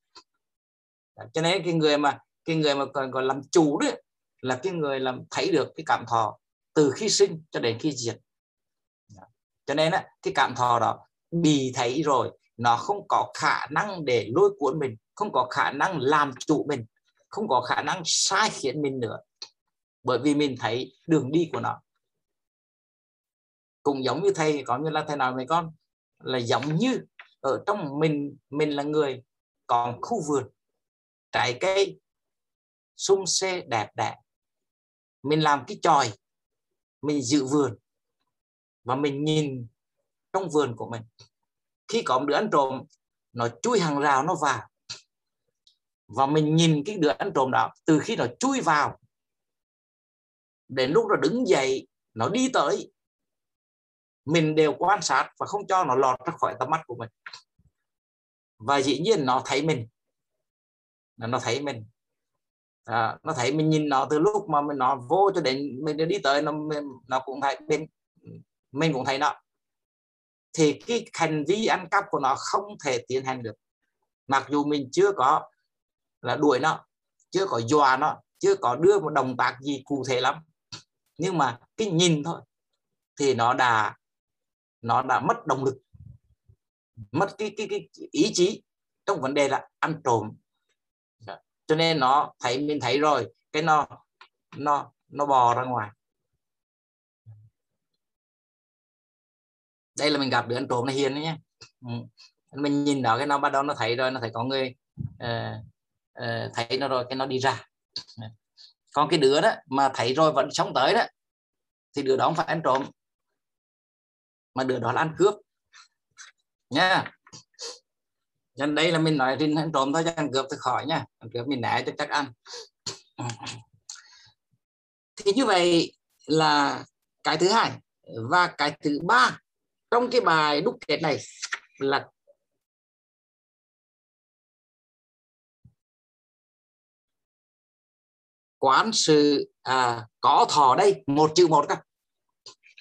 Cho nên cái người mà cái người mà còn còn làm chủ đấy là cái người làm thấy được cái cảm thọ từ khi sinh cho đến khi diệt. Cho nên á, cái cảm thọ đó bị thấy rồi nó không có khả năng để lôi cuốn mình không có khả năng làm chủ mình không có khả năng sai khiến mình nữa. Bởi vì mình thấy đường đi của nó cũng giống như thầy có như là thầy nói với con là giống như ở trong mình mình là người còn khu vườn trái cây sung xê đẹp đẹp mình làm cái tròi, mình giữ vườn và mình nhìn trong vườn của mình. Khi có một đứa ăn trộm, nó chui hàng rào nó vào. Và mình nhìn cái đứa ăn trộm đó, từ khi nó chui vào, đến lúc nó đứng dậy, nó đi tới, mình đều quan sát và không cho nó lọt ra khỏi tầm mắt của mình. Và dĩ nhiên nó thấy mình. Nó thấy mình à, nó thấy mình nhìn nó từ lúc mà mình nó vô cho đến mình đi tới nó nó cũng thấy bên mình cũng thấy nó. Thì cái hành vi ăn cắp của nó không thể tiến hành được. Mặc dù mình chưa có là đuổi nó chưa có dọa nó chưa có đưa một động tác gì cụ thể lắm. Nhưng mà cái nhìn thôi thì nó đã nó đã mất động lực mất cái cái cái ý chí trong vấn đề là ăn trộm cho nên nó thấy mình thấy rồi cái nó nó nó bò ra ngoài. Đây là mình gặp đứa ăn trộm này hiền đấy nhé ừ. mình nhìn đó cái nó bắt đầu nó thấy rồi nó thấy có người uh, uh, thấy nó rồi cái nó đi ra. Còn cái đứa đó mà thấy rồi vẫn sống tới đó thì đứa đó không phải ăn trộm mà đứa đó là ăn cướp. Nha nên đây là mình nói rình ăn trộm thôi cho ăn cướp thì khỏi nha. Ăn cướp mình né cho chắc ăn. Thì như vậy là cái thứ hai. Và cái thứ ba trong cái bài đúc kết này là quán sự à, có thọ đây một chữ một các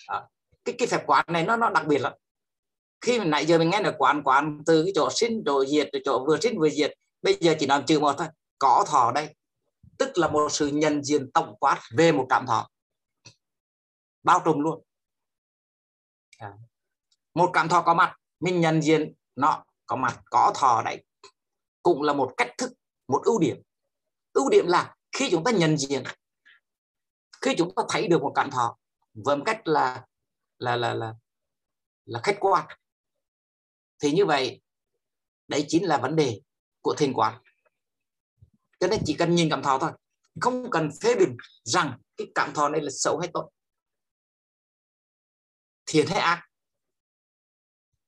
à, cái cái phép quán này nó nó đặc biệt lắm khi mà nãy giờ mình nghe là quán quán từ cái chỗ sinh chỗ diệt chỗ vừa sinh vừa diệt bây giờ chỉ làm chữ một thôi có thọ đây. Tức là một sự nhận diện tổng quát về một cảm thọ. Bao trùm luôn. À. Một cảm thọ có mặt mình nhận diện nó có mặt có thọ đấy. Cũng là một cách thức một ưu điểm. Ưu điểm là khi chúng ta nhận diện khi chúng ta thấy được một cảm thọ với một cách là là là là là khách quan thì như vậy đấy chính là vấn đề của thiền quán. Cho nên chỉ cần nhìn cảm thọ thôi không cần phê bình rằng cái cảm thọ này là xấu hay tốt. Thiền hay ác.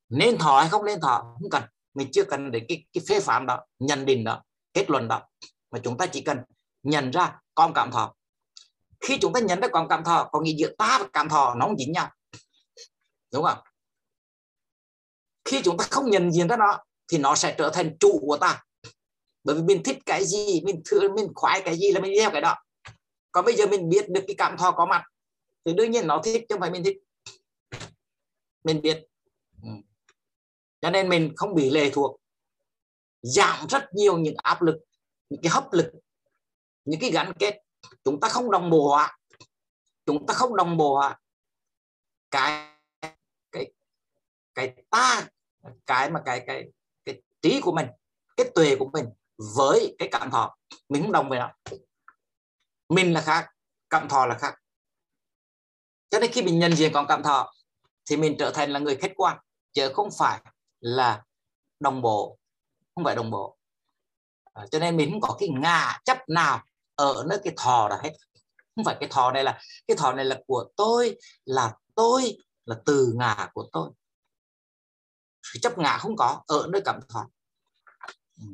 Nên thọ hay không nên thọ không cần. Mình chưa cần để cái, cái phê phán đó nhận định đó kết luận đó. Mà chúng ta chỉ cần nhận ra con cảm thọ. Khi chúng ta nhận ra con cảm thọ có nghĩa giữa ta và cảm thọ nó không dính nhau. Đúng không? Khi chúng ta không nhận diện ra nó, thì nó sẽ trở thành chủ của ta. Bởi vì mình thích cái gì, mình thương mình khoái cái gì là mình theo cái đó. Còn bây giờ mình biết được cái cảm thọ có mặt, thì đương nhiên nó thích chứ không phải mình thích. Mình biết. Ừ. Cho nên mình không bị lệ thuộc. Giảm rất nhiều những áp lực, những cái hấp lực, những cái gắn kết. Chúng ta không đồng bộ hóa. Chúng ta không đồng bộ hóa. Cái cái cái ta cái mà cái cái cái trí của mình cái tuệ của mình với cái cảm thọ mình không đồng về nó. Mình là khác cảm thọ là khác. Cho nên khi mình nhận diện còn cảm thọ thì mình trở thành là người khách quan chứ không phải là đồng bộ không phải đồng bộ. À, cho nên mình không có cái ngà chấp nào ở nơi cái thọ đó hết. Không phải cái thọ này là cái thọ này là của tôi là tôi là từ ngà của tôi sự chấp ngã không có ở nơi cảm thọ. Ừ.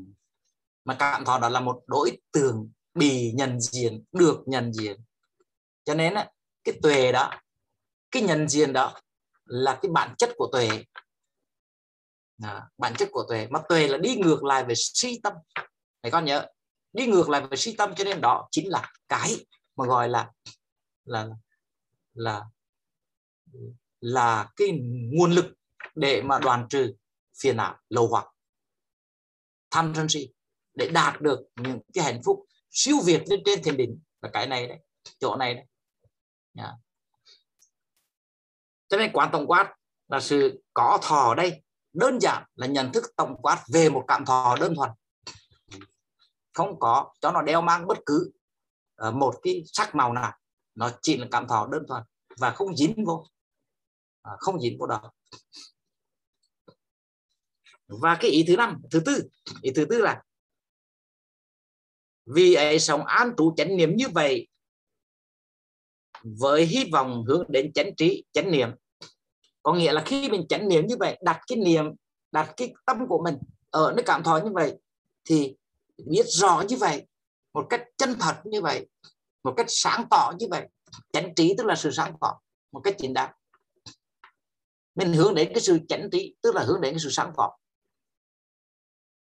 Mà cảm thọ đó là một đối tượng bị nhận diện được nhận diện. Cho nên cái tuệ đó cái nhận diện đó là cái bản chất của tuệ. À, bản chất của tuệ. Mà tuệ là đi ngược lại về si tâm. Này con nhớ đi ngược lại về si tâm cho nên đó chính là cái mà gọi là là là là cái nguồn lực để mà đoàn trừ phiền não lâu hoặc. Tham sân si, để đạt được những cái hạnh phúc siêu việt lên trên thiền định. Là cái này đấy, chỗ này đấy. Yeah. cho nên quán tổng quát là sự có thọ đây, đơn giản là nhận thức tổng quát về một cảm thọ đơn thuần. Không có, cho nó đeo mang bất cứ ờ, một cái sắc màu nào. Nó chỉ là cảm thọ đơn thuần và không dính vô. À, không dính vô đó và cái ý thứ năm, thứ tư, ý thứ tư là, vì ấy sống an trú chánh niệm như vậy, với hy vọng hướng đến chánh trí, chánh niệm. Có nghĩa là khi mình chánh niệm như vậy, đặt cái niệm, đặt cái tâm của mình ở nơi cảm thọ như vậy, thì biết rõ như vậy, một cách chân thật như vậy, một cách sáng tỏ như vậy, chánh trí tức là sự sáng tỏ, một cách chính đáng. Mình hướng đến cái sự chánh trí tức là hướng đến cái sự sáng tỏ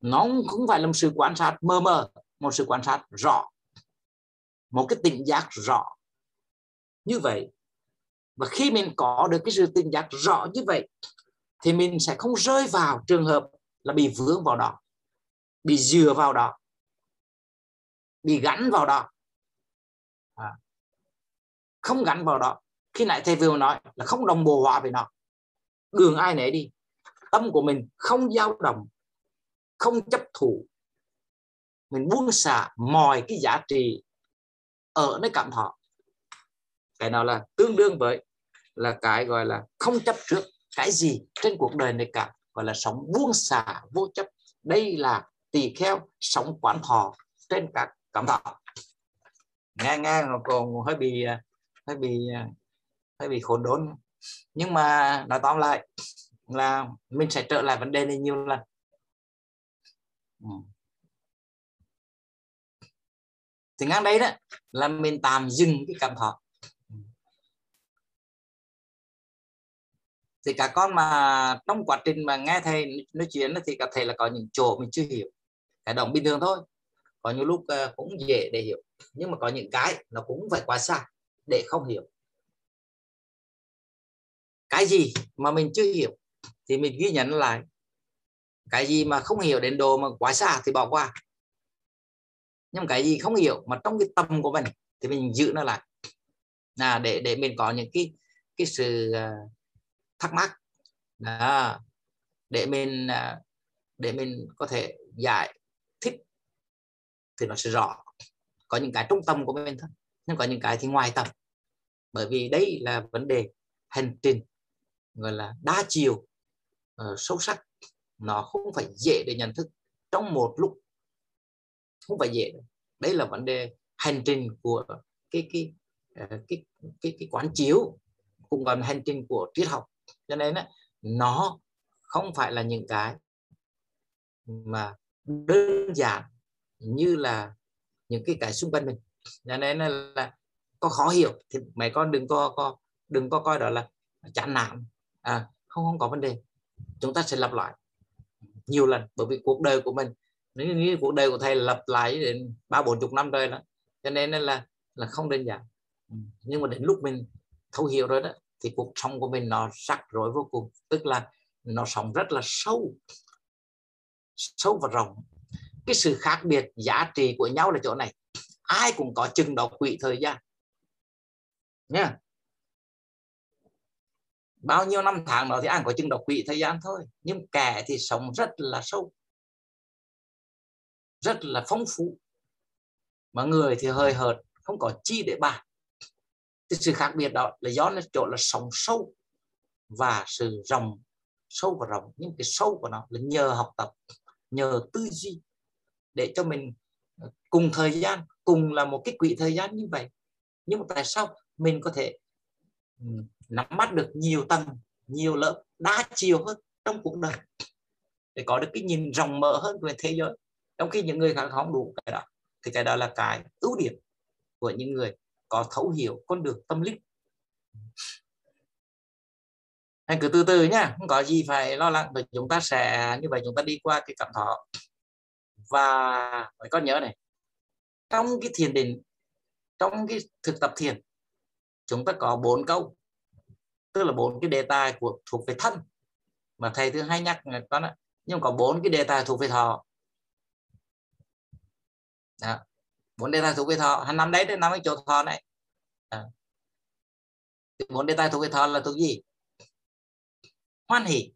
nó không phải là một sự quan sát mơ mơ một sự quan sát rõ. Một cái tỉnh giác rõ. Như vậy, và khi mình có được cái sự tỉnh giác rõ như vậy, thì mình sẽ không rơi vào trường hợp là bị vướng vào đó, bị dừa vào đó, bị gắn vào đó. À. không gắn vào đó. Khi nãy thầy vừa nói là không đồng bộ hóa với nó. Đường ai nấy đi. Tâm của mình không dao động không chấp thủ mình buông xả mọi cái giá trị ở nơi cảm thọ cái nào là tương đương với là cái gọi là không chấp trước cái gì trên cuộc đời này cả, gọi là sống buông xả vô chấp. Đây là tỳ kheo sống quán thọ trên các cảm thọ nghe nghe nó còn hơi bị hơi bị hơi bị khốn đốn. Nhưng mà nói tóm lại là mình sẽ trở lại vấn đề này nhiều lần. Ừ. thì ngang đây đó, là mình tạm dừng cái cảm thọ ừ. thì cả con mà trong quá trình mà nghe thầy nói chuyện thì cả thầy là có những chỗ mình chưa hiểu. Cái đồng bình thường thôi. Có những lúc ờ, cũng dễ để hiểu. Nhưng mà có những cái nó cũng phải quá xa để không hiểu. Cái gì mà mình chưa hiểu thì mình ghi nhận lại cái gì mà không hiểu đến đồ mà quá xa thì bỏ qua. Nhưng cái gì không hiểu mà trong cái tâm của mình thì mình giữ nó lại. Là để để mình có những cái cái sự à, thắc mắc. Đó. để mình à, để mình có thể giải thích thì nó sẽ rõ. Có những cái trung tâm của mình thôi nhưng có những cái thì ngoài tâm bởi vì đấy là vấn đề hành trình gọi là đa chiều uh, sâu sắc nó không phải dễ để nhận thức. Trong một lúc không phải dễ. Đấy là vấn đề hành trình của cái cái cái cái cái cái quán chiếu cũng gần hành trình của triết học. Cho nên á, nó không phải là những cái mà đơn giản như là những cái cái xung quanh mình. Cho nên là, là có khó hiểu thì mày con đừng có, có đừng có coi đó là chán nản. À, không không có vấn đề. Chúng ta sẽ lặp lại nhiều lần, bởi vì cuộc đời của mình, nếu như cuộc đời của thầy lặp lại đến ba, bốn chục năm rồi đó, cho nên là là không đơn giản. Ừ, nhưng mà đến lúc mình thấu hiểu rồi đó, thì cuộc sống của mình nó rắc rối vô cùng, tức là nó sống rất là sâu sâu và rộng. Cái sự khác biệt giá trị của nhau là chỗ này. Ai cũng có chừng đó quỹ thời gian. Nha bao nhiêu năm tháng đó thì anh có chứng độc quỵ thời gian thôi, nhưng kẻ thì sống rất là sâu, rất là phong phú. Mà người thì hơi hợt, không có chi để bàn. Cái sự khác biệt đó là do nó chỗ là sống sâu và sự rộng, sâu và rộng. Nhưng cái sâu của nó là nhờ học tập, nhờ tư duy để cho mình cùng thời gian, cùng là một cái quỹ thời gian như vậy. Nhưng mà tại sao mình có thể ừ, nắm bắt được nhiều tầng, nhiều lớp, đa chiều hơn trong cuộc đời. Để có được cái nhìn rộng mở hơn về thế giới. Trong khi những người khác không đủ cái đó, thì cái đó là cái ưu điểm của những người có thấu hiểu con đường tâm linh. Anh cứ từ từ nhá, không có gì phải lo lắng và chúng ta sẽ, như vậy chúng ta đi qua cái cảm thọ. Và, phải con nhớ này, trong cái thiền định, trong cái thực tập thiền, chúng ta có bốn câu tức là bốn cái đề tài của, thuộc về thân. Mà thầy thứ hay nhắc con đó nhưng có bốn cái đề tài thuộc về thọ. Đó. bốn đề tài thuộc về thọ. Hắn nằm đấy đấy nằm ở chỗ thọ này. Bốn đề tài thuộc về thọ là thuộc gì? Hoan hỷ,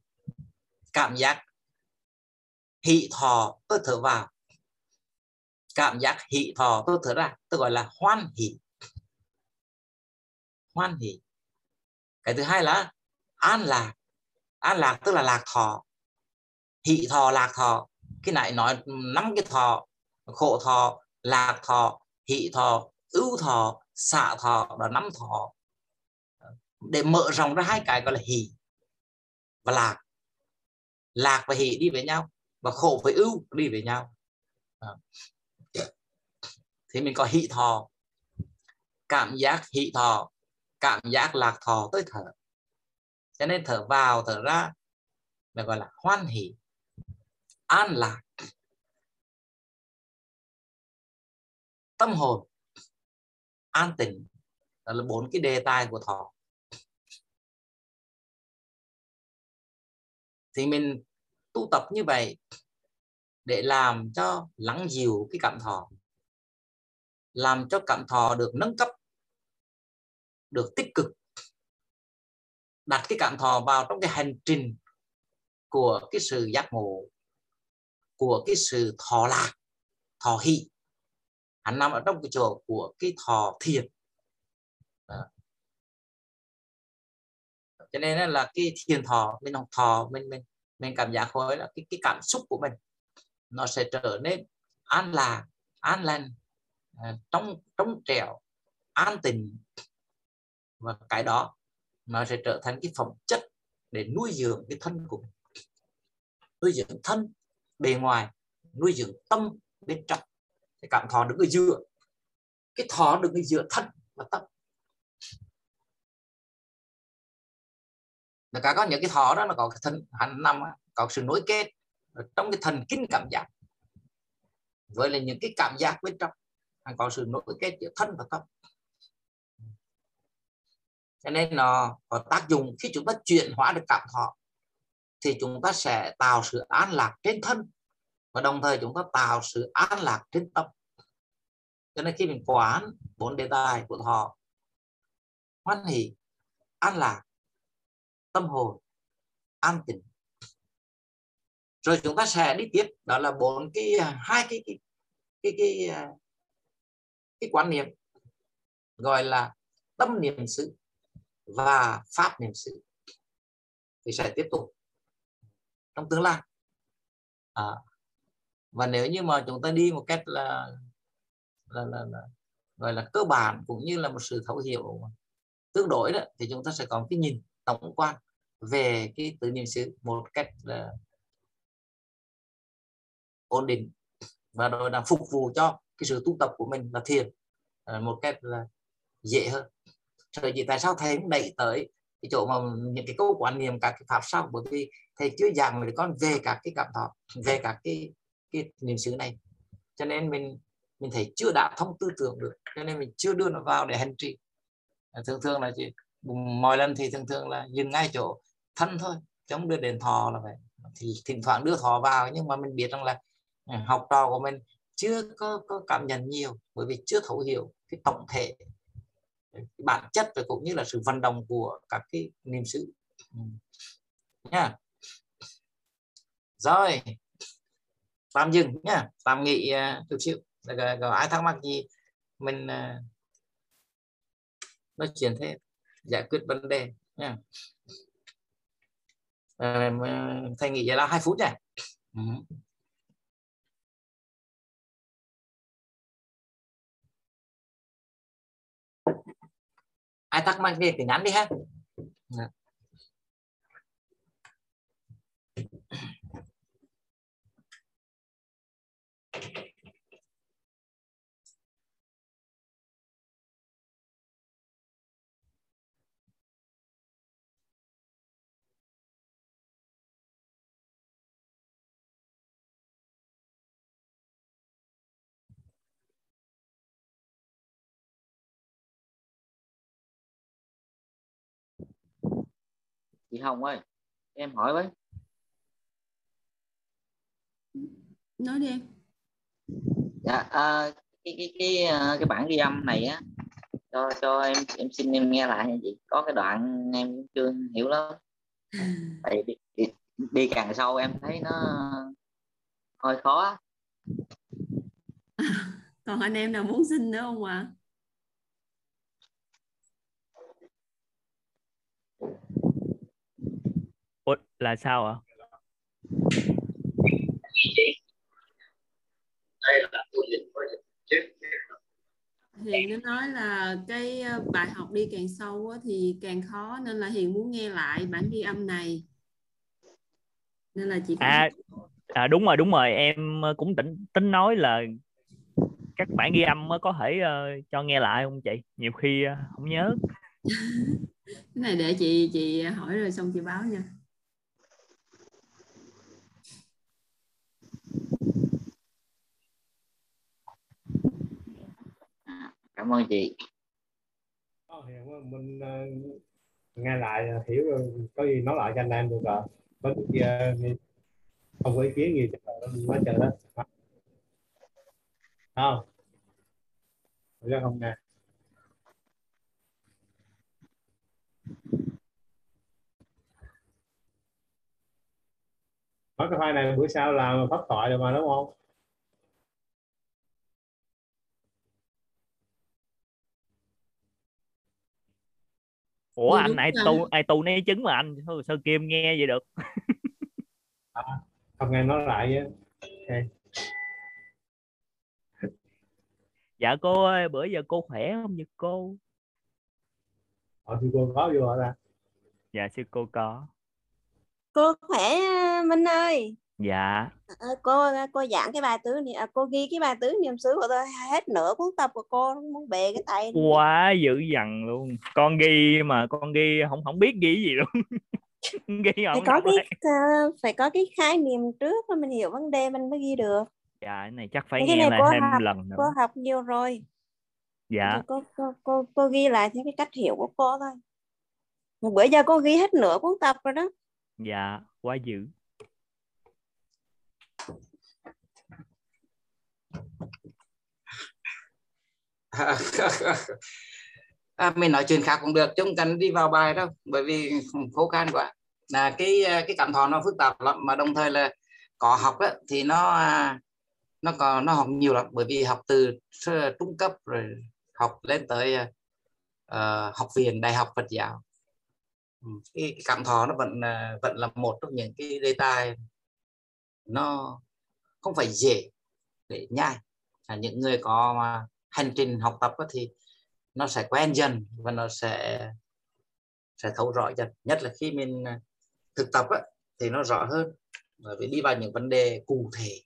cảm giác hỷ thọ tôi thở vào. Cảm giác hỷ thọ tôi thở ra, tôi gọi là hoan hỷ. Hoan hỷ cái thứ hai là an lạc. An lạc tức là lạc thọ. Hị thọ, lạc thọ. Cái này nói năm cái thọ, khổ thọ, lạc thọ, hị thọ, ưu thọ, xạ thọ, và năm thọ. Để mở rộng ra hai cái gọi là hỷ và lạc. Lạc và hỷ đi với nhau và khổ với ưu đi với nhau. À. Thì mình có hỷ thọ. Cảm giác hỷ thọ cảm giác lạc thọ tới thở. Cho nên thở vào, thở ra là gọi là hoan hỷ, an lạc, tâm hồn, an tịnh. Đó là bốn cái đề tài của thọ. Thì mình tu tập như vậy để làm cho lắng dịu cái cảm thọ, làm cho cảm thọ được nâng cấp được tích cực, đặt cái cảm thọ vào trong cái hành trình của cái sự giác ngộ, của cái sự thọ lạc, thọ hỷ. Hắn nằm ở trong cái chỗ của cái thọ thiền. Đó. cho nên là cái thiền thọ, mình học thọ, mình mình mình cảm giác hồi là cái cái cảm xúc của mình, nó sẽ trở nên an lạc, an lành à, trong trong trẻo, an tình và cái đó nó sẽ trở thành cái phẩm chất để nuôi dưỡng cái thân của mình. Nuôi dưỡng thân bề ngoài, nuôi dưỡng tâm bên trong. Cái cảm thọ đứng ở giữa. Cái thọ đứng ở giữa thân và tâm. Là cả có những cái thọ đó là có cái thân hành năm có sự nối kết trong cái thần kinh cảm giác. Với là những cái cảm giác bên trong có sự nối kết giữa thân và tâm cho nên nó có tác dụng khi chúng ta chuyển hóa được cảm thọ thì chúng ta sẽ tạo sự an lạc trên thân và đồng thời chúng ta tạo sự an lạc trên tâm. Cho nên khi mình quán bốn đề tài của thọ hoan hỷ an lạc tâm hồn an tịnh. Rồi chúng ta sẽ đi tiếp đó là bốn cái à, hai cái cái cái cái, cái, cái quan niệm gọi là tâm niệm xứ và pháp niệm xứ thì sẽ tiếp tục trong tương lai. À, và nếu như mà chúng ta đi một cách là là, là, là gọi là cơ bản cũng như là một sự thấu hiểu tương đối đó thì chúng ta sẽ có cái nhìn tổng quan về cái tứ niệm xứ một cách là ổn định và rồi là phục vụ cho cái sự tu tập của mình là thiền à, một cách là dễ hơn sở dĩ tại sao thầy cũng đẩy tới cái chỗ mà những cái câu quan niệm các cái pháp sau? Bởi vì thầy chưa giảng với con về các cái cảm thọ về các cái cái niệm xứ này. Cho nên mình mình thấy chưa đã thông tư tưởng được cho nên mình chưa đưa nó vào để hành trì. Thường thường là chỉ mọi lần thì thường thường là dừng ngay chỗ thân thôi chống đưa đến thọ là vậy. Thì thỉnh thoảng đưa thọ vào nhưng mà mình biết rằng là ừ, học trò của mình chưa có, có cảm nhận nhiều bởi vì chưa thấu hiểu cái tổng thể bản chất và cũng như là sự vận động của các cái niềm sự ừ. nha. Rồi. Tạm dừng nhá tạm nghỉ uh, chút xíu. Rồi, ai thắc mắc gì mình uh, nói chuyện thêm giải quyết vấn đề nha. Uh, à, thầy nghỉ là hai phút này uh -huh. Ai thắc mắc gì thì nhắn đi ha Thank you. Chị Hồng ơi em hỏi với. Nói đi em. Dạ à, cái cái cái à, cái bản ghi âm này á cho cho em em xin em nghe lại nha chị. Có cái đoạn em chưa hiểu lắm. Tại đi, đi, đi càng sâu em thấy nó hơi khó còn anh em nào muốn xin nữa không ạ? à? Ủa, là sao ạ? Hiền nó nói là cái ờ, bài học đi càng sâu thì càng khó nên là Hiền muốn nghe lại bản ghi âm này. Nên là chị à, à đúng rồi đúng rồi. Em cũng tính tính nói là các bản ghi âm có thể uh, cho nghe lại không chị? Nhiều khi uh, không nhớ. Cái này để chị chị hỏi rồi xong chị báo nha cảm ơn chị. Ờ, mình uh, ờ, nghe lại ờ, hiểu có gì nói lại cho anh em được rồi. Có gì không có ý kiến gì nói chờ đó. Không ra không nè. Nói cái file này bữa sau làm phát thoại được mà đúng không? Ủa anh ai tu ai tu né chứng mà anh. Sao kim nghe vậy được? À, không nghe nói lại với okay. dạ cô ơi bữa giờ cô khỏe không vậy cô? Ờ thì cô có vô ra dạ sư cô có. Cô khỏe Minh ơi dạ. À, cô cô giảng cái bài tứ niệm à, cô ghi cái bài tứ niệm xứ của tôi hết nửa cuốn tập của cô muốn bề cái tay quá dữ dằn luôn. Con ghi mà con ghi không không biết ghi gì luôn. Ghi phải có cái uh, phải có cái khái niệm trước mà mình hiểu vấn đề mình mới ghi được. Dạ cái này chắc phải cái nghe lại thêm học, lần nữa. cô học nhiều rồi. Dạ. Cô, cô cô cô ghi lại theo cái cách hiểu của cô thôi. Bữa giờ cô ghi hết nửa cuốn tập rồi đó. Dạ quá dữ à, mình nói chuyện khác cũng được chứ không cần đi vào bài đâu bởi vì khó khăn quá. Là cái à, cái cảm thọ nó phức tạp lắm mà đồng thời là có học á, thì nó à, nó còn nó học nhiều lắm bởi vì học từ trung cấp rồi học lên tới uh, học viện đại học Phật giáo. Cái, cái cảm thọ nó vẫn vẫn là một trong những cái đề tài nó không phải dễ để nhai. À, những người có mà hành trình học tập thì nó sẽ quen dần và nó sẽ sẽ thấu rõ dần. Nhất là khi mình à, thực tập á, thì nó rõ hơn. Bởi vì đi vào những vấn đề cụ thể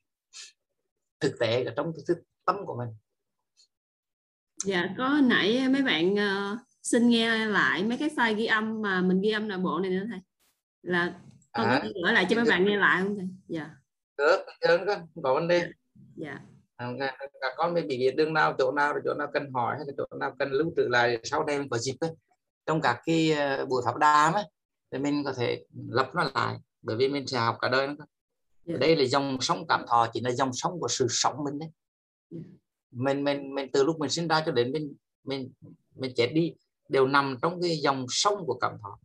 thực tế ở trong cái thức tâm của mình. Dạ có nãy mấy bạn uh, xin nghe lại mấy cái file ghi âm mà mình ghi âm nội bộ này nữa thầy. Là con à, có gửi lại cho mấy bạn nghe lại không thầy? Dạ. Được được có vấn đề. Dạ. À, các con mới bị biết đường nào chỗ nào chỗ nào cần hỏi hay là chỗ nào cần lưu trữ lại sau đây có dịp ấy. trong các cái uh, buổi pháp đàm ấy thì mình có thể lập nó lại bởi vì mình sẽ học cả đời nữa yeah. đây là dòng sống cảm thọ chỉ là dòng sống của sự sống mình đấy yeah. mình mình mình từ lúc mình sinh ra cho đến mình mình mình chết đi đều nằm trong cái dòng sống của cảm thọ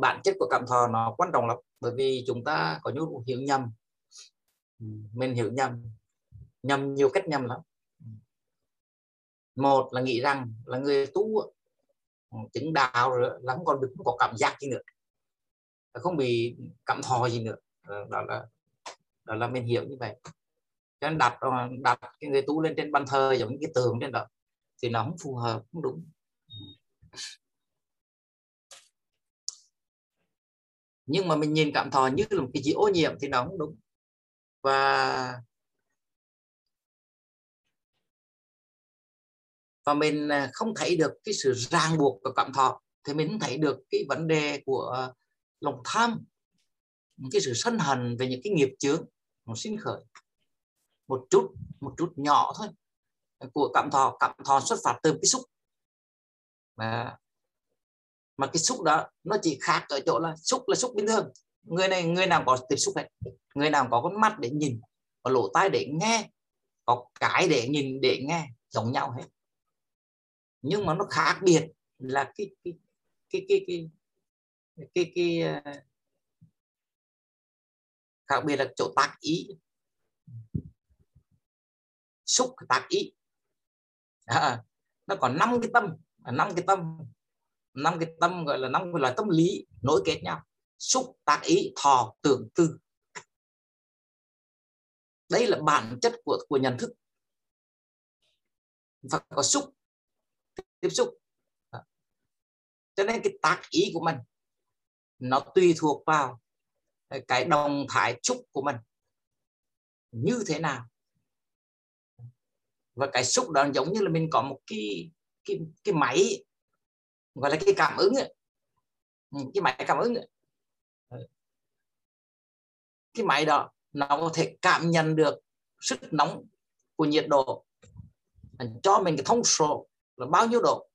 bản chất của cảm thọ nó quan trọng lắm, bởi vì chúng ta có nhu hiểu nhầm. Ừ, mình hiểu nhầm. Nhầm nhiều cách nhầm lắm. Một là nghĩ rằng là người tu ừ, chứng đạo rồi là không còn được không có cảm giác gì nữa. Không bị cảm thọ gì nữa. Ờ, đó là đó là mình hiểu như vậy. Cho nên đặt ờ, đặt cái người tu lên trên bàn thờ giống như cái tường trên đó thì nó không phù hợp, không đúng. Nhưng mà mình nhìn cảm thọ như là một cái gì ô nhiễm thì nó không đúng. Và và mình à, không thấy được cái sự ràng buộc của cảm thọ, thì mình không thấy được cái vấn đề của lòng tham, cái sự sân hận về những cái nghiệp chướng một sinh khởi. Một chút một chút nhỏ thôi. Của cảm thọ cảm thọ xuất phát từ cái xúc. Và mà cái xúc đó nó chỉ khác ở chỗ là xúc là xúc bình thường. Người này người nào có tiếp xúc hết. Người nào có con mắt để nhìn có lỗ tai để nghe có cái để nhìn để nghe giống nhau hết. Nhưng mà nó khác biệt là cái cái cái cái cái cái, cái, cái khác biệt là chỗ tác ý. Xúc tác ý. À, nó còn năm cái tâm à, năm cái tâm năm cái tâm, gọi là năm cái loại tâm lý nối kết nhau. Xúc, tác ý, thọ, tưởng, tư. Đây là bản chất của của nhận thức. Phải có xúc, tiếp xúc. Cho nên cái tác ý của mình, nó tùy thuộc vào cái đồng thái xúc của mình. Như thế nào? Và cái xúc đó giống như là mình có một cái cái cái máy gọi là cái cảm ứng ấy. Ừ, cái máy cảm ứng ấy. cái máy đó, nó có thể cảm nhận được sức nóng của nhiệt độ. Cho mình cái thông số là bao nhiêu độ.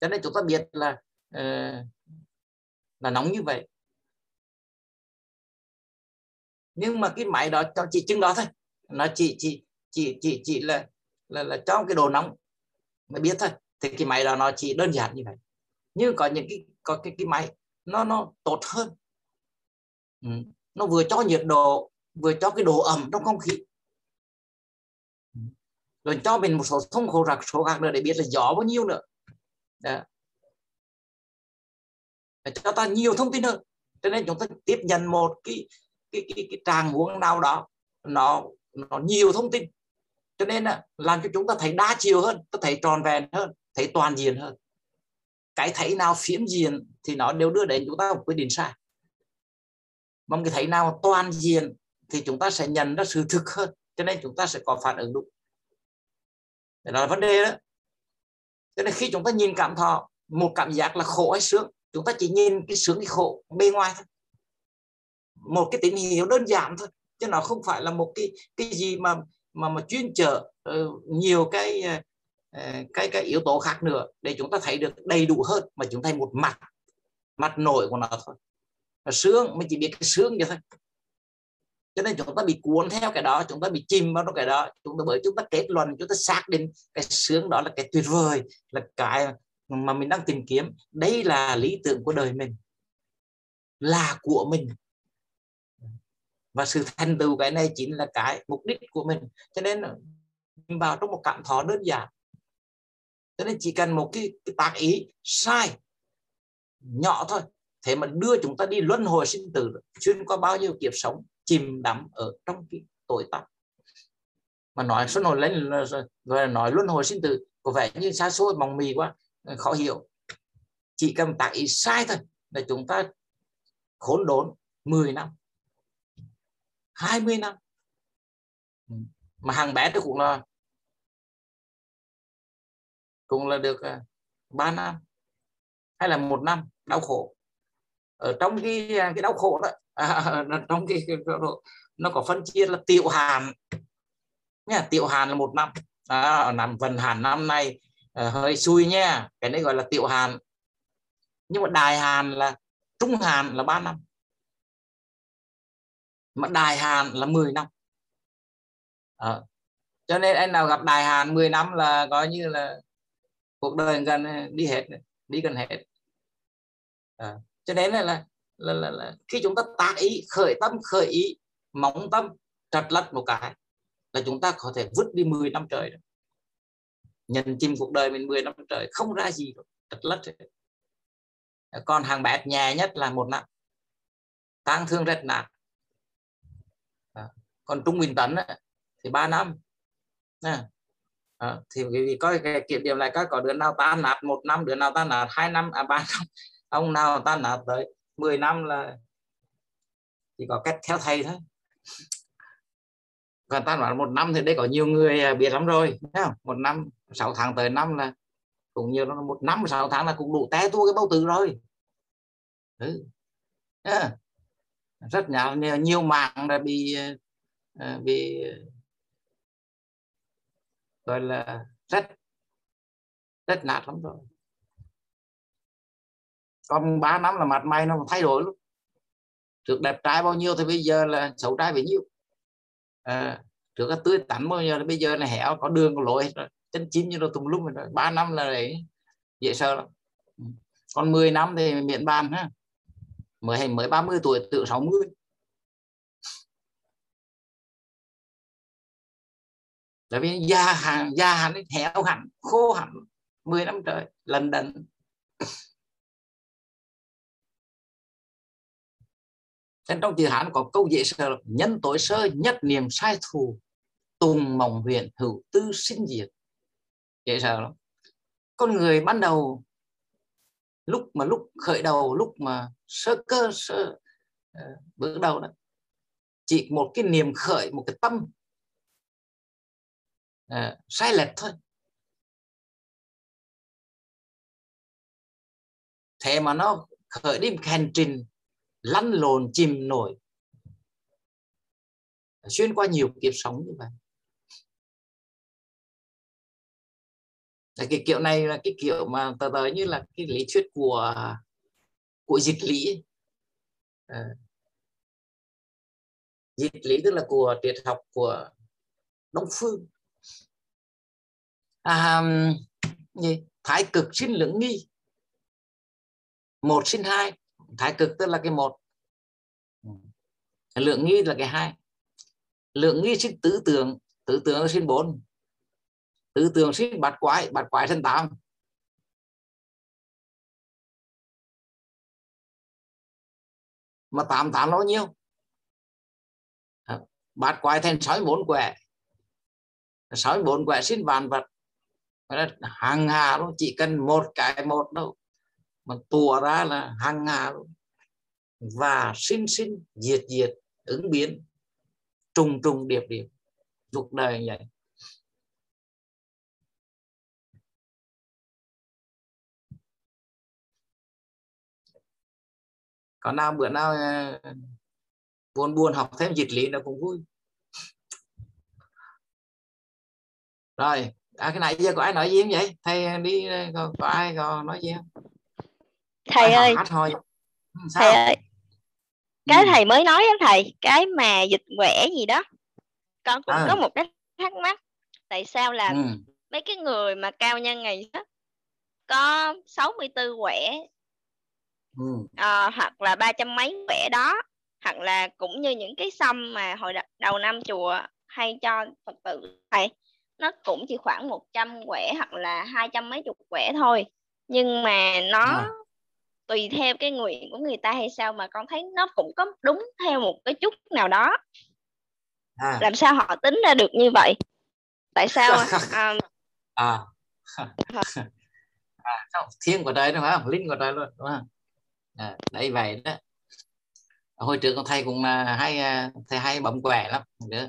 Cho nên chúng ta biết là ờ, là nóng như vậy. Nhưng mà cái máy đó cho chỉ chứng đó thôi. Nó chỉ chỉ chỉ chỉ chỉ là là là cho cái đồ nóng. Mới biết thôi thì cái máy đó nó chỉ đơn giản như vậy. Nhưng có những cái có cái cái máy nó nó tốt hơn. Ừ. nó vừa cho nhiệt độ vừa cho cái độ ẩm trong không khí. Ừ, rồi cho mình một số thông khổ rạc số khác nữa để biết là gió bao nhiêu nữa. Đó. cho ta nhiều thông tin hơn. Cho nên chúng ta tiếp nhận một cái cái cái, cái tràng huống nào đó nó nó nhiều thông tin. Cho nên là làm cho chúng ta thấy đa chiều hơn ta thấy tròn vẹn hơn thấy toàn diện hơn. Cái thấy nào phiến diện thì nó đều đưa đến chúng ta một quyết định sai. Mong cái thấy nào toàn diện thì chúng ta sẽ nhận ra sự thực hơn cho nên chúng ta sẽ có phản ứng đúng. Đó là vấn đề đó. Cho nên khi chúng ta nhìn cảm thọ một cảm giác là khổ hay sướng chúng ta chỉ nhìn cái sướng cái khổ bên ngoài thôi. Một cái tín hiệu đơn giản thôi chứ nó không phải là một cái cái gì mà mà mà chuyên chở uh, nhiều cái uh, Ờ, cái cái yếu tố khác nữa để chúng ta thấy được đầy đủ hơn mà chúng ta thấy một mặt mặt nổi của nó thôi. Và sướng mới chỉ biết cái sướng vậy thôi. Cho nên chúng ta bị cuốn theo cái đó, chúng ta bị chìm vào cái đó. Chúng ta, bởi chúng ta kết luận, chúng ta xác định cái sướng đó là cái tuyệt vời, là cái mà mình đang tìm kiếm. Đây là lý tưởng của đời mình, là của mình. Và sự thành tựu cái này chính là cái mục đích của mình. Cho nên mình vào trong một cảm thọ đơn giản cho nên chỉ cần một cái, cái tác ý sai nhỏ thôi. Thế mà đưa chúng ta đi luân hồi sinh tử xuyên qua bao nhiêu kiếp sống chìm đắm ở trong cái tội tắc mà nói số nổi lên rồi nói luân hồi sinh tử có vẻ như xa xôi mong mì quá khó hiểu. Chỉ cần tác ý sai thôi là chúng ta khốn đốn 10 năm 20 năm. Mà hàng bé tôi cũng là cũng là được à, 3 năm hay là một năm đau khổ. Ở trong cái à, cái đau khổ đó à, trong cái, cái nó có phân chia là tiểu hàn. Nha tiểu hàn là một năm. À, năm vận hàn năm nay à, hơi xui nha cái này gọi là tiểu hàn. Nhưng mà đại hàn là trung hàn là 3 năm. Mà đại hàn là 10 năm. À, cho nên anh nào gặp đại hàn 10 năm là coi như là cuộc đời gần đi hết đi gần hết à, cho nên là, là, là, là, là khi chúng ta tác ý khởi tâm khởi ý móng tâm trật lật một cái là chúng ta có thể vứt đi 10 năm trời đó. nhận chìm cuộc đời mình 10 năm trời không ra gì rồi trật lật rồi. còn hàng bét nhẹ nhất là một năm tang thương rất nặng à, còn trung bình tấn thì ba năm à, à, thì vì coi cái kiểm điểm lại các có đứa nào ta nạt một năm đứa nào ta nạt hai năm à ba năm ông nào ta nạt tới 10 năm là chỉ có cách theo thầy thôi còn ta nói một năm thì đây có nhiều người à, biết lắm rồi thấy không? một năm sáu tháng tới năm là cũng nhiều một năm sáu tháng là cũng đủ té tua cái bao tử rồi ừ. à. rất nhiều, nhiều mạng là bị à, bị gọi là rất rất nạt lắm rồi. Còn 3 năm là mặt mày nó thay đổi luôn. Trước đẹp trai bao nhiêu thì bây giờ là xấu trai bấy nhiêu. À, trước là tươi tắn bao nhiêu thì bây giờ là hẻo có đường có lối chân chín như nó tùm lum rồi. Ba năm là đấy dễ sợ lắm. Còn 10 năm thì miễn bàn ha. Mới mới 30 tuổi tự 60 tại vì da hẳn da hẳn thẹo hẳn khô hẳn 10 năm trời lần đần Nên trong chữ Hán có câu dễ sợ nhân tối sơ nhất niềm sai thù tùng mộng huyền hữu tư sinh diệt. Dễ sợ lắm. Con người ban đầu lúc mà lúc khởi đầu lúc mà sơ cơ sơ uh, bước đầu đó chỉ một cái niềm khởi một cái tâm uh, sai lệch thôi. Thế mà nó khởi đi hành trình lăn lộn chìm nổi. Xuyên qua nhiều kiếp sống như vậy. Cái kiểu này là cái kiểu mà tờ tờ như là cái lý thuyết của của dịch lý. À. dịch lý tức là của triết học của đông phương à, gì? thái cực sinh lưỡng nghi. Một sinh hai. Thái cực tức là cái một. Lượng nghi là cái hai. Lượng nghi sinh tứ tưởng tứ tưởng sinh bốn. Tứ tưởng sinh bát quái. Bát quái sinh tám. Mà tám tám nó nhiêu? Bát quái thành sáu bốn quẻ. Sáu bốn quẻ sinh vạn vật hàng hà luôn, chỉ cần một cái một đâu. Mà tùa ra là hàng hà luôn. Và sinh sinh, diệt diệt, ứng biến, trùng trùng điệp điệp cuộc đời như vậy. Có nào bữa nào à, buồn buồn học thêm dịch lý nó cũng vui. Rồi à, cái này giờ có ai nói gì không vậy thầy đi có, có ai có nói gì không thầy ơi thôi Sao? thầy ơi cái ừ. thầy mới nói đó thầy cái mà dịch quẻ gì đó con cũng à. có một cái thắc mắc tại sao là ừ. mấy cái người mà cao nhân ngày đó có 64 quẻ ừ. à, hoặc là ba trăm mấy quẻ đó hoặc là cũng như những cái xăm mà hồi đầu năm chùa hay cho phật tử thầy nó cũng chỉ khoảng 100 quẻ hoặc là hai trăm mấy chục quẻ thôi. Nhưng mà nó à tùy theo cái nguyện của người ta hay sao mà con thấy nó cũng có đúng theo một cái chút nào đó. À. làm sao họ tính ra được như vậy? Tại sao à, à. à thiên của trời đúng không? Linh của trời luôn đúng không? À, đấy vậy đó. Hồi trước con thầy cũng hay à, thầy hay bấm quẻ lắm đứa.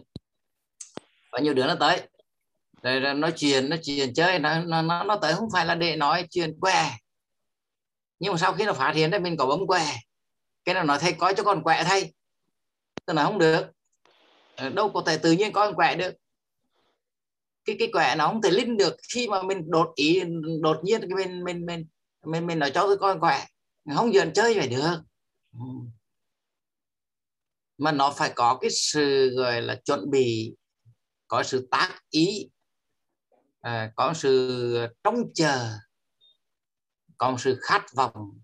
Có nhiều đứa nó tới rồi, nó nói chuyện nói chuyện chơi. Nó nó nó nó tới không phải là để nói chuyện què. Nhưng mà sau khi nó phát hiện ra mình có bấm quẹ cái nó nói thầy coi cho con quẹ thầy. Tôi nói không được. Ờ, đâu có thể tự nhiên coi con quẹ được. Cái cái quẹ nó không thể linh được khi mà mình đột ý đột nhiên cái mình mình mình mình mình nói cho tôi coi quẹ không dần chơi phải được. Ừ. Mà nó phải có cái sự gọi là chuẩn bị có sự tác ý à, có sự trông chờ có sự khát vọng.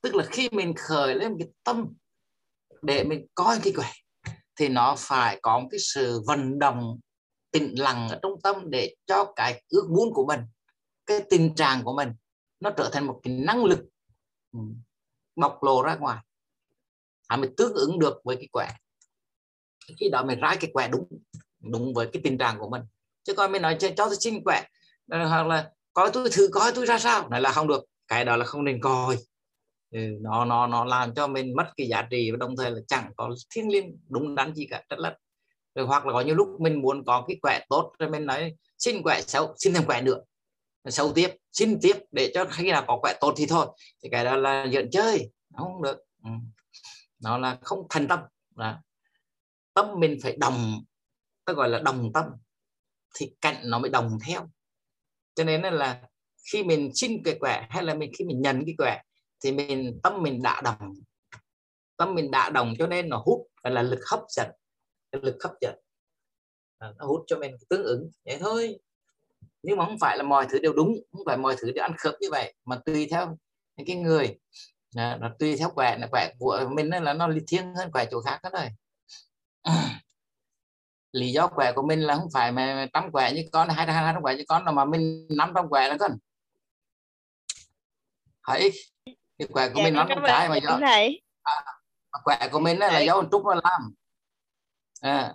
Tức là khi mình khởi lên cái tâm để mình coi cái quẻ thì nó phải có một cái sự vận động tĩnh lặng ở trong tâm để cho cái ước muốn của mình cái tình trạng của mình nó trở thành một cái năng lực ừ, bộc lộ ra ngoài. À, mình tương ứng được với cái quẻ. Khi đó mình ra cái quẻ đúng đúng với cái tình trạng của mình. Chứ coi mình nói cho, cho tôi xin quẻ ờ, hoặc là coi tôi thử coi tôi ra sao? Này là không được. Cái đó là không nên coi. Ừ, nó nó nó làm cho mình mất cái giá trị và đồng thời là chẳng có thiên liêng đúng đắn gì cả rất là. Rồi hoặc là có những lúc mình muốn có cái quẻ tốt rồi mình nói xin quẻ xấu xin thêm quẻ nữa xấu tiếp xin tiếp để cho khi nào có quẻ tốt thì thôi. Thì cái đó là giận chơi không được. Ừ. nó là không thành tâm. Là tâm mình phải đồng ta gọi là đồng tâm thì cạnh nó mới đồng theo. Cho nên là khi mình xin cái quẻ hay là mình khi mình nhận cái quẻ thì mình tâm mình đã đồng. Tâm mình đã đồng cho nên nó hút là lực hấp dẫn lực hấp dẫn. À, nó hút cho mình tương ứng vậy thôi. Nhưng mà không phải là mọi thứ đều đúng không phải mọi thứ đều ăn khớp như vậy mà tùy theo những cái người. À, nó tùy theo quẻ là quẻ của mình là nó thiên hơn quẻ chỗ khác hết rồi lý do quẻ của mình là không phải mà trăm quẻ như con hai hai trăm quẻ như con mà mình năm trăm quẻ là con. Hãy cái quẻ của dạ, mình năm trăm cái mà do à, quẻ của mình là, là do trúc nó làm. À,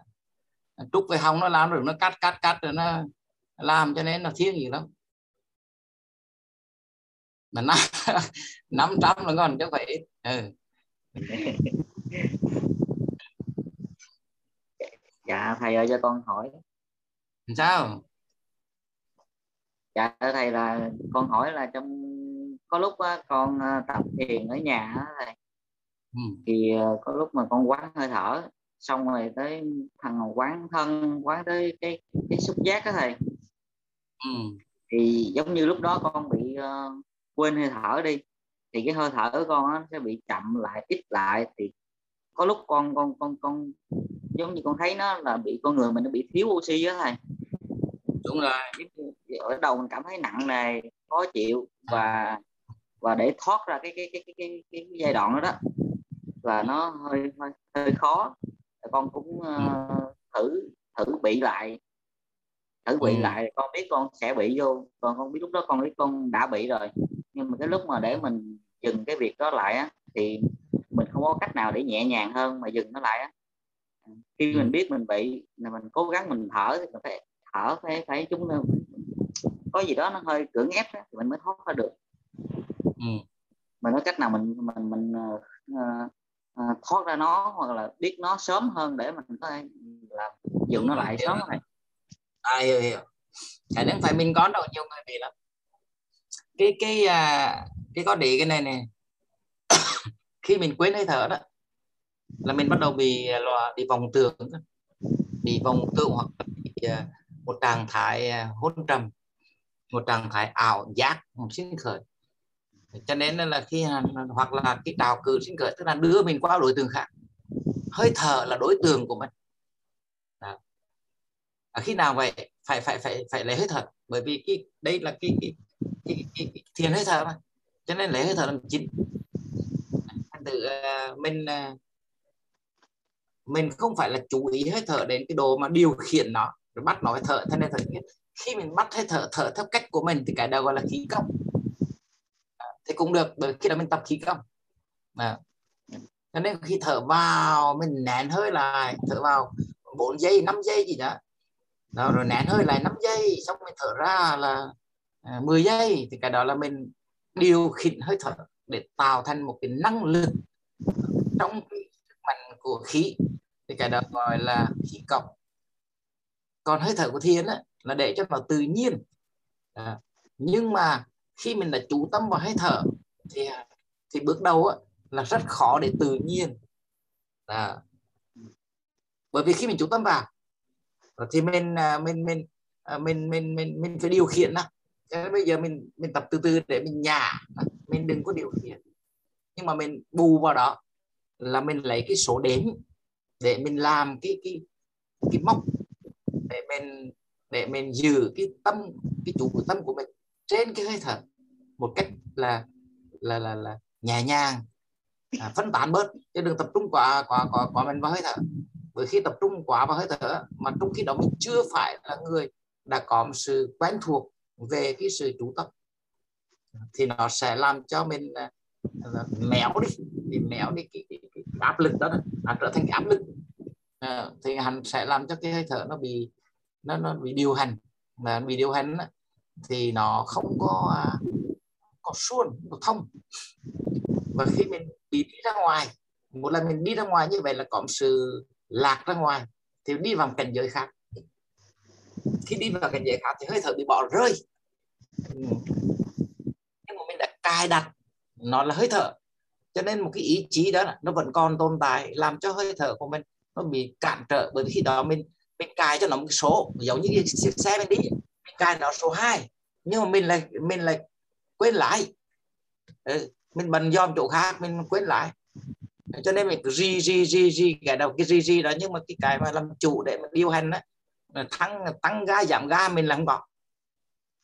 trúc với hồng nó làm rồi nó cắt cắt cắt rồi nó làm cho nên nó thiên gì lắm. Mà năm năm trăm là ngon chứ phải ừ. dạ thầy ơi cho con hỏi sao dạ thầy là con hỏi là trong có lúc á, con à, tập thiền ở nhà á, thầy ừ. thì à, có lúc mà con quán hơi thở xong rồi tới thằng quán thân quán tới cái cái xúc giác đó thầy ừ. thì giống như lúc đó con bị uh, quên hơi thở đi thì cái hơi thở của con nó sẽ bị chậm lại ít lại thì có lúc con con con con giống như con thấy nó là bị con người mình nó bị thiếu oxy á thầy. Đúng rồi. Ở đầu mình cảm thấy nặng nề khó chịu và và để thoát ra cái cái cái cái cái, cái, giai đoạn đó đó. Là nó hơi hơi, hơi khó. Con cũng uh, thử thử bị lại. Thử bị ừ. lại con biết con sẽ bị vô. Còn không biết lúc đó con biết con đã bị rồi. Nhưng mà cái lúc mà để mình dừng cái việc đó lại á thì mình không có cách nào để nhẹ nhàng hơn mà dừng nó lại á khi ừ. mình biết mình bị là mình cố gắng mình thở thì mình phải thở phải phải chúng có gì đó nó hơi cưỡng ép đó, thì mình mới thoát ra được. Ừ. mình có cách nào mình mình mình uh, uh, thoát ra nó hoặc là biết nó sớm hơn để mình có thể làm dừng nó lại sớm này. À, hiểu hiểu. Cái đấy phải mình có đâu nhiều người bị lắm. Cái cái à, cái có để cái này này khi mình quên hơi thở đó là mình bắt đầu bị à, là bị vòng tường bị vòng tường hoặc bị một trạng thái hỗn hôn trầm một trạng thái ảo giác một sinh khởi. Cho nên là khi hoặc là cái trào cử sinh khởi tức là đưa mình qua đối tượng khác. Hơi thở là đối tượng của mình. Đó. À, khi nào vậy phải phải phải phải lấy hơi thở. Bởi vì cái đây là cái cái, cái, cái, cái thiền hơi thở mà. Cho nên lấy hơi thở làm chính. Từ uh, à, mình uh, mình không phải là chú ý hơi thở đến cái đồ mà điều khiển nó rồi bắt nó phải thở thế nên thật khi mình bắt hơi thở thở theo cách của mình thì cái đó gọi là khí công. À, thì cũng được bởi khi đó mình tập khí công. À. cho nên khi thở vào mình nén hơi lại thở vào 4 giây 5 giây gì đó. Đó, rồi nén hơi lại 5 giây xong mình thở ra là à, 10 giây. Thì cái đó là mình điều khiển hơi thở để tạo thành một cái năng lực trong cái của khí thì cái đó gọi là khí cộng. Còn hơi thở của thiền á, là để cho nó tự nhiên. À, nhưng mà khi mình đã chú tâm vào hơi thở thì thì bước đầu á, là rất khó để tự nhiên. À, bởi vì khi mình chú tâm vào thì mình à, mình mình à, mình mình mình mình phải điều khiển đó cho nên bây giờ mình mình tập từ từ để mình nhả. Mình đừng có điều khiển. Nhưng mà mình bù vào đó là mình lấy cái số đếm để mình làm cái cái cái móc để mình để mình giữ cái tâm cái chủ của tâm của mình trên cái hơi thở một cách là là là là nhẹ nhàng à, phân tán bớt. Chứ đừng tập trung quá quá quá quá mình vào hơi thở. Bởi khi tập trung quá vào hơi thở mà trong khi đó mình chưa phải là người đã có một sự quen thuộc về cái sự chú tâm thì nó sẽ làm cho mình à, méo đi thì méo đi cái, cái áp lực đó, nó à, trở thành cái áp lực. À, thì hành sẽ làm cho cái hơi thở nó bị nó nó bị điều hành. Mà bị điều hành đó thì nó không có à, có suôn có thông. Và khi mình bị đi ra ngoài một lần mình đi ra ngoài như vậy là có một sự lạc ra ngoài thì đi vào cảnh giới khác. Khi đi vào cảnh giới khác thì hơi thở bị bỏ rơi. Ừ. Nhưng mà mình đã cài đặt nó là hơi thở cho nên một cái ý chí đó nó vẫn còn tồn tại làm cho hơi thở của mình nó bị cản trở bởi vì khi đó mình mình cài cho nó một cái số giống như cái chiếc xe mình đi mình cài nó số 2 nhưng mà mình lại mình lại quên lái. Ừ, mình bận dòm chỗ khác mình quên lái. Cho nên mình cứ ri ri ri ri cái đầu cái ri ri đó nhưng mà cái cái mà làm chủ để mà điều hành đó tăng tăng ga giảm ga mình làm không có.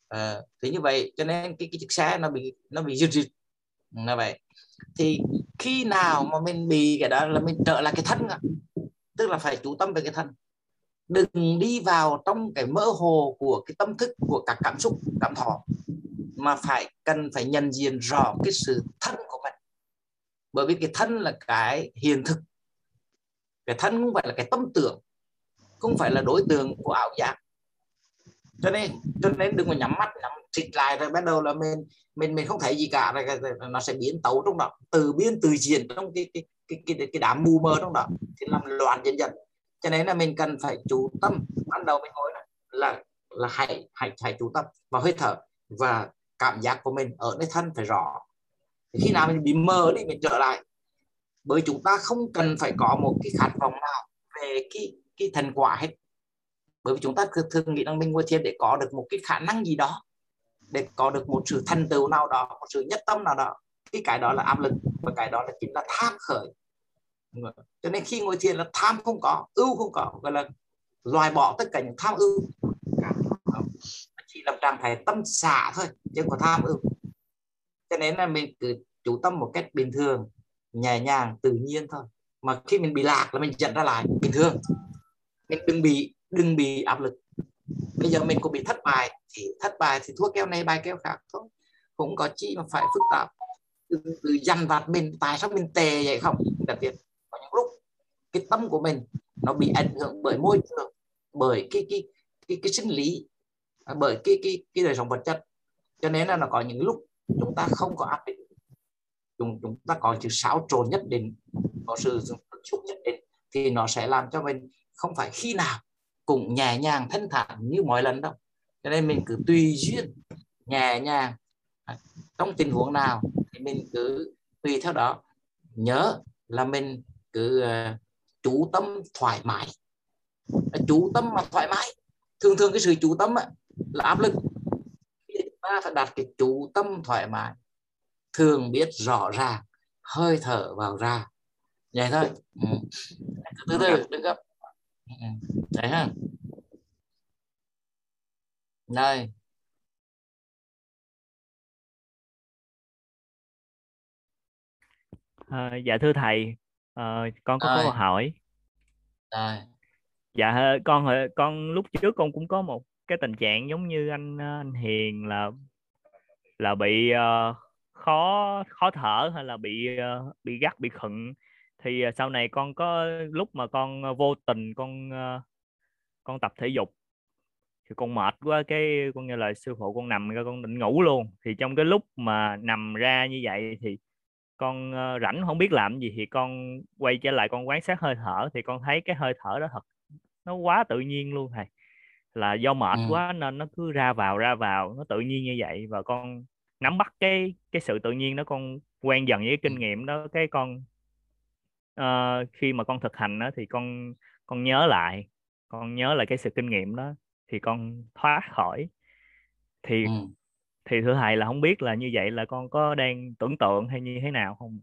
À, thì như vậy cho nên cái cái chiếc xe nó bị nó bị dứt dứt là vậy thì khi nào mà mình bị cái đó là mình trở lại cái thân tức là phải chú tâm về cái thân. Đừng đi vào trong cái mơ hồ của cái tâm thức, của các cảm xúc, cảm thọ mà phải cần phải nhận diện rõ cái sự thân của mình. Bởi vì cái thân là cái hiện thực. Cái thân không phải là cái tâm tưởng, không phải là đối tượng của ảo giác. Cho nên cho nên đừng có nhắm mắt, nhắm xịt lại rồi bắt đầu là mình mình mình không thấy gì cả. Rồi nó sẽ biến tấu trong đó từ biến từ diện trong cái cái cái cái, cái đám mù mờ trong đó. Thì làm loạn dần dần. Cho nên là mình cần phải chú tâm. Ban đầu mình nói là là hãy hãy hãy chú tâm vào hơi thở và cảm giác của mình ở nơi thân phải rõ. Khi nào mình bị mờ đi mình trở lại. Bởi chúng ta không cần phải có một cái khát vọng nào về cái cái thành quả hết. Bởi vì chúng ta thường, thường nghĩ rằng mình ngồi thiền để có được một cái khả năng gì đó để có được một sự thành tựu nào đó, một sự nhất tâm nào đó cái cái đó là áp lực và cái đó là chính là tham khởi. Cho nên khi ngồi thiền là tham không có, ưu không có, gọi là loại bỏ tất cả những tham ưu. Chỉ là trạng thái tâm xả thôi, chứ không có tham ưu. Cho nên là mình cứ chú tâm một cách bình thường, nhẹ nhàng, tự nhiên thôi. Mà khi mình bị lạc là mình dẫn ra lại, bình thường. Mình đừng bị đừng bị áp lực bây giờ mình cũng bị thất bại. Thì thất bại thì thua keo này bài keo khác thôi. Cũng có chi mà phải phức tạp. Từ dằn vặt mình tại sao mình tệ vậy không? Đặc biệt có những lúc cái tâm của mình nó bị ảnh hưởng bởi môi trường bởi cái cái cái, cái sinh lý à, bởi cái cái cái đời sống vật chất. Cho nên là nó có những lúc chúng ta không có áp lực. Chúng chúng ta có sự xáo trộn nhất định có sự xúc nhất định thì nó sẽ làm cho mình không phải khi nào cũng nhẹ nhàng thanh thản như mọi lần đâu. Cho nên mình cứ tùy duyên nhẹ nhàng à, trong tình huống nào thì mình cứ tùy theo đó. Nhớ là mình cứ uh, chú tâm thoải mái. Chú tâm mà thoải mái thường thường cái sự chú tâm á, là áp lực. Ta phải đặt cái chú tâm thoải mái thường biết rõ ràng hơi thở vào ra. Vậy thôi. Ừ. từ từ đừng gấp. Đấy ha. Đây à, dạ thưa thầy. À, con có câu hỏi. Rồi. Dạ con con lúc trước con cũng có một cái tình trạng giống như anh anh Hiền là là bị uh, khó khó thở hay là bị uh, bị gắt bị khựng thì uh, sau này con có lúc mà con uh, vô tình con uh, con tập thể dục thì con mệt quá cái con như là sư phụ con nằm ra con định ngủ luôn. Thì trong cái lúc mà nằm ra như vậy thì con rảnh không biết làm gì thì con quay trở lại con quan sát hơi thở thì con thấy cái hơi thở đó thật nó quá tự nhiên luôn thầy. Là do mệt ừ. quá nên nó cứ ra vào ra vào nó tự nhiên như vậy và con nắm bắt cái cái sự tự nhiên đó con quen dần với cái kinh nghiệm đó cái con uh, khi mà con thực hành đó thì con con nhớ lại con nhớ lại cái sự kinh nghiệm đó thì con thoát khỏi. Thì ừ. thì thưa thầy là không biết là như vậy là con có đang tưởng tượng hay như thế nào không?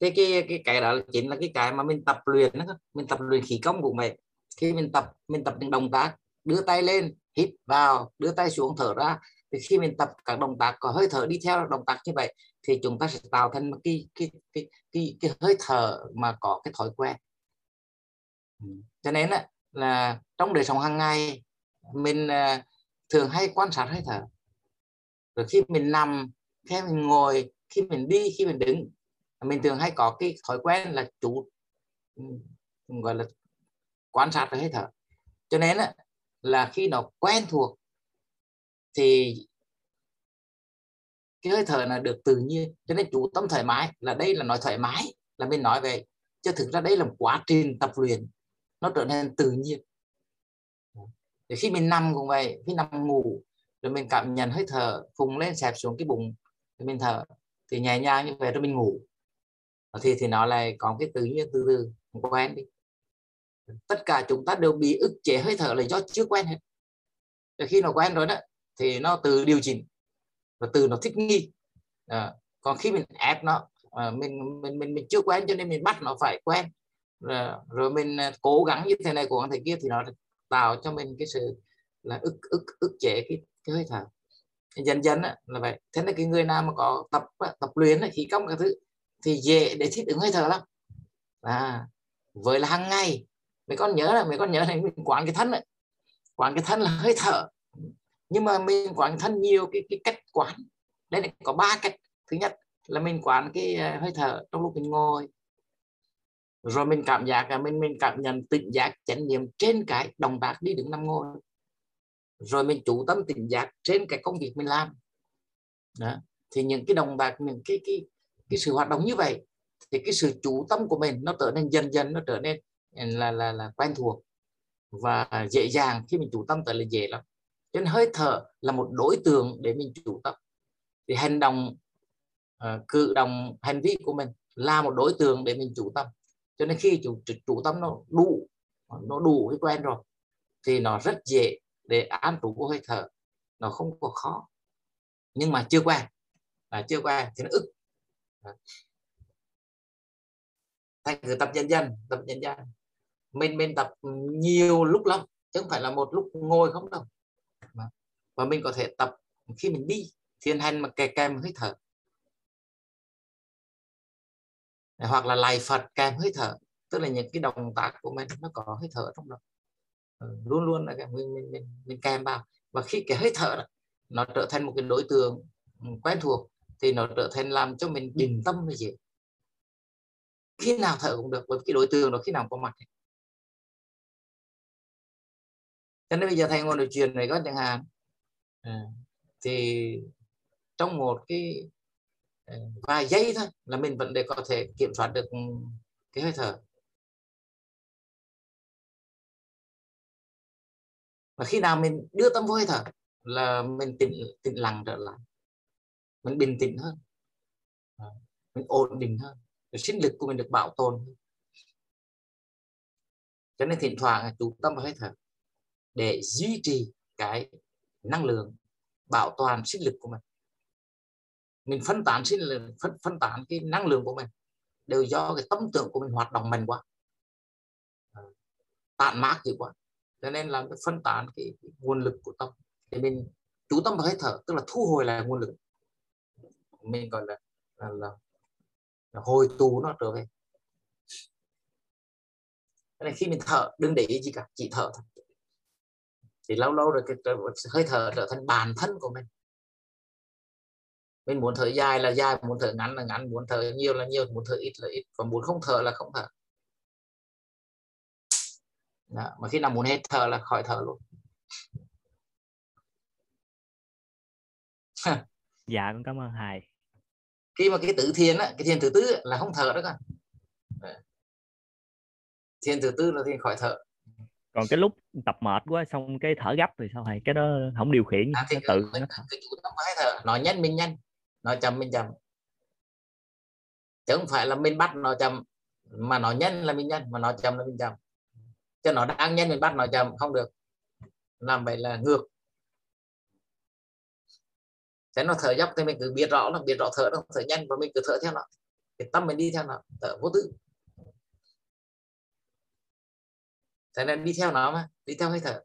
Cái cái cái cái đó chính là cái cái mà mình tập luyện đó mình tập luyện khí công của mình khi mình tập mình tập những động tác đưa tay lên hít vào đưa tay xuống thở ra thì khi mình tập các động tác có hơi thở đi theo động tác như vậy thì chúng ta sẽ tạo thành một cái cái cái cái, cái hơi thở mà có cái thói quen. Cho nên là, là trong đời sống hàng ngày mình uh, thường hay quan sát hơi thở. Rồi khi mình nằm khi mình ngồi khi mình đi khi mình đứng mình thường hay có cái thói quen là chủ gọi là quan sát hơi thở. Cho nên là khi nó quen thuộc thì cái hơi thở là được tự nhiên, cho nên chủ tâm thoải mái, là đây là nói thoải mái, là mình nói về chứ thực ra đây là một quá trình tập luyện, nó trở nên tự nhiên. Thì khi mình nằm cũng vậy, khi nằm ngủ, rồi mình cảm nhận hơi thở phùng lên xẹp xuống cái bụng, thì mình thở, thì nhẹ nhàng như vậy rồi mình ngủ. Thì thì nó lại có cái tự nhiên từ từ quen đi. Tất cả chúng ta đều bị ức chế hơi thở là do chưa quen hết. Rồi khi nó quen rồi đó, thì nó tự điều chỉnh và từ nó thích nghi. À, còn khi mình ép nó à, mình mình mình mình chưa quen cho nên mình bắt nó phải quen. Rồi, rồi mình cố gắng như thế này cố gắng thế kia thì nó tạo cho mình cái sự là ức ức ức chế cái, cái hơi thở. Dần dần á, là vậy. Thế nên cái người nào mà có tập tập luyện khí công các thứ thì dễ để thích ứng hơi thở lắm. À với là hàng ngày mấy con nhớ là mấy con nhớ này mình quán cái thân ấy. quán cái thân là hơi thở nhưng mà mình quản thân nhiều cái cái cách quán. Đây là có ba cách. Thứ nhất là mình quản cái à, hơi thở trong lúc mình ngồi. Rồi mình cảm giác là mình mình cảm nhận tỉnh giác, chánh niệm trên cái đồng tác đi đứng nằm ngồi. Rồi mình chủ tâm tỉnh giác trên cái công việc mình làm. Đó. thì những cái đồng bạc những cái cái cái sự hoạt động như vậy thì cái sự chủ tâm của mình nó trở nên dần dần, nó trở nên là là là quen thuộc và dễ dàng khi mình chủ tâm tới là dễ lắm cho nên hơi thở là một đối tượng để mình chủ tâm. Thì hành động uh, cử động hành vi của mình là một đối tượng để mình chủ tâm. Cho nên khi chủ, chủ tâm nó đủ nó đủ cái quen rồi thì nó rất dễ để an trú của hơi thở. Nó không có khó. Nhưng mà chưa quen là chưa quen thì nó ức. Thành thử tập dần dần tập dần dần mình mình tập nhiều lúc lắm chứ không phải là một lúc ngồi không đâu và mình có thể tập khi mình đi thiền hành mà kèm kèm hơi thở. Hoặc là lạy Phật kèm hơi thở. Tức là những cái động tác của mình nó có hơi thở trong đó. Ừ, luôn luôn là cái mình mình mình, mình kèm vào. Và khi cái hơi thở đó, nó trở thành một cái đối tượng quen thuộc thì nó trở thành làm cho mình bình tâm như gì khi nào thở cũng được với cái đối tượng đó khi nào có mặt. Cho nên bây giờ thầy ngồi nói chuyện này có chẳng hạn à, thì trong một cái ờ, vài giây thôi là mình vẫn để có thể kiểm soát được ừ, cái hơi thở. Và khi nào mình đưa tâm vô hơi thở là mình tĩnh tĩnh lặng trở lại. Mình bình tĩnh hơn. Ờ, mình ổn định hơn. Rồi sinh lực của mình được bảo tồn cho nên thỉnh thoảng chú tâm vào hơi thở để duy trì cái năng lượng bảo toàn sinh lực của mình. Mình phân tán sinh lực phân, phân tán cái năng lượng của mình đều do cái tâm tưởng của mình hoạt động mạnh quá. À, tản mát gì quá cho nên là phân tán cái, cái nguồn lực của tâm để mình chú tâm vào hơi thở tức là thu hồi lại nguồn lực. Mình gọi là là, là, là hồi tù nó trở về. Nên khi mình thở đừng để ý gì cả chỉ thở thôi thì lâu lâu rồi cái hơi thở trở thành bản thân của mình. Mình muốn thở dài là dài muốn thở ngắn là ngắn muốn thở nhiều là nhiều muốn thở ít là ít còn muốn không thở là không thở. Đó. mà khi nào muốn hết thở là khỏi thở luôn. Dạ con cảm ơn thầy khi mà cái tự thiền á cái thiền thứ tư là không thở đó con. Thiền thứ tư là thiền khỏi thở còn cái lúc tập mệt quá xong cái thở gấp thì sao thầy? Cái đó không điều khiển à, thì nó tự nó thở. thở nó nhanh mình nhanh. Nó chậm mình chậm. Chứ không phải là mình bắt nó chậm mà nó nhanh là mình nhanh mà nó chậm là mình chậm. Cho nó đang nhanh mình bắt nó chậm không được. Làm vậy là ngược. Thế nó thở dốc thì mình cứ biết rõ là biết rõ thở nó thở nhanh và mình cứ thở theo nó. Cái tâm mình đi theo nó thở vô tư thế nên đi theo nó mà đi theo hơi thở.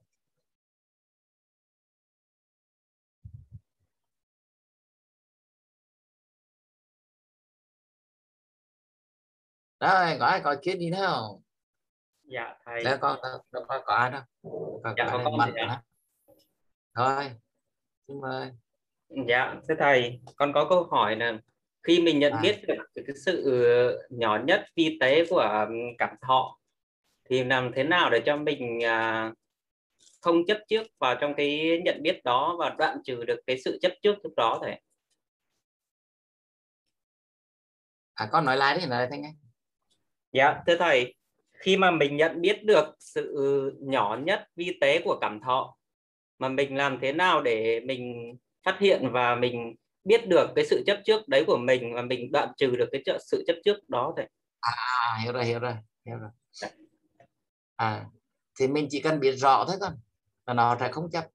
Rồi có ai có chuyện gì nữa không? Dạ thầy. Đấy, có, có, có, có ai đâu có, dạ có con mạnh dạ. thôi xin mời. Dạ, thưa thầy, con có câu hỏi là khi mình nhận À. biết được cái sự nhỏ nhất vi tế của cảm thọ thì làm thế nào để cho mình à, không chấp trước vào trong cái nhận biết đó và đoạn trừ được cái sự chấp trước lúc đó thầy? à con nói lại đi nói lại thanh nghe Dạ, thưa thầy, khi mà mình nhận biết được sự nhỏ nhất vi tế của cảm thọ mà mình làm thế nào để mình phát hiện và mình biết được cái sự chấp trước đấy của mình và mình đoạn trừ được cái sự chấp trước đó thầy? à hiểu rồi hiểu rồi hiểu rồi à thì mình chỉ cần biết rõ thôi con là nó sẽ không chấp.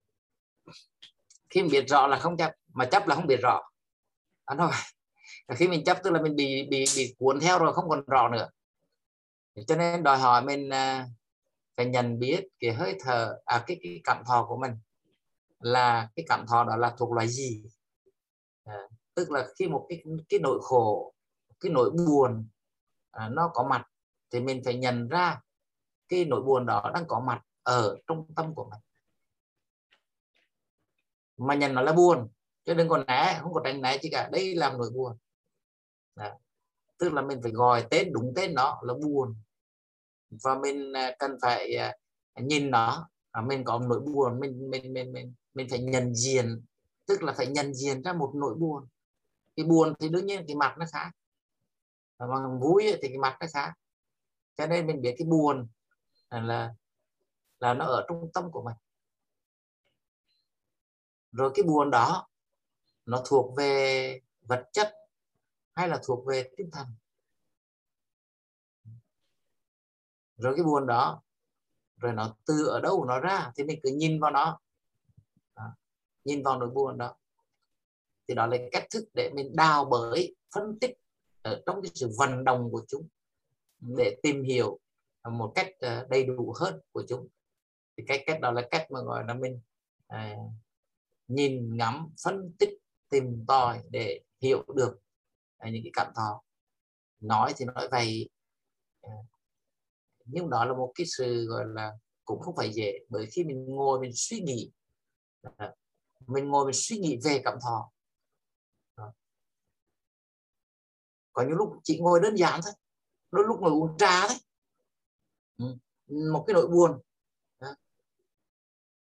Khi mình biết rõ là không chấp mà chấp là không biết rõ. Anh thôi. Khi mình chấp tức là mình bị bị bị cuốn theo rồi không còn rõ nữa. Cho nên đòi hỏi mình à, phải nhận biết cái hơi thở à cái cái cảm thọ của mình là cái cảm thọ đó là thuộc loại gì. À, tức là khi một cái cái nỗi khổ cái nỗi buồn à, nó có mặt thì mình phải nhận ra cái nỗi buồn đó đang có mặt ở trong tâm của mình. Mà nhận nó là buồn, chứ đừng còn né, không có tránh né chứ cả. Đây là nỗi buồn. Đó. tức là mình phải gọi tên đúng tên nó là buồn. Và mình à, cần phải à, nhìn nó. À, mình có nỗi buồn, mình mình mình mình mình phải nhận diện. Tức là phải nhận diện ra một nỗi buồn. Cái buồn thì đương nhiên cái mặt nó khác. Mà vui thì cái mặt nó khác. Cho nên mình biết cái buồn là là nó ở trung tâm của mình. Rồi cái buồn đó, nó thuộc về vật chất hay là thuộc về tinh thần? Rồi cái buồn đó, rồi nó từ ở đâu nó ra thì mình cứ nhìn vào nó. Đó. nhìn vào nỗi buồn đó. Thì đó là cách thức để mình đào bới, phân tích ở trong cái sự vận động của chúng, để tìm hiểu một cách ờ, đầy đủ hơn của chúng. Thì cái cách đó là cách mà gọi là mình à, nhìn ngắm phân tích tìm tòi để hiểu được à, những cái cảm thọ. Nói thì nói vậy à, nhưng đó là một cái sự gọi là cũng không phải dễ bởi khi mình ngồi mình suy nghĩ à, mình ngồi mình suy nghĩ về cảm thọ có những lúc chỉ ngồi đơn giản thôi đôi lúc ngồi uống trà thôi. Ừ. một cái nỗi buồn.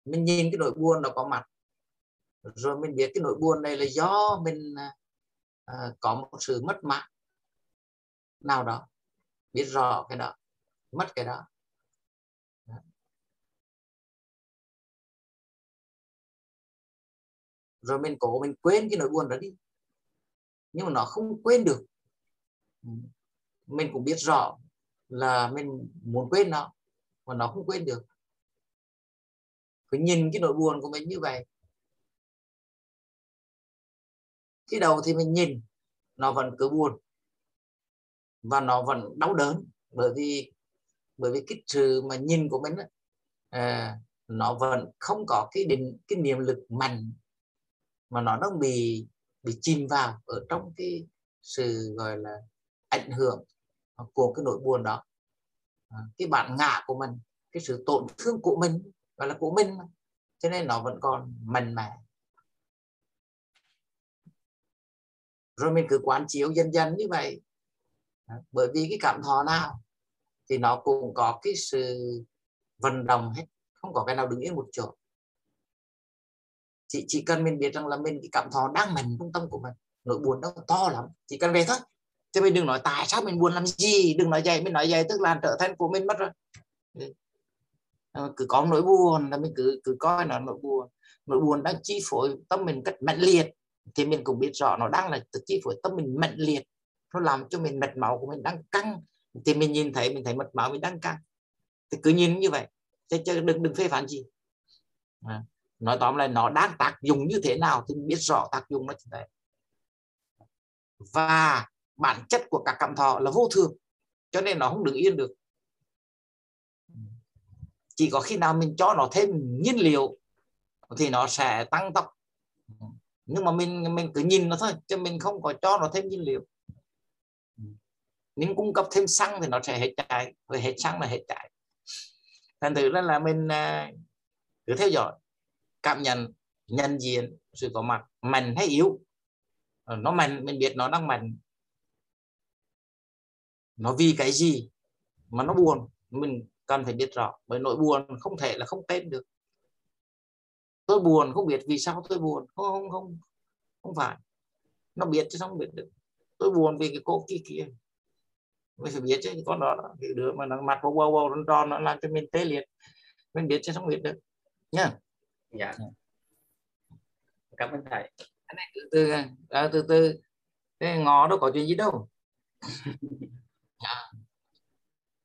Mình nhìn cái nỗi buồn nó có mặt. Rồi mình biết cái nỗi buồn này là do mình à, có một sự mất mát nào đó. Biết rõ cái đó. Mất cái đó. Rồi mình cố mình quên cái nỗi buồn đó đi. Nhưng mà nó không quên được. Ừ. Mình cũng biết rõ là mình muốn quên nó mà nó không quên được. Phải nhìn cái nỗi buồn của mình như vậy. Cái đầu thì mình nhìn nó vẫn cứ buồn và nó vẫn đau đớn bởi vì bởi vì cái sự mà nhìn của mình ấy, à, nó vẫn không có cái định cái niềm lực mạnh mà nó đang bị bị chìm vào ở trong cái sự gọi là ảnh hưởng của cái nỗi buồn đó. À, cái bản ngã của mình cái sự tổn thương của mình gọi là của mình. Mà. cho nên nó vẫn còn mạnh mẽ. Rồi mình cứ quán chiếu dần dần như vậy. À, bởi vì cái cảm thọ nào thì nó cũng có cái sự vận động hết. Không có cái nào đứng yên một chỗ. Chỉ chỉ cần mình biết rằng là mình cái cảm thọ đang mạnh trong tâm của mình nỗi buồn nó to lắm. Chỉ cần về thôi chứ mình đừng nói tại sao mình buồn làm gì? Đừng nói vậy mình nói vậy tức là trở thành của mình mất rồi. Ờ, cứ có nỗi buồn là mình cứ cứ coi nó nỗi buồn. Nỗi buồn đang chi phối tâm mình cách mạnh liệt. Thì mình cũng biết rõ nó đang là chi phối tâm mình mạnh liệt. Nó làm cho mình mạch máu của mình đang căng. Thì mình nhìn thấy mình thấy mạch máu mình đang căng. Thì cứ nhìn như vậy. Chứ, chứ đừng đừng phê phán gì. À, nói tóm lại nó đang tác dụng như thế nào thì biết rõ tác dụng nó như thế và bản chất của các cảm thọ là vô thường, cho nên nó không đứng yên được. Chỉ có khi nào mình cho nó thêm nhiên liệu thì nó sẽ tăng tốc. Nhưng mà mình mình cứ nhìn nó thôi, chứ mình không có cho nó thêm nhiên liệu. Mình cung cấp thêm xăng thì nó sẽ hết chạy, rồi hết xăng là hết chạy. Thành thử đó là mình à, cứ theo dõi, cảm nhận nhận diện sự có mặt mạnh hay yếu. Nó mạnh, mình biết nó đang mạnh nó vì cái gì mà nó buồn? Mình cần phải biết rõ. Bởi nỗi buồn không thể là không tên được. Tôi buồn không biết vì sao tôi buồn. Không không không không phải. Nó biết chứ không biết được. Tôi buồn vì cái cô kia kia. Mình phải biết chứ con đó cái đứa mà nó mặt bầu bầu bầu tròn tròn nó làm cho mình tê liệt. Mình biết chứ không biết được. Nhá dạ. Cảm ơn thầy. Từ từ à, từ từ. Cái ngõ đâu có chuyện gì đâu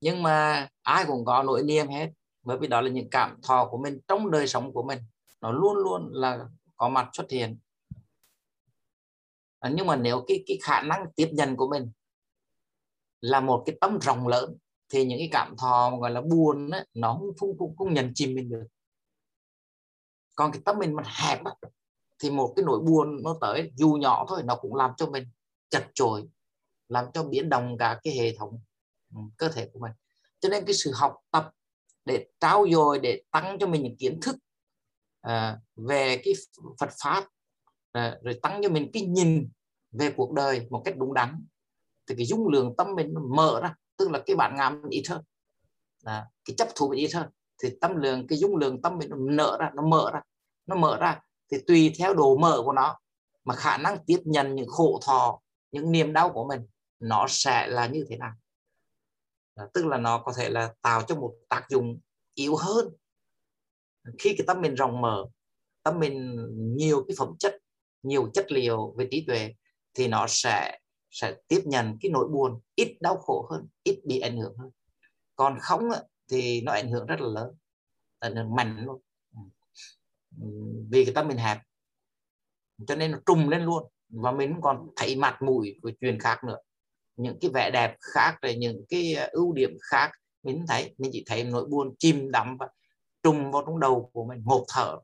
nhưng mà ai cũng có nỗi niềm hết bởi vì đó là những cảm thọ của mình trong đời sống của mình. Nó luôn luôn là có mặt xuất hiện. À, nhưng mà nếu cái cái khả năng tiếp nhận của mình là một cái tâm rộng lớn thì những cái cảm thọ gọi là buồn ấy, nó không không không, không nhận chìm mình được. Còn cái tâm mình mà hẹp ấy, thì một cái nỗi buồn nó tới dù nhỏ thôi nó cũng làm cho mình chật chội làm cho biến động cả cái hệ thống cơ thể của mình. Cho nên cái sự học tập để trao dồi để tăng cho mình những kiến thức à, về cái Phật pháp à, rồi tăng cho mình cái nhìn về cuộc đời một cách đúng đắn thì cái dung lượng tâm mình mở ra tức là cái bản ngã mình ít hơn. À, cái chấp thủ mình ít hơn thì tâm lượng cái dung lượng tâm mình nó nở ra nó mở ra nó mở ra thì tùy theo độ mở của nó mà khả năng tiếp nhận những khổ thọ những niềm đau của mình nó sẽ là như thế nào. À, tức là nó có thể là tạo cho một tác dụng yếu hơn. Khi cái tâm mình rộng mở, tâm mình nhiều cái phẩm chất, nhiều chất liệu về trí tuệ thì nó sẽ sẽ tiếp nhận cái nỗi buồn, ít đau khổ hơn, ít bị ảnh hưởng hơn. Còn không thì nó ảnh hưởng rất là lớn, ảnh hưởng mạnh luôn. Ừ, vì cái tâm mình hẹp, cho nên nó trùng lên luôn và mình còn thấy mặt mũi của chuyện khác nữa những cái vẻ đẹp khác rồi những cái ờ, ưu điểm khác. Mình thấy mình chỉ thấy nỗi buồn chìm đắm và trùng vào trong đầu của mình một thở.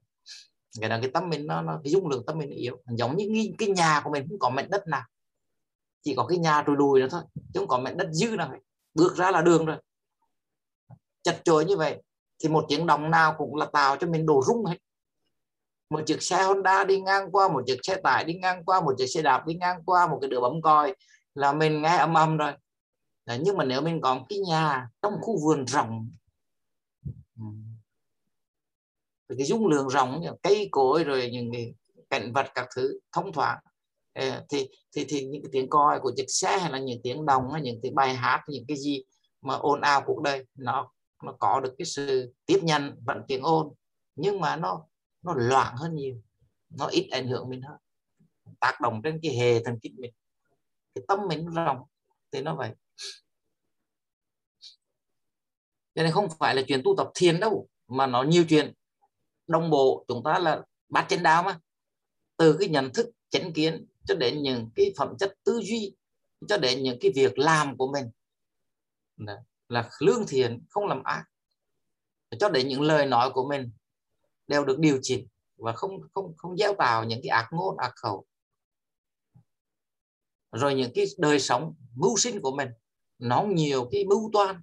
Cái là cái tâm mình nó, nó cái dung lượng tâm mình yếu. Giống như cái, cái nhà của mình không có mảnh đất nào. Chỉ có cái nhà trùi đùi nữa thôi chứ không có mảnh đất dư nào bước ra là đường rồi. Chật chội như vậy thì một tiếng đồng nào cũng là tạo cho mình đổ rung hết. Một chiếc xe Honda đi ngang qua một chiếc xe tải đi ngang qua một chiếc xe đạp đi ngang qua một cái đứa bấm còi là mình nghe âm âm rồi. Đấy, nhưng mà nếu mình có một cái nhà trong khu vườn rộng ừ, cái dung lượng rộng cây cối rồi những cái cảnh vật các thứ thông thoáng ờ, thì thì thì những cái tiếng còi của chiếc xe hay là những tiếng đồng hay những cái bài hát những cái gì mà ồn ào cuộc đời nó nó có được cái sự tiếp nhận vẫn tiếng ồn nhưng mà nó nó loạn hơn nhiều nó ít ảnh hưởng mình hơn. Tác động trên cái hệ thần kinh mình cái tâm mình rộng thì nó vậy. Cho nên không phải là chuyện tu tập thiền đâu, mà nó nhiều chuyện. Đồng bộ, chúng ta là bát chánh đạo mà. Từ cái nhận thức, chánh kiến, cho đến những cái phẩm chất tư duy, cho đến những cái việc làm của mình. Là lương thiện, không làm ác. Cho đến những lời nói của mình đều được điều chỉnh và không không không gieo vào những cái ác ngôn, ác khẩu rồi những cái đời sống mưu sinh của mình nó không nhiều cái mưu toan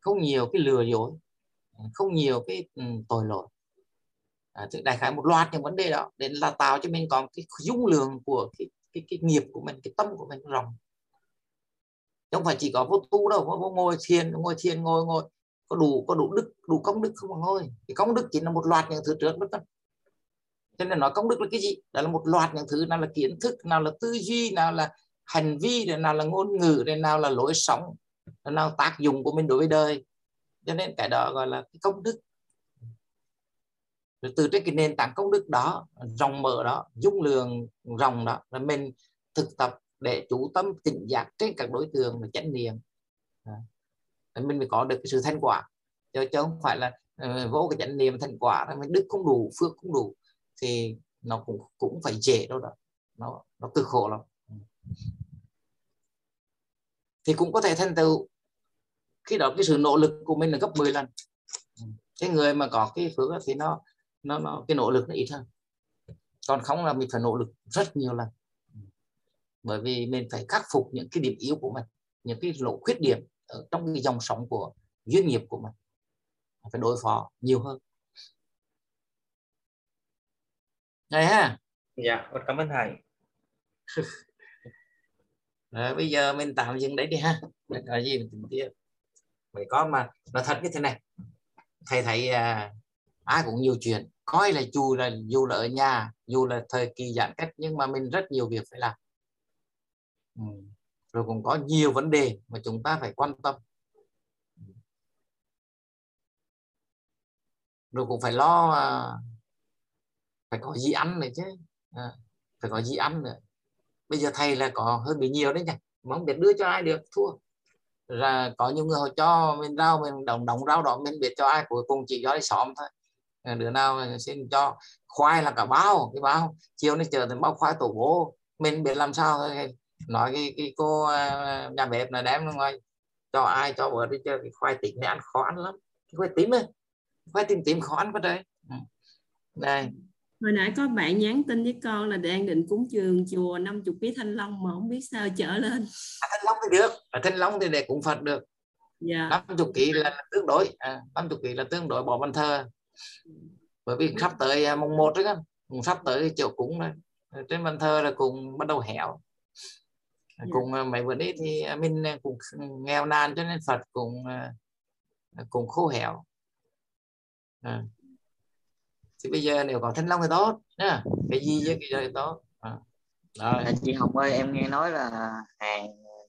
không nhiều cái lừa dối không nhiều cái ừ, tội lỗi. À, đại khái một loạt những vấn đề đó để là tạo cho mình có cái dung lượng của cái cái, cái nghiệp của mình cái tâm của mình rộng. Không phải chỉ có vô tu đâu vô, vô ngồi thiền ngồi thiền ngồi ngồi. Có đủ có đủ đức đủ công đức không mà ngồi. Thì công đức chỉ là một loạt những thứ trước đó cho nên nói công đức là cái gì? Đó là một loạt những thứ nào là kiến thức nào là tư duy nào là hành vi nào là ngôn ngữ nào là lối sống nào tác dụng của mình đối với đời. Cho nên cái đó gọi là cái công đức. Rồi từ trên cái nền tảng công đức đó rộng mở đó dung lượng rộng đó là mình thực tập để chủ tâm tỉnh giác trên các đối tượng và chánh niệm. Mình mới có được cái sự thành quả. Chứ, chứ không phải là ờ, vô cái chánh niệm thành quả mình đức không đủ phước không đủ thì nó cũng cũng phải dễ đâu đó. Nó nó cực khổ lắm thì cũng có thể thành tựu. Khi đó cái sự nỗ lực của mình là gấp 10 lần. Cái người mà có cái phước thì nó nó nó cái nỗ lực nó ít hơn. Còn không là mình phải nỗ lực rất nhiều lần. Bởi vì mình phải khắc phục những cái điểm yếu của mình những cái lỗ khuyết điểm ở trong cái dòng sống của duyên nghiệp của mình phải đối phó nhiều hơn. Này ha. Dạ cảm ơn thầy Rồi, bây giờ mình tạm dừng đấy đi ha. Có gì mình tính tiếp. Vậy có mà nó thật như thế này. Thầy thấy à, ai cũng nhiều chuyện. Coi là dù là dù là ở nhà dù là thời kỳ giãn cách nhưng mà mình rất nhiều việc phải làm. Ừ. rồi cũng có nhiều vấn đề mà chúng ta phải quan tâm. Rồi cũng phải lo à, phải có gì ăn này chứ. À, phải có gì ăn nữa bây giờ thầy là có hơi bị nhiều đấy nhỉ? Mong biết đưa cho ai được thua. Là có nhiều người họ cho mình rau mình đồng đồng rau đó mình biết cho ai cuối cùng chỉ cho đi xóm thôi. Ờ, đứa nào xin cho khoai là cả bao cái bao. Chiều nay chờ thì bao khoai tổ bố mình biết làm sao thôi. Nói cái, cái cô à, nhà bếp là đem ngoài cho ai cho bữa đi chơi cái khoai tím này ăn khó ăn lắm. Cái khoai tím ấy khoai tím tím khó ăn quá đấy ừ. đây hồi nãy có bạn nhắn tin với con là đang định cúng trường chùa 50 ký thanh long mà không biết sao trở lên. À, thanh long thì được ở thanh long thì để cúng phật được. Dạ. 50 ký là tương đối à, 50 ký là tương đối bỏ bàn thờ. Bởi vì sắp tới à, mùng một đấy sắp tới chiều cúng đấy trên bàn thờ là cùng bắt đầu hẻo dạ. cùng à, mấy bữa đấy thì mình cũng nghèo nàn cho nên Phật cũng cùng khô hẻo à thì bây giờ nếu có thanh long thì tốt nha cái gì với cái gì tốt. À. À, chị Hồng ơi em nghe nói là hàng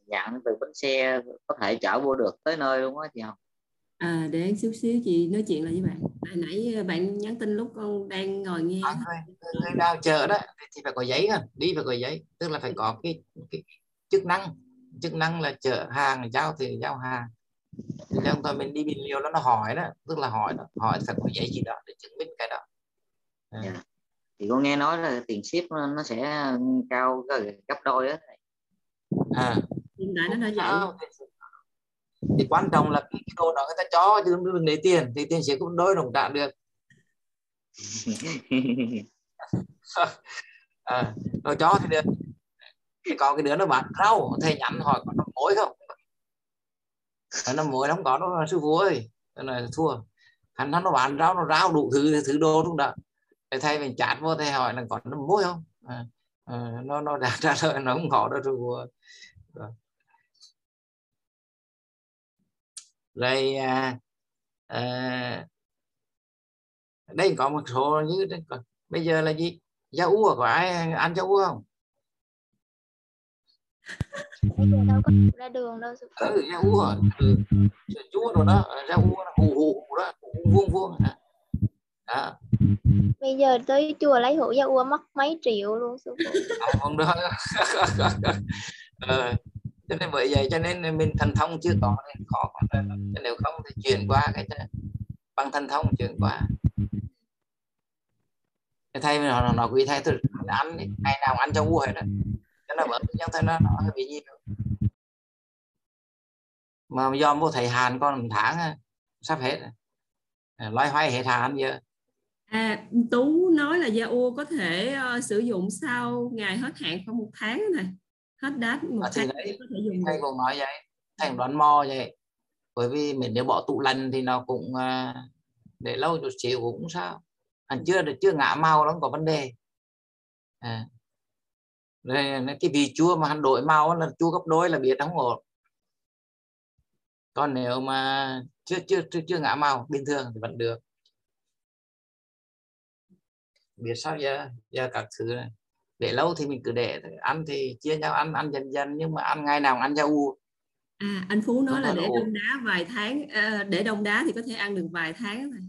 nhận từ bến xe có thể chở vô được tới nơi luôn á chị Hồng. À để chút xíu chị nói chuyện lại với bạn. Hồi nãy bạn nhắn tin lúc con đang ngồi nghe. À, người nào chờ đó thì phải có giấy thôi đi phải có giấy tức là phải có cái, cái chức năng. Chức năng là chở hàng giao thì giao hàng. Thì trong thôi mình đi bình liều đó nó hỏi đó tức là hỏi đó hỏi phải có giấy gì đó để chứng minh cái đó à. yeah. thì con nghe nói là tiền ship nó sẽ cao gấp đôi á à. Hiện tại nó đã vậy thì quan trọng là cái đồ đó người ta cho chứ đừng lấy tiền thì tiền sẽ cũng đôi đồng trả được. À, nó cho thì được. Thì có cái đứa nó bán rau thầy nhắn hỏi có nó mối không? Nó mối không có nó sư phụ ơi. Là thua. Hắn nó bán rau nó rau đủ thứ thứ đồ đúng đó thầy mình chát vô thầy hỏi là có nó mối không? À, à, nó nó đã trả lời nó không có đâu ơi rồi. Rồi à, à, đây có một số như bây giờ là gì? Da u à? có ai ăn da u không? Đâu có ra đường đâu ừ, da u à ừ. chúa rồi đó da u hù hù đó vuông vuông đó. bây giờ tới chùa lấy hũ da u mất mấy triệu luôn sư phụ. À, không đó. Ờ, cho nên bởi vậy cho nên mình thần thông chưa có nên khó cho nếu không thì chuyển qua cái bằng thần thông chuyển qua. Thầy nó nó, nó quý thầy tôi ăn đi. ngày nào ăn cho vua hết đó. Cho nó vẫn nhưng thầy nó nó bị gì mà do vô thầy Hàn con một tháng sắp hết loay hoay hết Hàn giờ À, Tú nói là da u có thể uh, sử dụng sau ngày hết hạn khoảng một tháng này. Hết đát một à, tháng đấy, có thể dùng thầy cũng nói vậy thầy đoán mò vậy. Bởi vì mình nếu bỏ tủ lạnh thì nó cũng uh, để lâu chút xíu cũng sao. Anh chưa được chưa ngã màu nó không có vấn đề. À. Rồi, cái vị chua mà hắn đổi màu là chua gấp đôi là biết không ổn còn nếu mà chưa chưa chưa, chưa ngã màu bình thường thì vẫn được biết sao giờ? Giờ các thứ này. Để lâu thì mình cứ để ăn thì chia nhau ăn ăn dần dần nhưng mà ăn ngày nào ăn rau u. À anh phú nói là để đông đá vài tháng à, để đông đá thì có thể ăn được vài tháng rồi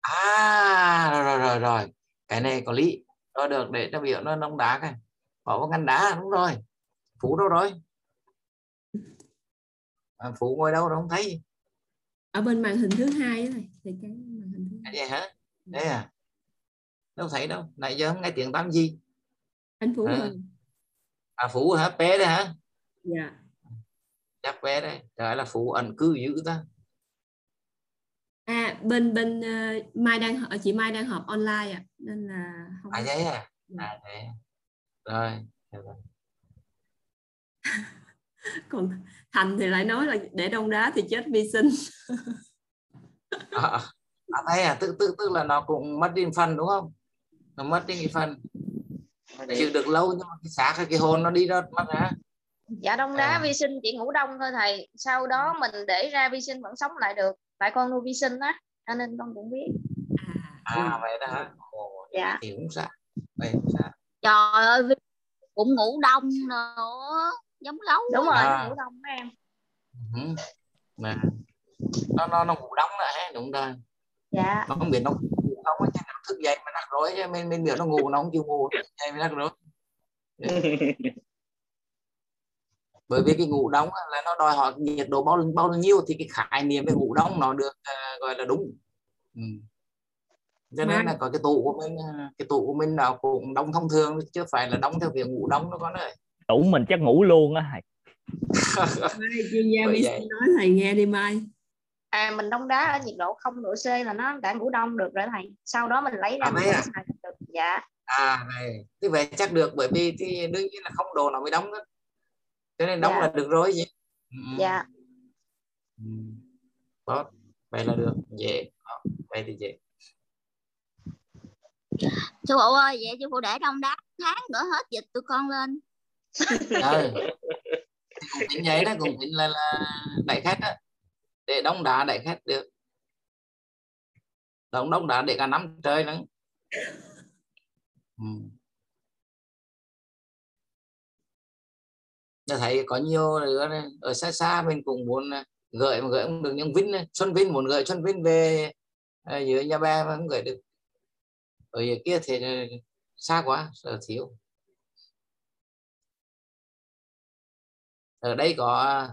à rồi rồi rồi rồi. Cái này có lý. Rồi được để cho biểu nó đông đá cái. Bỏ vào ngăn đá đúng rồi. Phú đâu rồi? À, phú ngồi đâu đâu không thấy? Ở bên màn hình thứ hai này. Thì cái màn hình thứ hai. Vậy hả? Đấy à đâu thấy đâu. Nãy giờ không nghe tiếng tắm gì. Anh phú à, à phú hả? Bé đấy hả? Dạ. Chắc bé đấy. Trời là phú ẩn cư dữ ta. À bên bên uh, mai đang chị mai đang họp online à nên là không à vậy à, dạ. à thế. Rồi còn thành thì lại nói là để đông đá thì chết vi sinh. À, à, thế à? Tức tức tức là nó cũng mất đi phần đúng không nó mất đi cái phần. Chịu được lâu nhưng mà cái xác cái hồn nó đi đó mất hả dạ đông đá à. vi sinh chỉ ngủ đông thôi thầy. Sau đó mình để ra vi sinh vẫn sống lại được. Tại con nuôi vi sinh á cho nên con cũng biết. À, à vậy đó hả? Ồ, dạ. thì cũng sao? Vậy cũng sao? Trời ơi cũng ngủ đông nữa. Giống gấu đúng rồi à. ngủ đông em. Ừ. mà nó nó nó ngủ đông rồi ha đúng rồi. Dạ. Nó không biết nó không có chắc nó thức dậy mà nắc rối chứ mình mình biết nó ngủ nó không chịu ngủ dậy mới nắc rối. Bởi vì cái ngủ đông là nó đòi hỏi nhiệt độ bao bao nhiêu thì cái khái niệm về ngủ đông nó được uh, gọi là đúng. Ừ. cho nên là có cái tủ của mình à, cái tủ của mình nào cũng đông thông thường chứ phải là đông theo việc ngủ đông nó có này tủ mình chắc ngủ luôn á thầy. Chuyên gia nói thầy nghe đi mai à mình đông đá ở nhiệt độ không độ C là nó đã ngủ đông được rồi thầy. Sau đó mình lấy ra à, mình à? xài được. Dạ. À này thế vậy chắc được bởi vì thì đương nhiên là không độ nó mới đóng đó cho nên đóng dạ. là được rồi gì ừ. dạ. Ừ. đó vậy là được. Dễ. Vậy thì dễ. Chú phụ ơi vậy chú phụ để đông đá tháng nữa hết dịch tụi con lên. Ừ. cũng tính vậy đó cũng tính là, là đại khách đó để đóng đá để hết được. Đóng đóng đá để cả năm trời nữa ừ. thấy có nhiều ở xa xa mình cũng muốn à, gửi, mà gửi không được, nhưng Vinh à, Xuân Vinh muốn gửi Xuân Vinh về à, dưới nhà bè mà không gửi được. Ở dưới kia thì xa quá, sợ thiếu. Ở đây có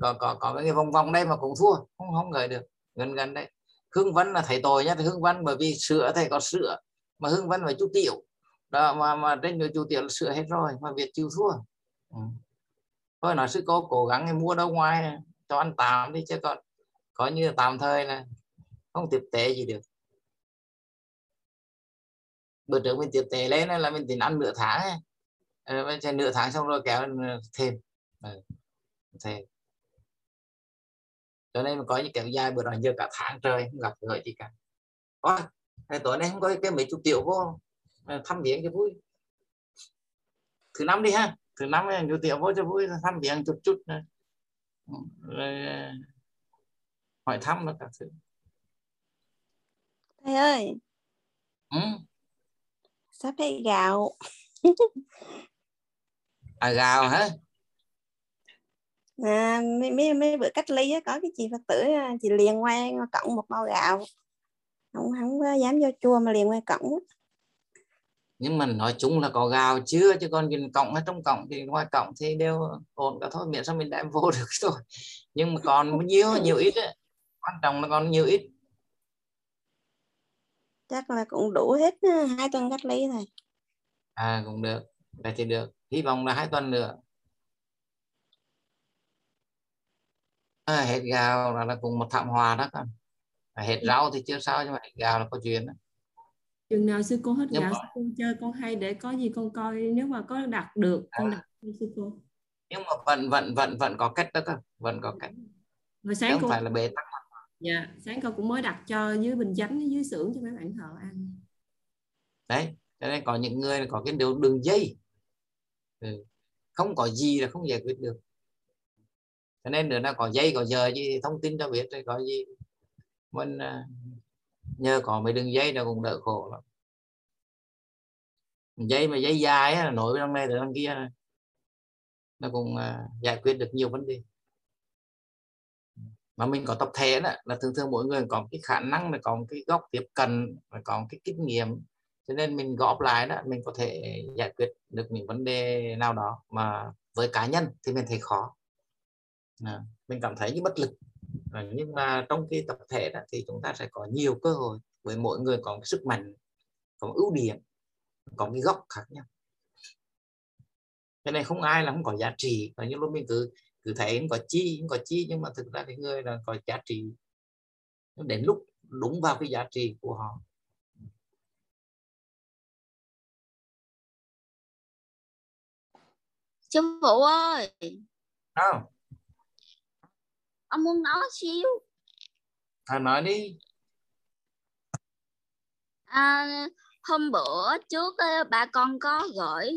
có có có cái vòng vòng đây mà cũng thua không không gửi được. Gần gần đây hương vân là thầy tồi nhất hương vân bởi vì sữa thầy có sữa mà hương vân phải chú tiểu. Đó mà mà trên người chú tiểu là sữa hết rồi mà việc chịu thua. Ừ. thôi nói sư cô cố gắng mua đâu ngoài cho ăn tạm đi chứ còn có như tạm thời là không tiếp tế gì được. Bữa trước mình tiếp tế lên là mình tính ăn nửa tháng ấy. Ờ, nửa tháng xong rồi kéo thêm. Ừ, thêm cho nên có những kéo dài bữa đó giờ cả tháng trời không gặp người gì cả. Ôi, tối nay không có cái mấy chục triệu vô thăm viếng cho vui. Thứ năm đi ha. Thứ năm chục triệu vô cho vui thăm viếng chút chút này. rồi ờ, hỏi thăm nó cả thứ. Thầy ơi. Ừ? sắp hết gạo. À gạo hả à, mấy, mấy, mấy bữa cách ly á, có cái chị phật tử à, chị liền qua cổng một bao gạo. Không không dám vô chua mà liền qua cổng nhưng mà nói chung là có gạo chưa? Chứ còn nhìn cổng ở trong cổng thì ngoài cổng thì đều ổn cả thôi miễn sao mình đem vô được thôi nhưng mà còn nhiều nhiều ít ấy. quan trọng là còn nhiều ít. Chắc là cũng đủ hết hai tuần cách ly rồi. À cũng được. Vậy thì được. Hy vọng là hai tuần nữa à, hết gạo là, là cùng một thảm họa đó con. Hết rau thì chưa sao nhưng mà hết gạo là có chuyện đó. Chừng nào sư cô hết nhưng gạo mà... sư cô chơi con hay để có gì con coi. Nếu mà có đặt được con à. đặt sư cô. Nhưng mà vẫn vẫn vẫn vẫn có cách đó cơ. Vẫn có cách. Rồi sáng không cô... phải là bế tắc. Dạ sáng cô cũng mới đặt cho dưới bình chánh dưới xưởng cho mấy bạn thợ ăn. Đấy cho nên có những người có cái đường đường dây. Ừ. không có gì là không giải quyết được cho nên nữa nó có dây có giờ gì thông tin cho biết rồi có gì. Mình à, nhờ có mấy đường dây nó cũng đỡ khổ lắm. Dây mà dây dài á, nổi trong này từ đằng kia. Nó cũng à, giải quyết được nhiều vấn đề. Mà mình có tập thể đó là thường thường mỗi người có cái khả năng là có cái góc tiếp cận và có cái kinh nghiệm. Cho nên mình góp lại đó mình có thể giải quyết được những vấn đề nào đó. Mà với cá nhân thì mình thấy khó à, mình cảm thấy như bất lực. Nhưng mà trong cái tập thể đó thì chúng ta sẽ có nhiều cơ hội với mỗi người có sức mạnh có ưu điểm có cái góc khác nhau. Cái này không ai là không có giá trị. Và như lúc mình cứ cứ thấy không có chi không có chi nhưng mà thực ra cái người là có giá trị. Đến lúc đúng vào cái giá trị của họ. Sư phụ ơi! Sao ông muốn nói xíu à, nói đi à, hôm bữa trước ba con có gửi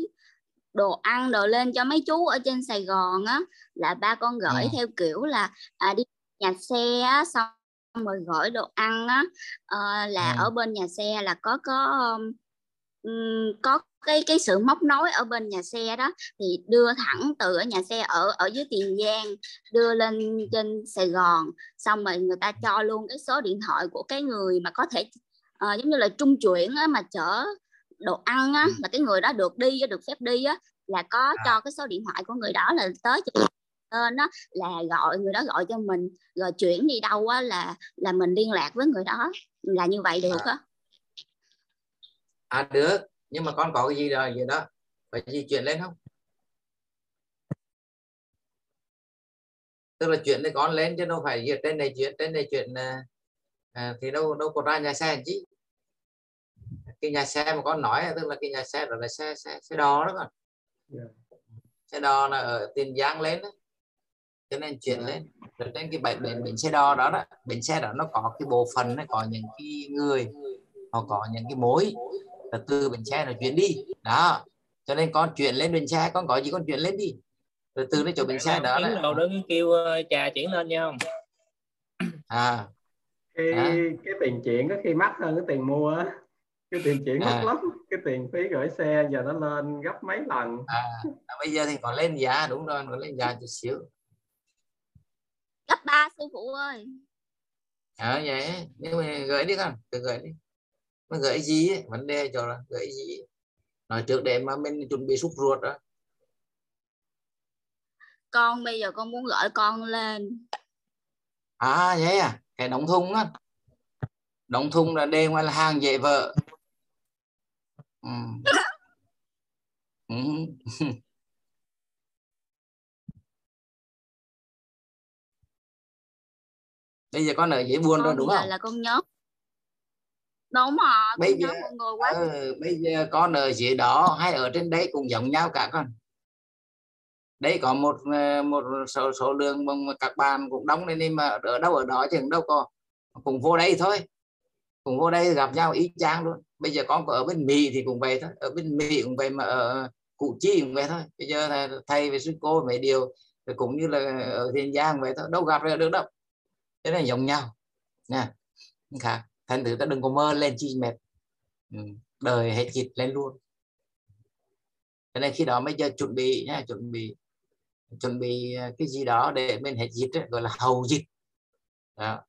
đồ ăn đồ lên cho mấy chú ở trên Sài Gòn á là ba con gửi à. theo kiểu là à, đi nhà xe á, xong rồi gửi đồ ăn á à, là à. ở bên nhà xe là có có um, có cái cái sự móc nối ở bên nhà xe đó thì đưa thẳng từ ở nhà xe ở ở dưới tiền giang đưa lên trên sài gòn xong rồi người ta cho luôn cái số điện thoại của cái người mà có thể uh, giống như là trung chuyển á, mà chở đồ ăn á, là cái người đó được đi được phép đi á, là có à. cho cái số điện thoại của người đó là tới cho tên đó là gọi người đó gọi cho mình rồi chuyển đi đâu á là là mình liên lạc với người đó là như vậy được á. À được nhưng mà con có cái gì rồi gì đó phải di chuyển lên không tức là chuyển để con lên chứ đâu phải việc trên này chuyển trên này chuyển à, à, thì đâu đâu có ra nhà xe chứ cái nhà xe mà con nói tức là cái nhà xe rồi là xe xe xe đò đó con yeah. Dạ. xe đò là ở tiền giang lên đó cho nên chuyển yeah. Dạ. lên rồi trên cái bãi bến bến xe đò đó đó bến xe đó nó có cái bộ phận nó có những cái người họ có những cái mối là từ bến xe là chuyển đi. Đó. Cho nên con chuyển lên bến xe con có gì con chuyển lên đi. Rồi từ đến chỗ bến xe đó là đầu đứng kêu ờ, trà chuyển lên nha không? À. Cái à. cái tiền chuyển có khi mắc hơn cái tiền mua á. Cái tiền chuyển à. mắc lắm. Cái tiền phí gửi xe giờ nó lên gấp mấy lần. À, bây giờ thì còn lên giá đúng rồi còn lên giá chút xíu. Gấp ba sư phụ ơi. À vậy. Nhưng mà gửi đi con cứ gửi đi mà gửi gì ấy? vấn đề cho là gửi gì nói trước để mà mình chuẩn bị xúc ruột đó. Con bây giờ con muốn gửi con lên. À vậy à? Cái đóng thùng á. Đóng thùng là đề ngoài là hàng dễ vợ ừ. ừ. bây giờ con ở dễ buồn rồi đúng không? là con nhớ đúng rồi bây giờ mọi người quá ừ, bây giờ con ở dưới đó hay ở trên đấy cũng giống nhau cả con. Đấy có một ờ, một số số lượng các bạn cũng đóng lên nhưng mà ở đâu ở đó chứ đâu có cùng vô đây thôi. Cùng vô đây gặp nhau ý chang luôn. Bây giờ con có ở bên mỹ thì cũng vậy thôi. Ở bên mỹ cũng vậy mà ở cụ chi cũng vậy thôi. Bây giờ thầy, thầy với sư cô mấy điều cũng như là ở thiên giang vậy thôi. Đâu gặp được đâu. Thế là giống nhau. Nha. Khác thành thử ta đừng có mơ lên chi mệt ừ. đời hết dịch lên luôn cho nên khi đó mới giờ chuẩn bị nha chuẩn bị chuẩn bị cái gì đó để mình hết dịch ấy, gọi là hầu dịch đó.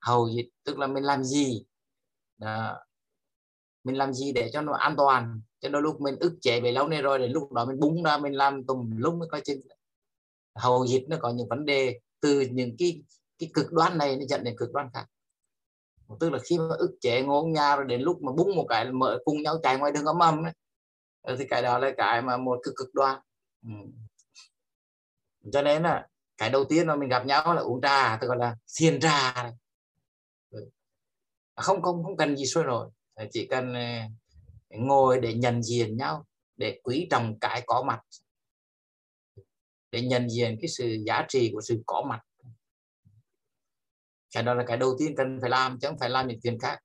hầu dịch tức là mình làm gì đó. mình làm gì để cho nó an toàn cho đôi lúc mình ức chế về lâu nay rồi đến lúc đó mình búng ra mình làm tùm lúc mới coi chừng hầu dịch nó có những vấn đề từ những cái cái cực đoan này nó dẫn đến cực đoan khác tức là khi mà ức chế ngôn nhà rồi đến lúc mà búng một cái mở cùng nhau chạy ngoài đường ấm âm ấy, ờ, thì cái đó là cái mà một cực cực đoan. Ừ. cho nên là cái đầu tiên mà mình gặp nhau là uống trà tôi gọi là xiên trà ừ. à, không không không cần gì sôi nổi. Ờ, chỉ cần ờ, ngồi để nhận diện nhau để quý trọng cái có mặt. Để nhận diện cái sự giá trị của sự có mặt cái đó là cái đầu tiên cần phải làm, chứ không phải làm những chuyện khác.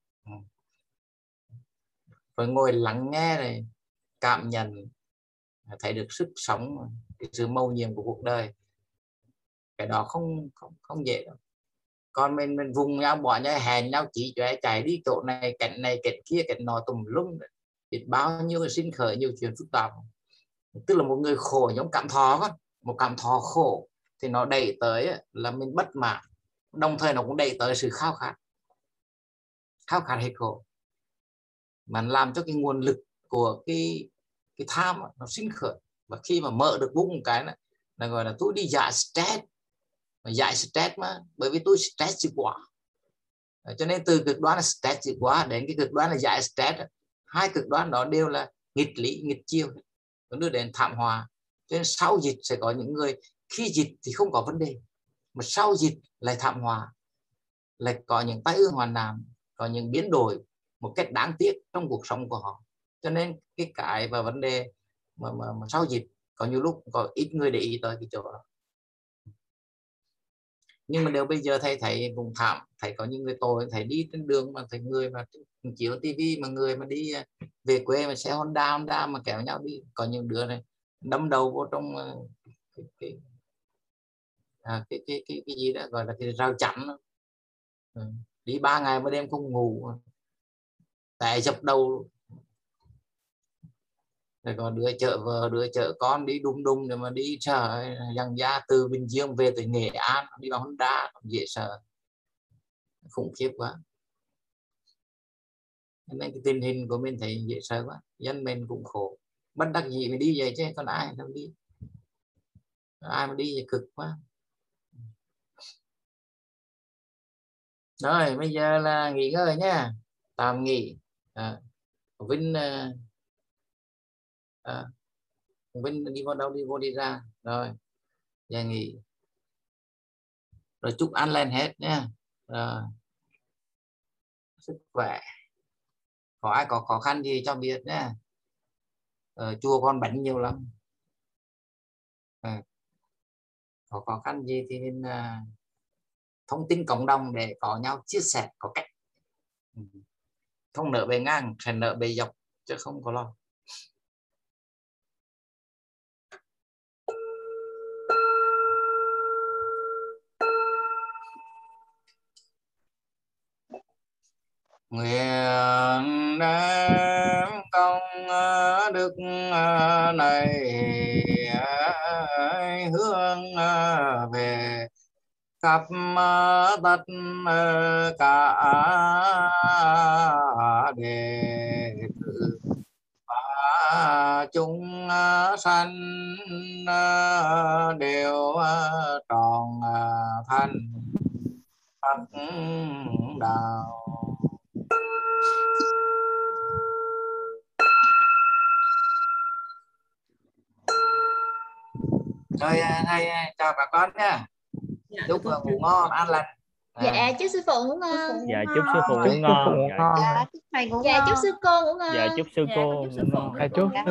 Phải ngồi lắng nghe này, cảm nhận, thấy được sức sống, cái sự mâu nhiệm của cuộc đời. Cái đó không không không dễ đâu. Còn mình mình vùng nhau, bỏ nhau, hẹn nhau, chỉ cho chạy đi chỗ này cạnh này cạnh kia cạnh nọ, tùm lum. Biết bao nhiêu sinh khởi, nhiều chuyện phức tạp. Tức là một người khổ giống cảm thọ con. Một cảm thọ khổ thì nó đẩy tới là mình bất mãn đồng thời nó cũng đẩy tới sự khao khát khao khát hết khổ, mà làm cho cái nguồn lực của cái cái tham nó sinh khởi. Và khi mà mở được bụng một cái này là gọi là tôi đi giải stress. Mà giải stress mà, bởi vì tôi stress chịu quá. Ờ, cho nên từ cực đoan là stress chịu quá, đến cái cực đoan là giải stress hai cực đoan đó đều là nghịch lý, nghịch chiêu. Nó đưa đến thảm hòa cho nên sau dịch sẽ có những người, khi dịch thì không có vấn đề mà sau dịch lại thảm họa lại có những tai ương hoàn nạn có những biến đổi một cách đáng tiếc trong cuộc sống của họ. Cho nên cái cái và vấn đề mà, mà, mà sau dịch có nhiều lúc có ít người để ý tới cái chỗ đó. Nhưng mà nếu bây giờ thầy thấy vùng thảm thầy có những người tội thầy đi trên đường mà thầy người mà chiếu tivi mà người mà đi à, về quê mà xe Honda Honda mà kéo nhau đi có những đứa này đâm đầu vô trong à, cái cái, à, cái, cái, cái, cái gì đó gọi là cái rào chắn. Ừ. đi ba ngày mới đêm không ngủ. Tại dập đầu rồi còn đứa chợ vợ đứa chợ con đi đung đung để mà đi chờ dằng ra từ bình dương về tới nghệ an đi bằng honda dễ sợ. Khủng khiếp quá. Nên cái tình hình của mình thấy dễ sợ quá. Dân mình cũng khổ. Bất đắc gì mình đi vậy chứ còn ai đâu đi. Ai mà đi thì cực quá. Rồi bây giờ là nghỉ ngơi nhá tạm nghỉ. À, Vinh à, à, Vinh đi vào đâu đi vô đi ra. Rồi giờ nghỉ. Rồi chúc ăn lên hết nha. Rồi. sức khỏe. Có ai có khó khăn gì cho biết nhé ờ, chùa con bánh nhiều lắm. À, có khó khăn gì thì nên uh, thông tin cộng đồng để có nhau chia sẻ, có cách. Ừ. Không nợ bề ngang, phải nợ bề dọc, chứ không có lo. Nguyện đem công đức này hướng về khắp tất cả đệ tử và chúng ờ, sanh ờ, đều ờ, tròn thành Phật đạo. Rồi thầy chào bà con nha dạ, chúc ngủ ngon ăn lành. dạ chúc sư phụ ngủ ngon. Dạ chúc sư phụ ngủ ngon. dạ. chúc thầy ngủ dạ chúc sư cô ngủ ngon. dạ chúc sư cô ngủ ngon. chúc